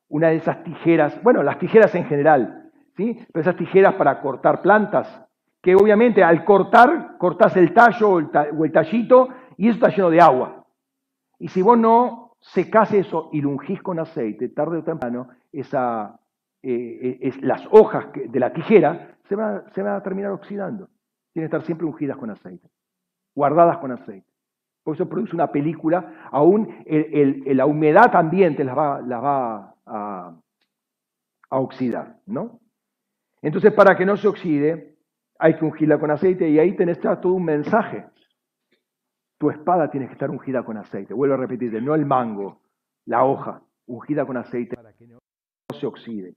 una de esas tijeras, bueno, las tijeras en general, ¿sí? pero esas tijeras para cortar plantas, que obviamente al cortar, cortás el tallo o el, tallito y eso está lleno de agua. Y si vos no secás eso y lo ungís con aceite, tarde o temprano, esa, eh, eh, las hojas de la tijera se van, a terminar oxidando. Tienen que estar siempre ungidas con aceite, guardadas con aceite. Por eso produce una película, aún la humedad ambiente las va, va a, oxidar, ¿no? Entonces, para que no se oxide, hay que ungirla con aceite y ahí tenés todo un mensaje. Tu espada tiene que estar ungida con aceite. Vuelvo a repetirte, no el mango, la hoja, ungida con aceite para que no se oxide.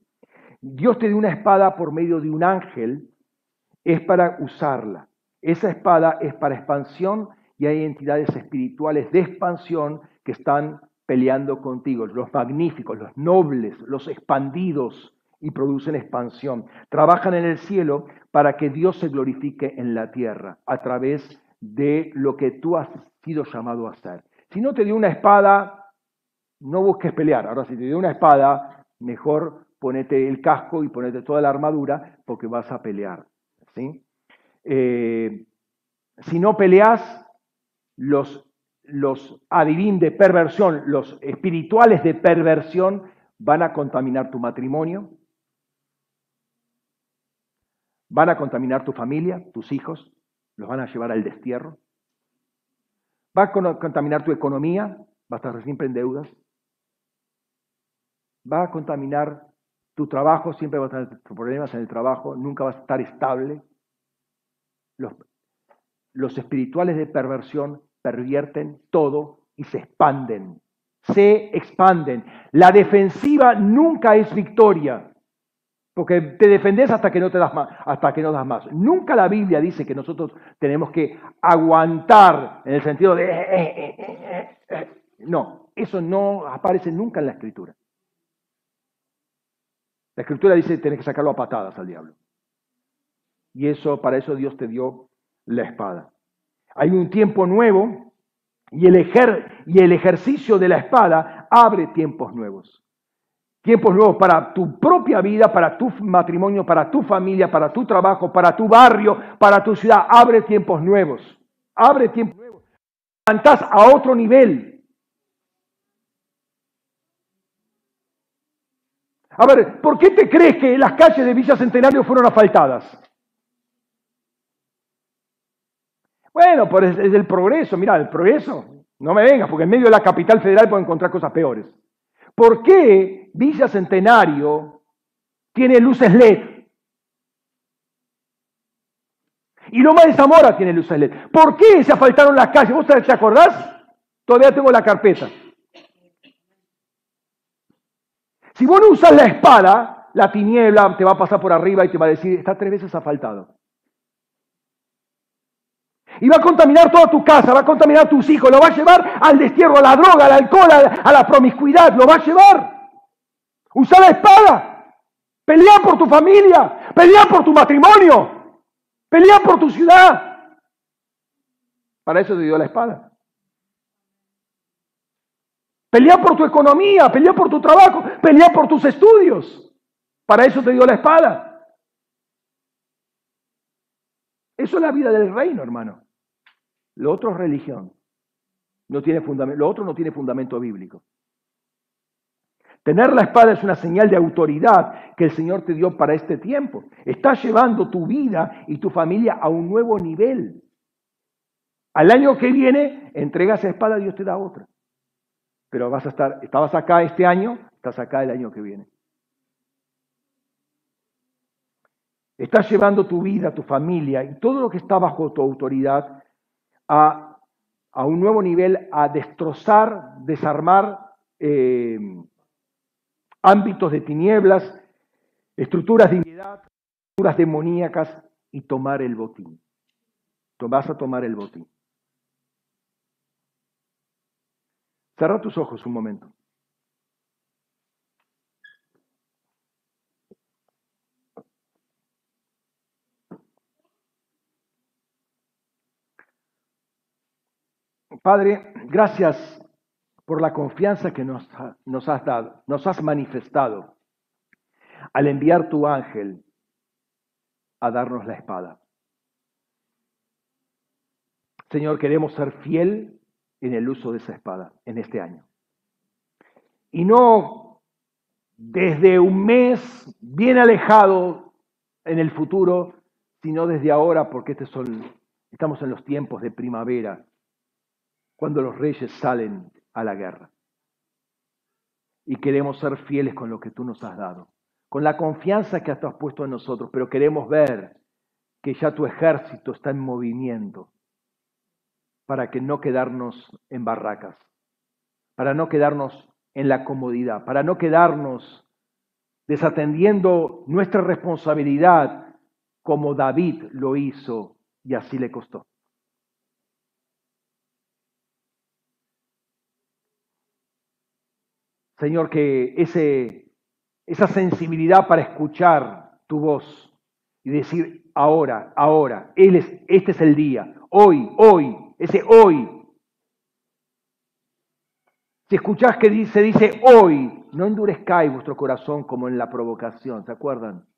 Dios te dio una espada por medio de un ángel, es para usarla. Esa espada es para expansión y hay entidades espirituales de expansión que están peleando contigo, los magníficos, los nobles, los expandidos y producen expansión. Trabajan en el cielo para que Dios se glorifique en la tierra a través de lo que tú has sido llamado a hacer. Si no te dio una espada, no busques pelear. Ahora, si te dio una espada, mejor ponete el casco y ponete toda la armadura porque vas a pelear. ¿sí? Eh, si no peleas, los, los adivín de perversión, los espirituales de perversión van a contaminar tu matrimonio, van a contaminar tu familia, tus hijos, los van a llevar al destierro, va a contaminar tu economía, vas a estar siempre en deudas, va a contaminar tu trabajo siempre va a tener problemas en el trabajo, nunca vas a estar estable. Los, los espirituales de perversión pervierten todo y se expanden. Se expanden. La defensiva nunca es victoria. Porque te defendés hasta que no te das más, hasta que no das más. Nunca la Biblia dice que nosotros tenemos que aguantar en el sentido de eh, eh, eh, no, eso no aparece nunca en la escritura. La escritura dice que tienes que sacarlo a patadas al diablo. Y eso, para eso Dios te dio la espada. Hay un tiempo nuevo y el, y el ejercicio de la espada abre tiempos nuevos. Tiempos nuevos para tu propia vida, para tu matrimonio, para tu familia, para tu trabajo, para tu barrio, para tu ciudad. Abre tiempos nuevos. Abre tiempos nuevos. Levantás a otro nivel. A ver, ¿por qué te crees que las calles de Villa Centenario fueron asfaltadas? Bueno, por es el progreso, mira, el progreso. No me vengas, porque en medio de la capital federal puedo encontrar cosas peores. ¿Por qué Villa Centenario tiene luces LED? Y Loma de Zamora tiene luces LED. ¿Por qué se asfaltaron las calles? ¿Vos te acordás? Todavía tengo la carpeta. Si vos no usas la espada, la tiniebla te va a pasar por arriba y te va a decir, está tres veces asfaltado. Y va a contaminar toda tu casa, va a contaminar a tus hijos, lo va a llevar al destierro, a la droga, al alcohol, a la promiscuidad, lo va a llevar. Usa la espada. Pelea por tu familia, pelea por tu matrimonio, pelea por tu ciudad. Para eso te dio la espada. Pelea por tu economía, pelea por tu trabajo, pelea por tus estudios. Para eso te dio la espada. Eso es la vida del reino, hermano. Lo otro es religión. No tiene fundamento, lo otro no tiene fundamento bíblico. Tener la espada es una señal de autoridad que el Señor te dio para este tiempo. Estás llevando tu vida y tu familia a un nuevo nivel. Al año que viene, entregas esa espada, Dios te da otra pero vas a estar, estabas acá este año, estás acá el año que viene. Estás llevando tu vida, tu familia y todo lo que está bajo tu autoridad a, un nuevo nivel, a destrozar, desarmar eh, ámbitos de tinieblas, estructuras de estructuras demoníacas y tomar el botín. Vas a tomar el botín. Cerra tus ojos un momento. Padre, gracias por la confianza que nos, nos, has dado, nos has manifestado al enviar tu ángel a darnos la espada. Señor, queremos ser fiel en el uso de esa espada en este año. Y no desde un mes bien alejado en el futuro, sino desde ahora, porque son, estamos en los tiempos de primavera, cuando los reyes salen a la guerra. Y queremos ser fieles con lo que tú nos has dado, con la confianza que has puesto en nosotros, pero queremos ver que ya tu ejército está en movimiento para que no quedarnos en barracas, para no quedarnos en la comodidad, para no quedarnos desatendiendo nuestra responsabilidad como David lo hizo y así le costó. Señor, que esa sensibilidad para escuchar tu voz y decir, ahora, ahora, él es, este es el día, hoy, hoy, ese hoy. Si escuchás que dice, dice hoy, no endurezcáis vuestro corazón como en la provocación, ¿se acuerdan?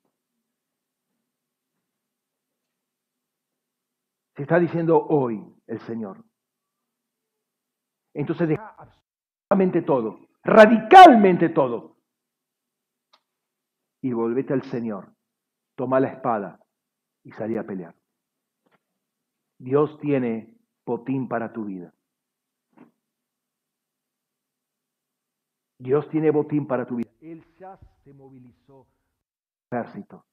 Se está diciendo hoy el Señor. Entonces deja absolutamente todo, radicalmente todo. Y volvete al Señor, toma la espada y salí a pelear. Dios tiene botín para tu vida. Dios tiene botín para tu vida. El Shah se movilizó con ejército,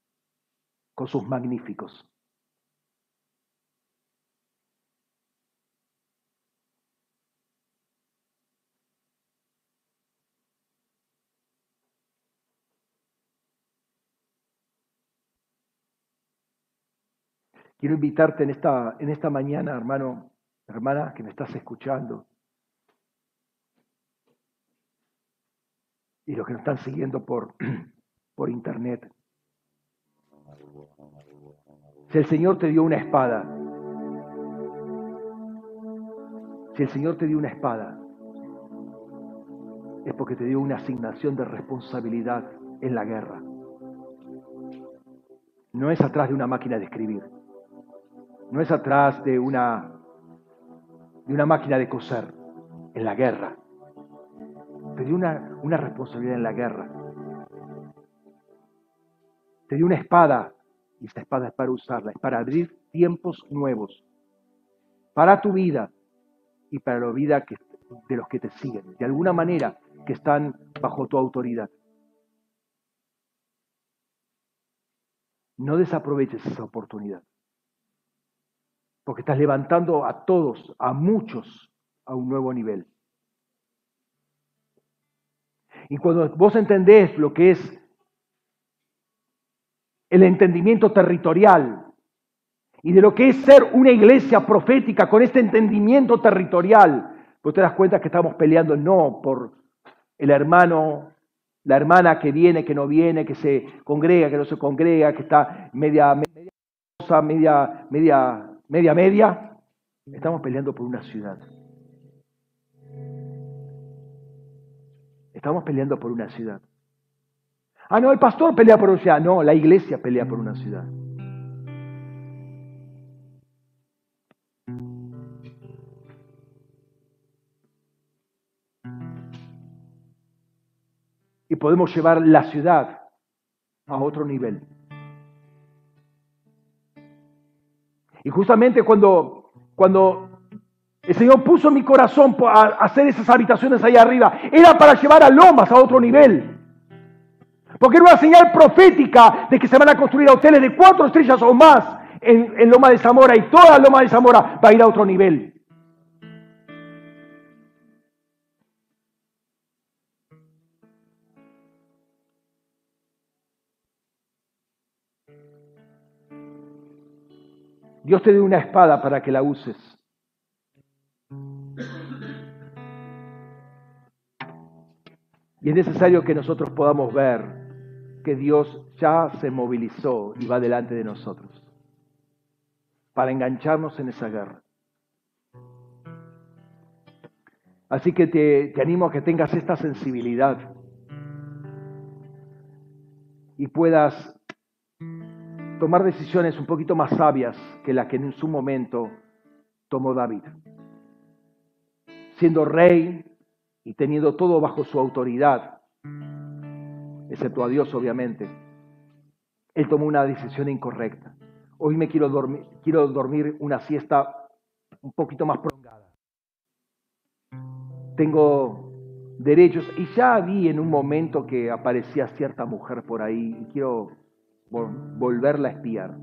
con sus magníficos. Quiero invitarte en esta, en esta mañana, hermano, hermana, que me estás escuchando. Y los que nos están siguiendo por, por internet. Si el Señor te dio una espada, si el Señor te dio una espada, es porque te dio una asignación de responsabilidad en la guerra. No es atrás de una máquina de escribir. No es atrás de una, de una máquina de coser. En la guerra. Te dio una, una responsabilidad en la guerra. Te dio una espada. Y esta espada es para usarla. Es para abrir tiempos nuevos. Para tu vida y para la vida de los que te siguen. De alguna manera que están bajo tu autoridad. No desaproveches esa oportunidad. Porque estás levantando a todos, a muchos, a un nuevo nivel. Y cuando vos entendés lo que es el entendimiento territorial y de lo que es ser una iglesia profética con este entendimiento territorial, vos te das cuenta que estamos peleando no por el hermano, la hermana que viene, que no viene, que se congrega, que no se congrega, que está media, media, media, media, media, media. Estamos peleando por una ciudad. Estamos peleando por una ciudad. Ah, no, el pastor pelea por una ciudad. No, la iglesia pelea por una ciudad. y podemos llevar la ciudad a otro nivel. Y justamente cuando, cuando el Señor puso mi corazón a hacer esas habitaciones ahí arriba, era para llevar a Lomas a otro nivel. Porque era una señal profética de que se van a construir hoteles de cuatro estrellas o más en, en Loma de Zamora y toda Loma de Zamora va a ir a otro nivel. Dios te dio una espada para que la uses. Y es necesario que nosotros podamos ver que Dios ya se movilizó y va delante de nosotros para engancharnos en esa guerra. Así que te, te animo a que tengas esta sensibilidad y puedas tomar decisiones un poquito más sabias que las que en su momento tomó David. Siendo rey y teniendo todo bajo su autoridad, excepto a Dios obviamente, él tomó una decisión incorrecta. Hoy me quiero dormir, quiero dormir una siesta un poquito más prolongada. Tengo derechos y ya vi en un momento que aparecía cierta mujer por ahí y quiero volverla a espiar.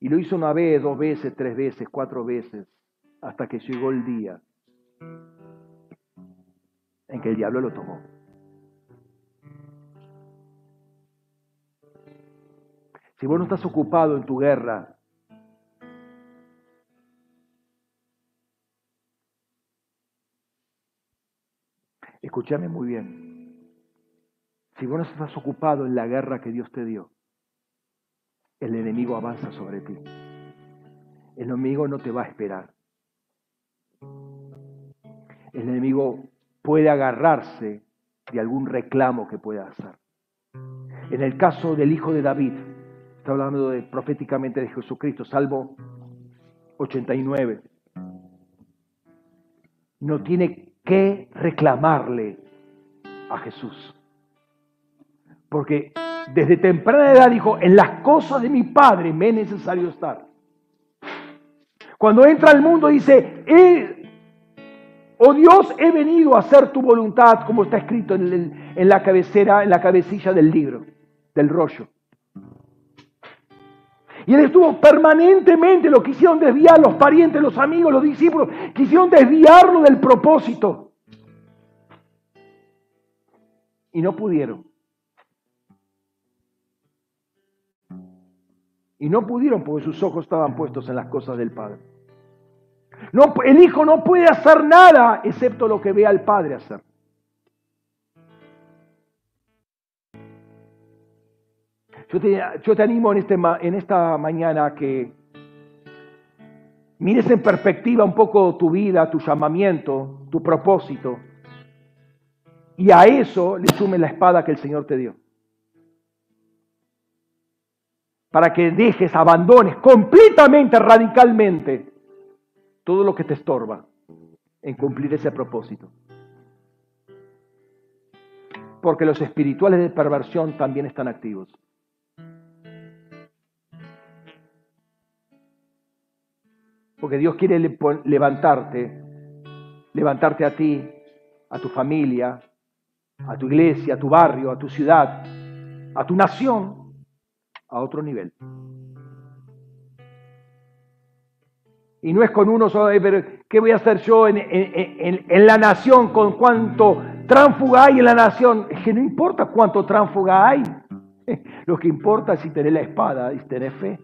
Y lo hizo una vez, dos veces, tres veces, cuatro veces, hasta que llegó el día en que el diablo lo tomó. Si vos no estás ocupado en tu guerra, escúchame muy bien. Si vos no estás ocupado en la guerra que Dios te dio, el enemigo avanza sobre ti. El enemigo no te va a esperar. El enemigo puede agarrarse de algún reclamo que pueda hacer. En el caso del hijo de David, está hablando de, proféticamente de Jesucristo, Salmo 89, no tiene que reclamarle a Jesús. Porque desde temprana edad dijo, en las cosas de mi Padre me es necesario estar. Cuando entra al mundo dice, oh Dios, he venido a hacer tu voluntad, como está escrito en, en la cabecera, en la cabecilla del libro, del rollo. Y él estuvo permanentemente, lo quisieron desviar los parientes, los amigos, los discípulos, quisieron desviarlo del propósito. Y no pudieron. Y no pudieron porque sus ojos estaban puestos en las cosas del Padre. No, el Hijo no puede hacer nada excepto lo que ve al Padre hacer. Yo te, yo te animo en, este, en esta mañana a que mires en perspectiva un poco tu vida, tu llamamiento, tu propósito, y a eso le sume la espada que el Señor te dio. Para que dejes, abandones completamente, radicalmente, todo lo que te estorba en cumplir ese propósito. Porque los espirituales de perversión también están activos. Porque Dios quiere levantarte, levantarte a ti, a tu familia, a tu iglesia, a tu barrio, a tu ciudad, a tu nación, a otro nivel. Y no es con uno solo, ¿qué voy a hacer yo en, en, la nación con cuánto tránfuga hay en la nación? Es que no importa cuánto tránfuga hay. Lo que importa es si tenés la espada y si tenés fe.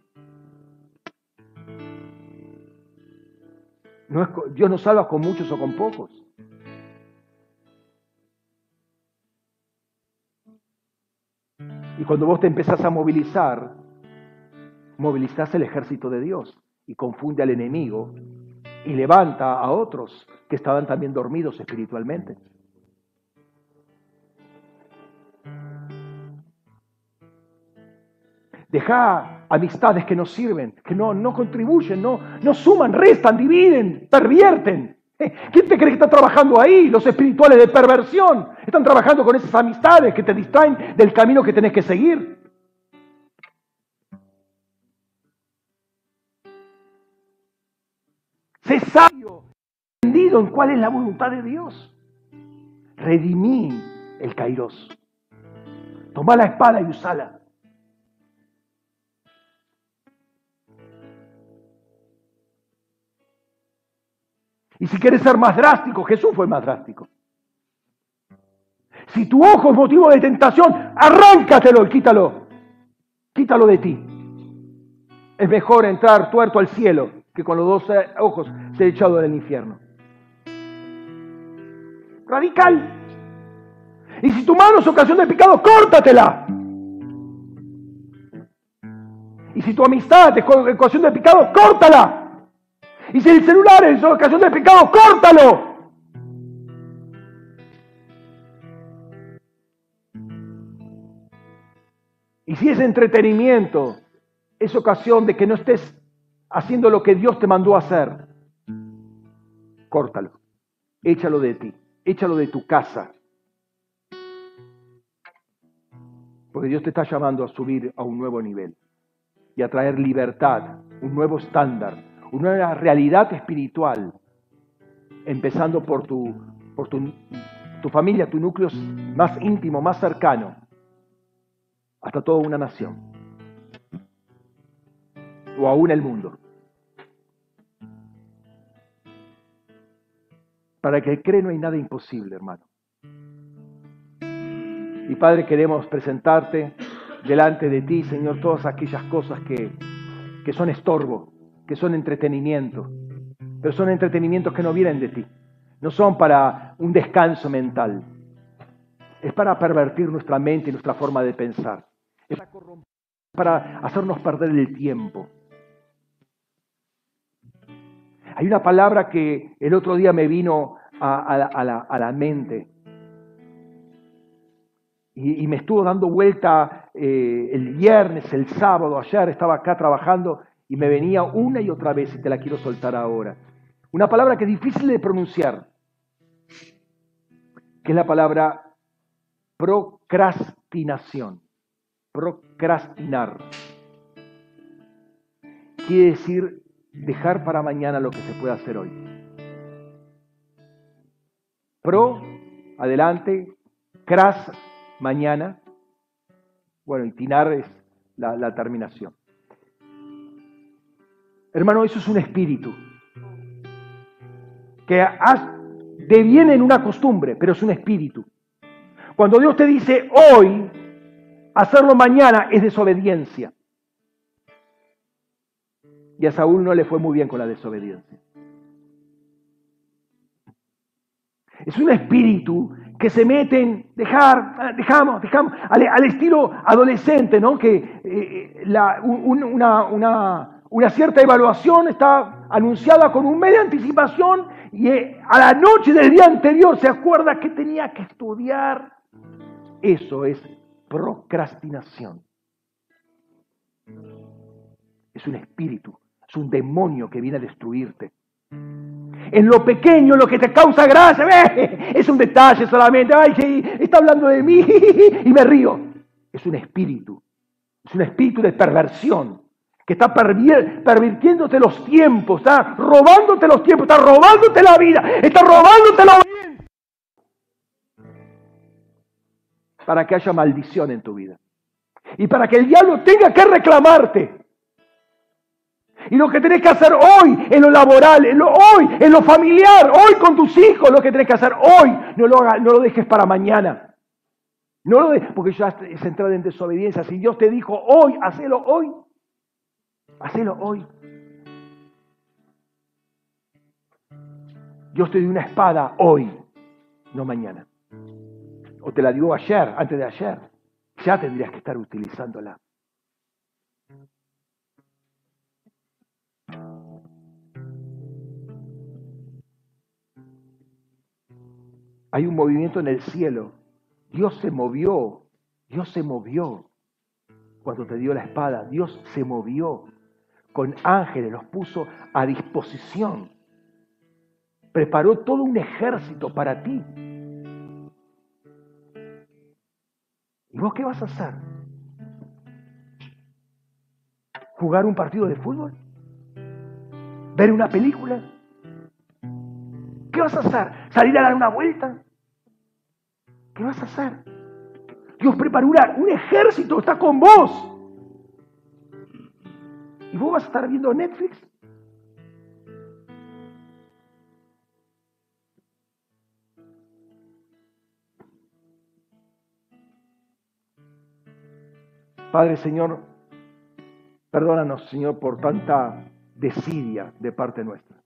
Dios no salva con muchos o con pocos. Y cuando vos te empezás a movilizar, movilizás el ejército de Dios y confunde al enemigo y levanta a otros que estaban también dormidos espiritualmente. Deja amistades que no sirven, que no, no contribuyen, no, no suman, restan, dividen, pervierten. ¿Quién te cree que está trabajando ahí? Los espirituales de perversión. Están trabajando con esas amistades que te distraen del camino que tenés que seguir. Sé sabio, entendido en cuál es la voluntad de Dios. Redimí el Kairos. Toma la espada y usala. Y si quieres ser más drástico, Jesús fue más drástico. Si tu ojo es motivo de tentación, arráncatelo y quítalo. Quítalo de ti. Es mejor entrar tuerto al cielo que con los dos ojos ser echado del infierno. Radical. Y si tu mano es ocasión de pecado, córtatela. Y si tu amistad es ocasión de pecado, córtala. Y si el celular es ocasión de pecado, córtalo. Y si es entretenimiento, es ocasión de que no estés haciendo lo que Dios te mandó a hacer, córtalo. Échalo de ti, échalo de tu casa. Porque Dios te está llamando a subir a un nuevo nivel y a traer libertad, un nuevo estándar, una realidad espiritual, empezando por tu, por tu, familia, tu núcleo más íntimo, más cercano, hasta toda una nación, o aún el mundo. Para que cree no hay nada imposible, hermano. Y Padre, queremos presentarte delante de ti, Señor, todas aquellas cosas que, que son estorbo, que son entretenimiento, pero son entretenimientos que no vienen de ti, no son para un descanso mental, es para pervertir nuestra mente y nuestra forma de pensar, es para hacernos perder el tiempo. Hay una palabra que el otro día me vino a, la, mente y, me estuvo dando vuelta eh, el viernes, el sábado, ayer estaba acá trabajando y me venía una y otra vez y te la quiero soltar ahora. Una palabra que es difícil de pronunciar, que es la palabra procrastinación. Procrastinar. Quiere decir dejar para mañana lo que se puede hacer hoy. Pro, adelante, cras, mañana. Bueno, y tinar es la, la terminación. Hermano, eso es un espíritu que deviene en una costumbre, pero es un espíritu. Cuando Dios te dice hoy, hacerlo mañana es desobediencia. Y a Saúl no le fue muy bien con la desobediencia. Es un espíritu que se mete en dejar, ah, dejamos, dejamos, al, estilo adolescente, ¿no? Que eh, una, una, cierta evaluación está anunciada con un mes de anticipación y eh, a la noche del día anterior se acuerda que tenía que estudiar. Eso es procrastinación. Es un espíritu, es un demonio que viene a destruirte. En lo pequeño, lo que te causa gracia, es un detalle solamente. Ay, está hablando de mí y me río. Es un espíritu, es un espíritu de perversión que está pervirtiéndote los tiempos, está robándote los tiempos, está robándote la vida, está robándote la vida. Para que haya maldición en tu vida. Y para que el diablo tenga que reclamarte. Y lo que tenés que hacer hoy en lo laboral, en lo, hoy en lo familiar, hoy con tus hijos, lo que tenés que hacer hoy, no lo, no lo dejes para mañana. No lo dejes, porque ya es entrar en desobediencia. Si Dios te dijo hoy, hacelo hoy. Hacelo hoy. Dios te dio una espada hoy, no mañana. O te la dio ayer, antes de ayer. Ya tendrías que estar utilizándola. Hay un movimiento en el cielo. Dios se movió. Dios se movió. Cuando te dio la espada, Dios se movió. Con ángeles los puso a disposición. Preparó todo un ejército para ti. ¿Y vos qué vas a hacer? ¿Jugar un partido de fútbol? ¿Ver una película? ¿Qué vas a hacer? ¿Salir a dar una vuelta? ¿Qué vas a hacer? Dios preparó un ejército, está con vos. ¿Y vos vas a estar viendo Netflix? Padre Señor, perdónanos Señor por tanta desidia de parte nuestra.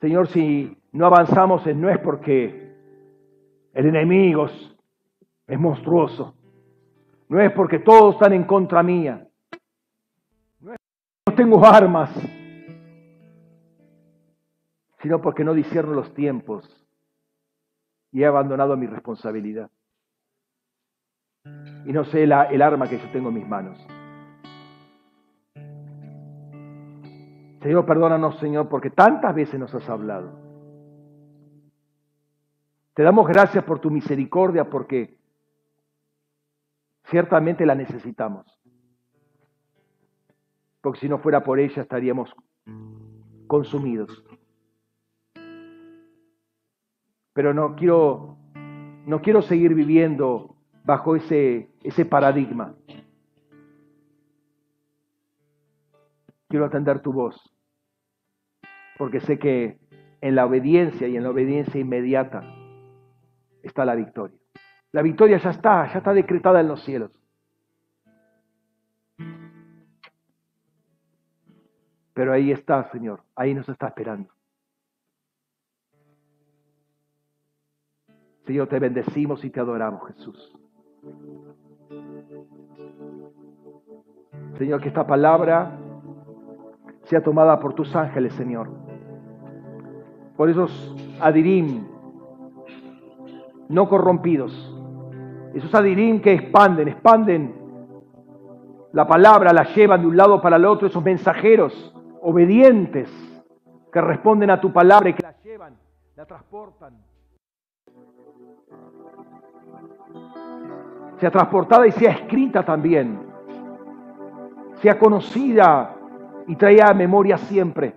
Señor, si no avanzamos no es porque el enemigo es monstruoso, no es porque todos están en contra mía, tengo armas, sino porque no discierno los tiempos y he abandonado mi responsabilidad. Y no sé el arma que yo tengo en mis manos. Señor, perdónanos, Señor, porque tantas veces nos has hablado. Te damos gracias por tu misericordia porque ciertamente la necesitamos. Porque si no fuera por ella estaríamos consumidos. Pero no quiero, no quiero seguir viviendo bajo ese, ese paradigma. quiero atender tu voz, porque sé que en la obediencia y en la obediencia inmediata está la victoria. La victoria ya está, ya está decretada en los cielos. Pero ahí está, Señor, ahí nos está esperando. Señor, te bendecimos y te adoramos, Jesús. Señor, que esta palabra sea tomada por tus ángeles, Señor. Por esos adirim no corrompidos, esos adirim que expanden, expanden la palabra, la llevan de un lado para el otro, esos mensajeros obedientes que responden a tu palabra y que la llevan, la transportan. Sea transportada y sea escrita también, sea conocida y traía a memoria siempre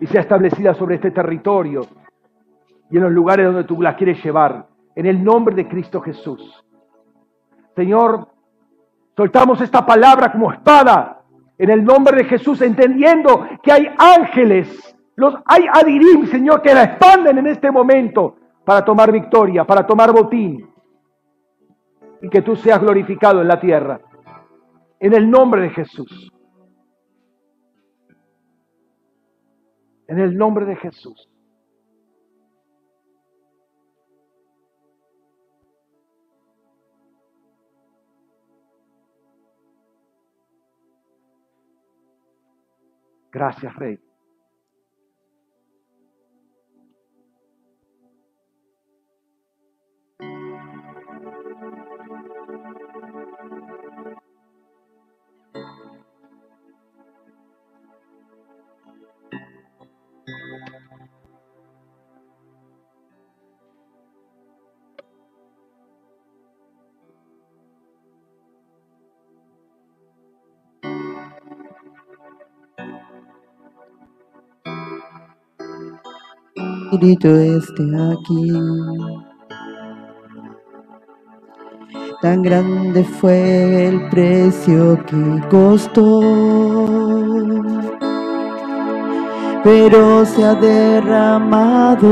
y sea establecida sobre este territorio y en los lugares donde tú la quieres llevar, en el nombre de Cristo Jesús. Señor, soltamos esta palabra como espada en el nombre de Jesús, entendiendo que hay ángeles, los hay adirim, Señor, que la expanden en este momento para tomar victoria, para tomar botín. Y que tú seas glorificado en la tierra. En el nombre de Jesús. En el nombre de Jesús. Gracias, Rey. Espíritu esté aquí. Tan grande fue el precio que costó, pero se ha derramado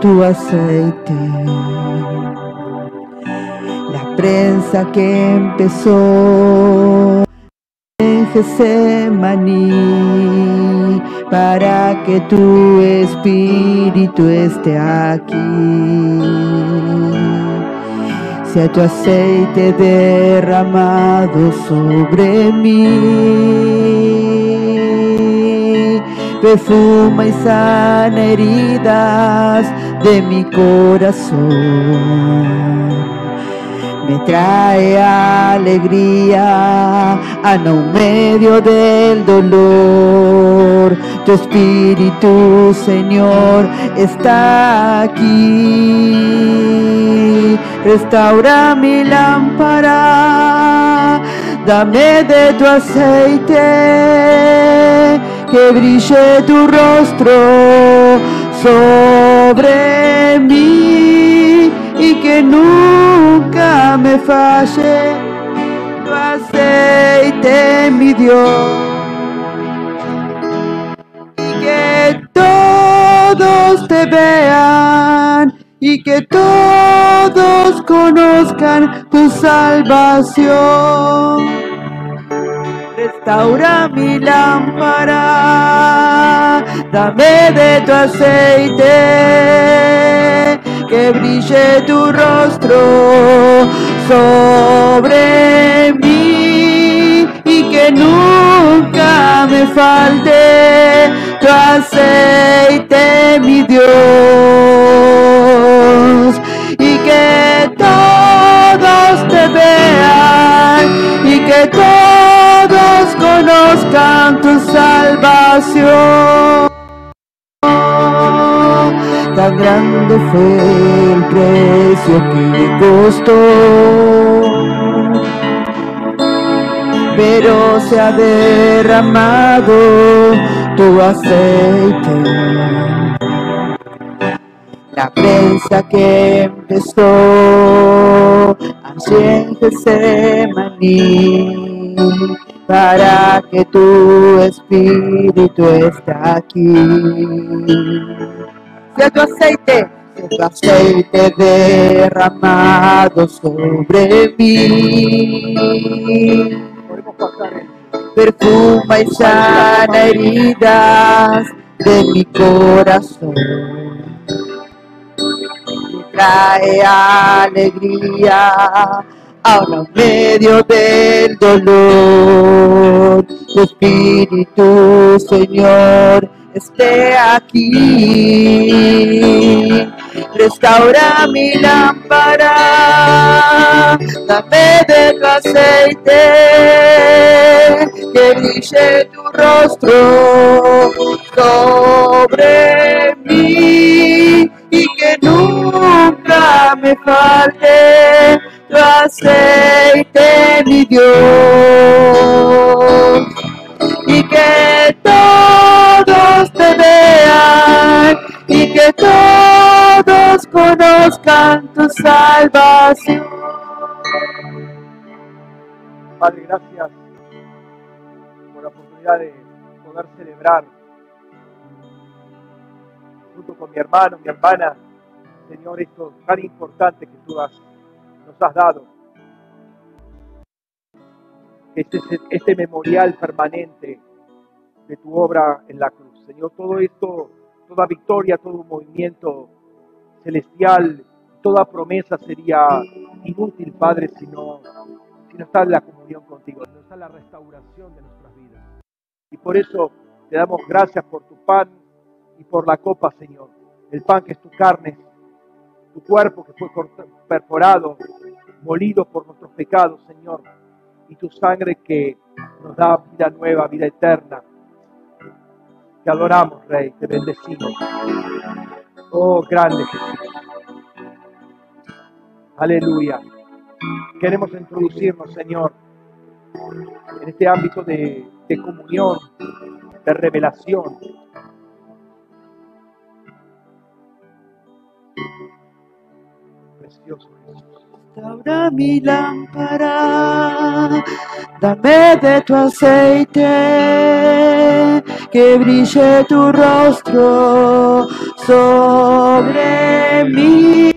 tu aceite. La prensa que empezó en Getsemaní para que tu espíritu esté aquí. Sea tu aceite derramado sobre mí. Perfuma y sana heridas de mi corazón me trae alegría a no medio del dolor. Tu espíritu, Señor, está aquí. Restaura mi lámpara, dame de tu aceite, que brille tu rostro sobre mí y que nunca me falle tu aceite, mi Dios. Y que todos te vean y que todos conozcan tu salvación. Restaura mi lámpara, dame de tu aceite, que brille tu rostro sobre mí y que nunca me falte tu aceite, mi Dios, y que todos te vean y que todos conozcan tu salvación. Tan grande fue el precio que costó, pero se ha derramado tu aceite. La prensa que empezó allí en Getsemaní, para que tu espíritu esté aquí. Sea tu aceite, sea tu aceite derramado sobre mí. Perfuma y sana heridas de mi corazón trae alegría aún en medio del dolor. Tu espíritu, Señor, esté aquí. Restaura mi lámpara, dame de tu aceite, que brille tu rostro sobre mí y que nunca me falte tu aceite, mi Dios, y que todos que todos conozcan tu salvación. Padre, gracias por la oportunidad de poder celebrar junto con mi hermano, mi hermana, Señor, esto tan importante que tú nos has dado. Es- este memorial permanente de tu obra en la cruz. Señor, todo esto, toda victoria, todo movimiento celestial, toda promesa sería inútil, Padre, si no, si no está la comunión contigo, no está la restauración de nuestras vidas. Y por eso te damos gracias por tu pan y por la copa, Señor. El pan que es tu carne, tu cuerpo que fue perforado, molido por nuestros pecados, Señor, y tu sangre que nos da vida nueva, vida eterna. Te adoramos, Rey, te bendecimos. Oh, grande Jesús. Aleluya. Queremos introducirnos, Señor, en este ámbito de, de comunión, de revelación. Precioso Jesús. Ahora mi lámpara, dame de tu aceite, que brille tu rostro sobre mí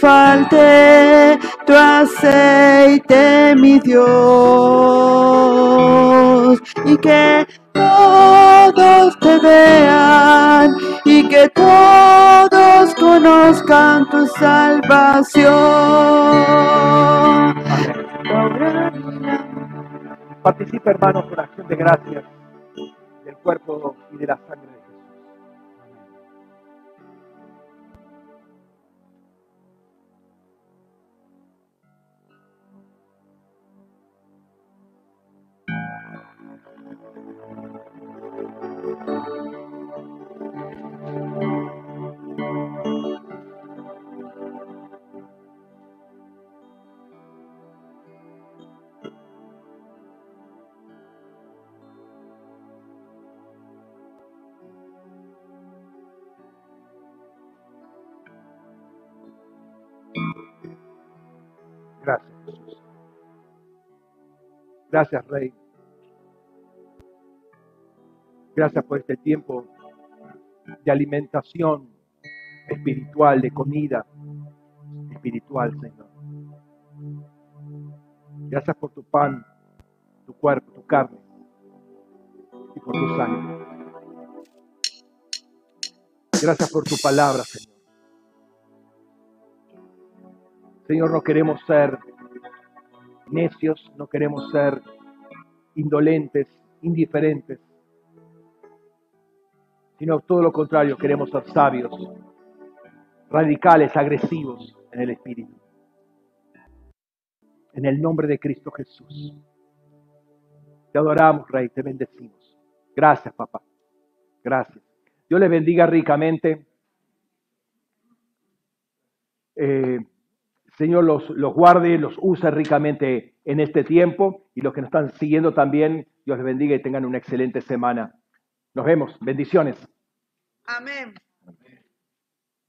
falte tu aceite, mi Dios, y que todos te vean y que todos conozcan tu salvación. Participa, hermanos, con acción de gracias del cuerpo y de la sangre Gracias, Jesús. Gracias, Rey. Gracias por este tiempo de alimentación espiritual, de comida espiritual, Señor. Gracias por tu pan, tu cuerpo, tu carne y por tu sangre. Gracias por tu palabra, Señor. Señor, no queremos ser necios, no queremos ser indolentes, indiferentes, sino todo lo contrario, queremos ser sabios, radicales, agresivos en el Espíritu. En el nombre de Cristo Jesús. Te adoramos, Rey, te bendecimos. Gracias, papá. Gracias. Dios les bendiga ricamente. Eh, Señor los, los guarde, los use ricamente en este tiempo y los que nos están siguiendo también, Dios les bendiga y tengan una excelente semana. Nos vemos. Bendiciones. Amén.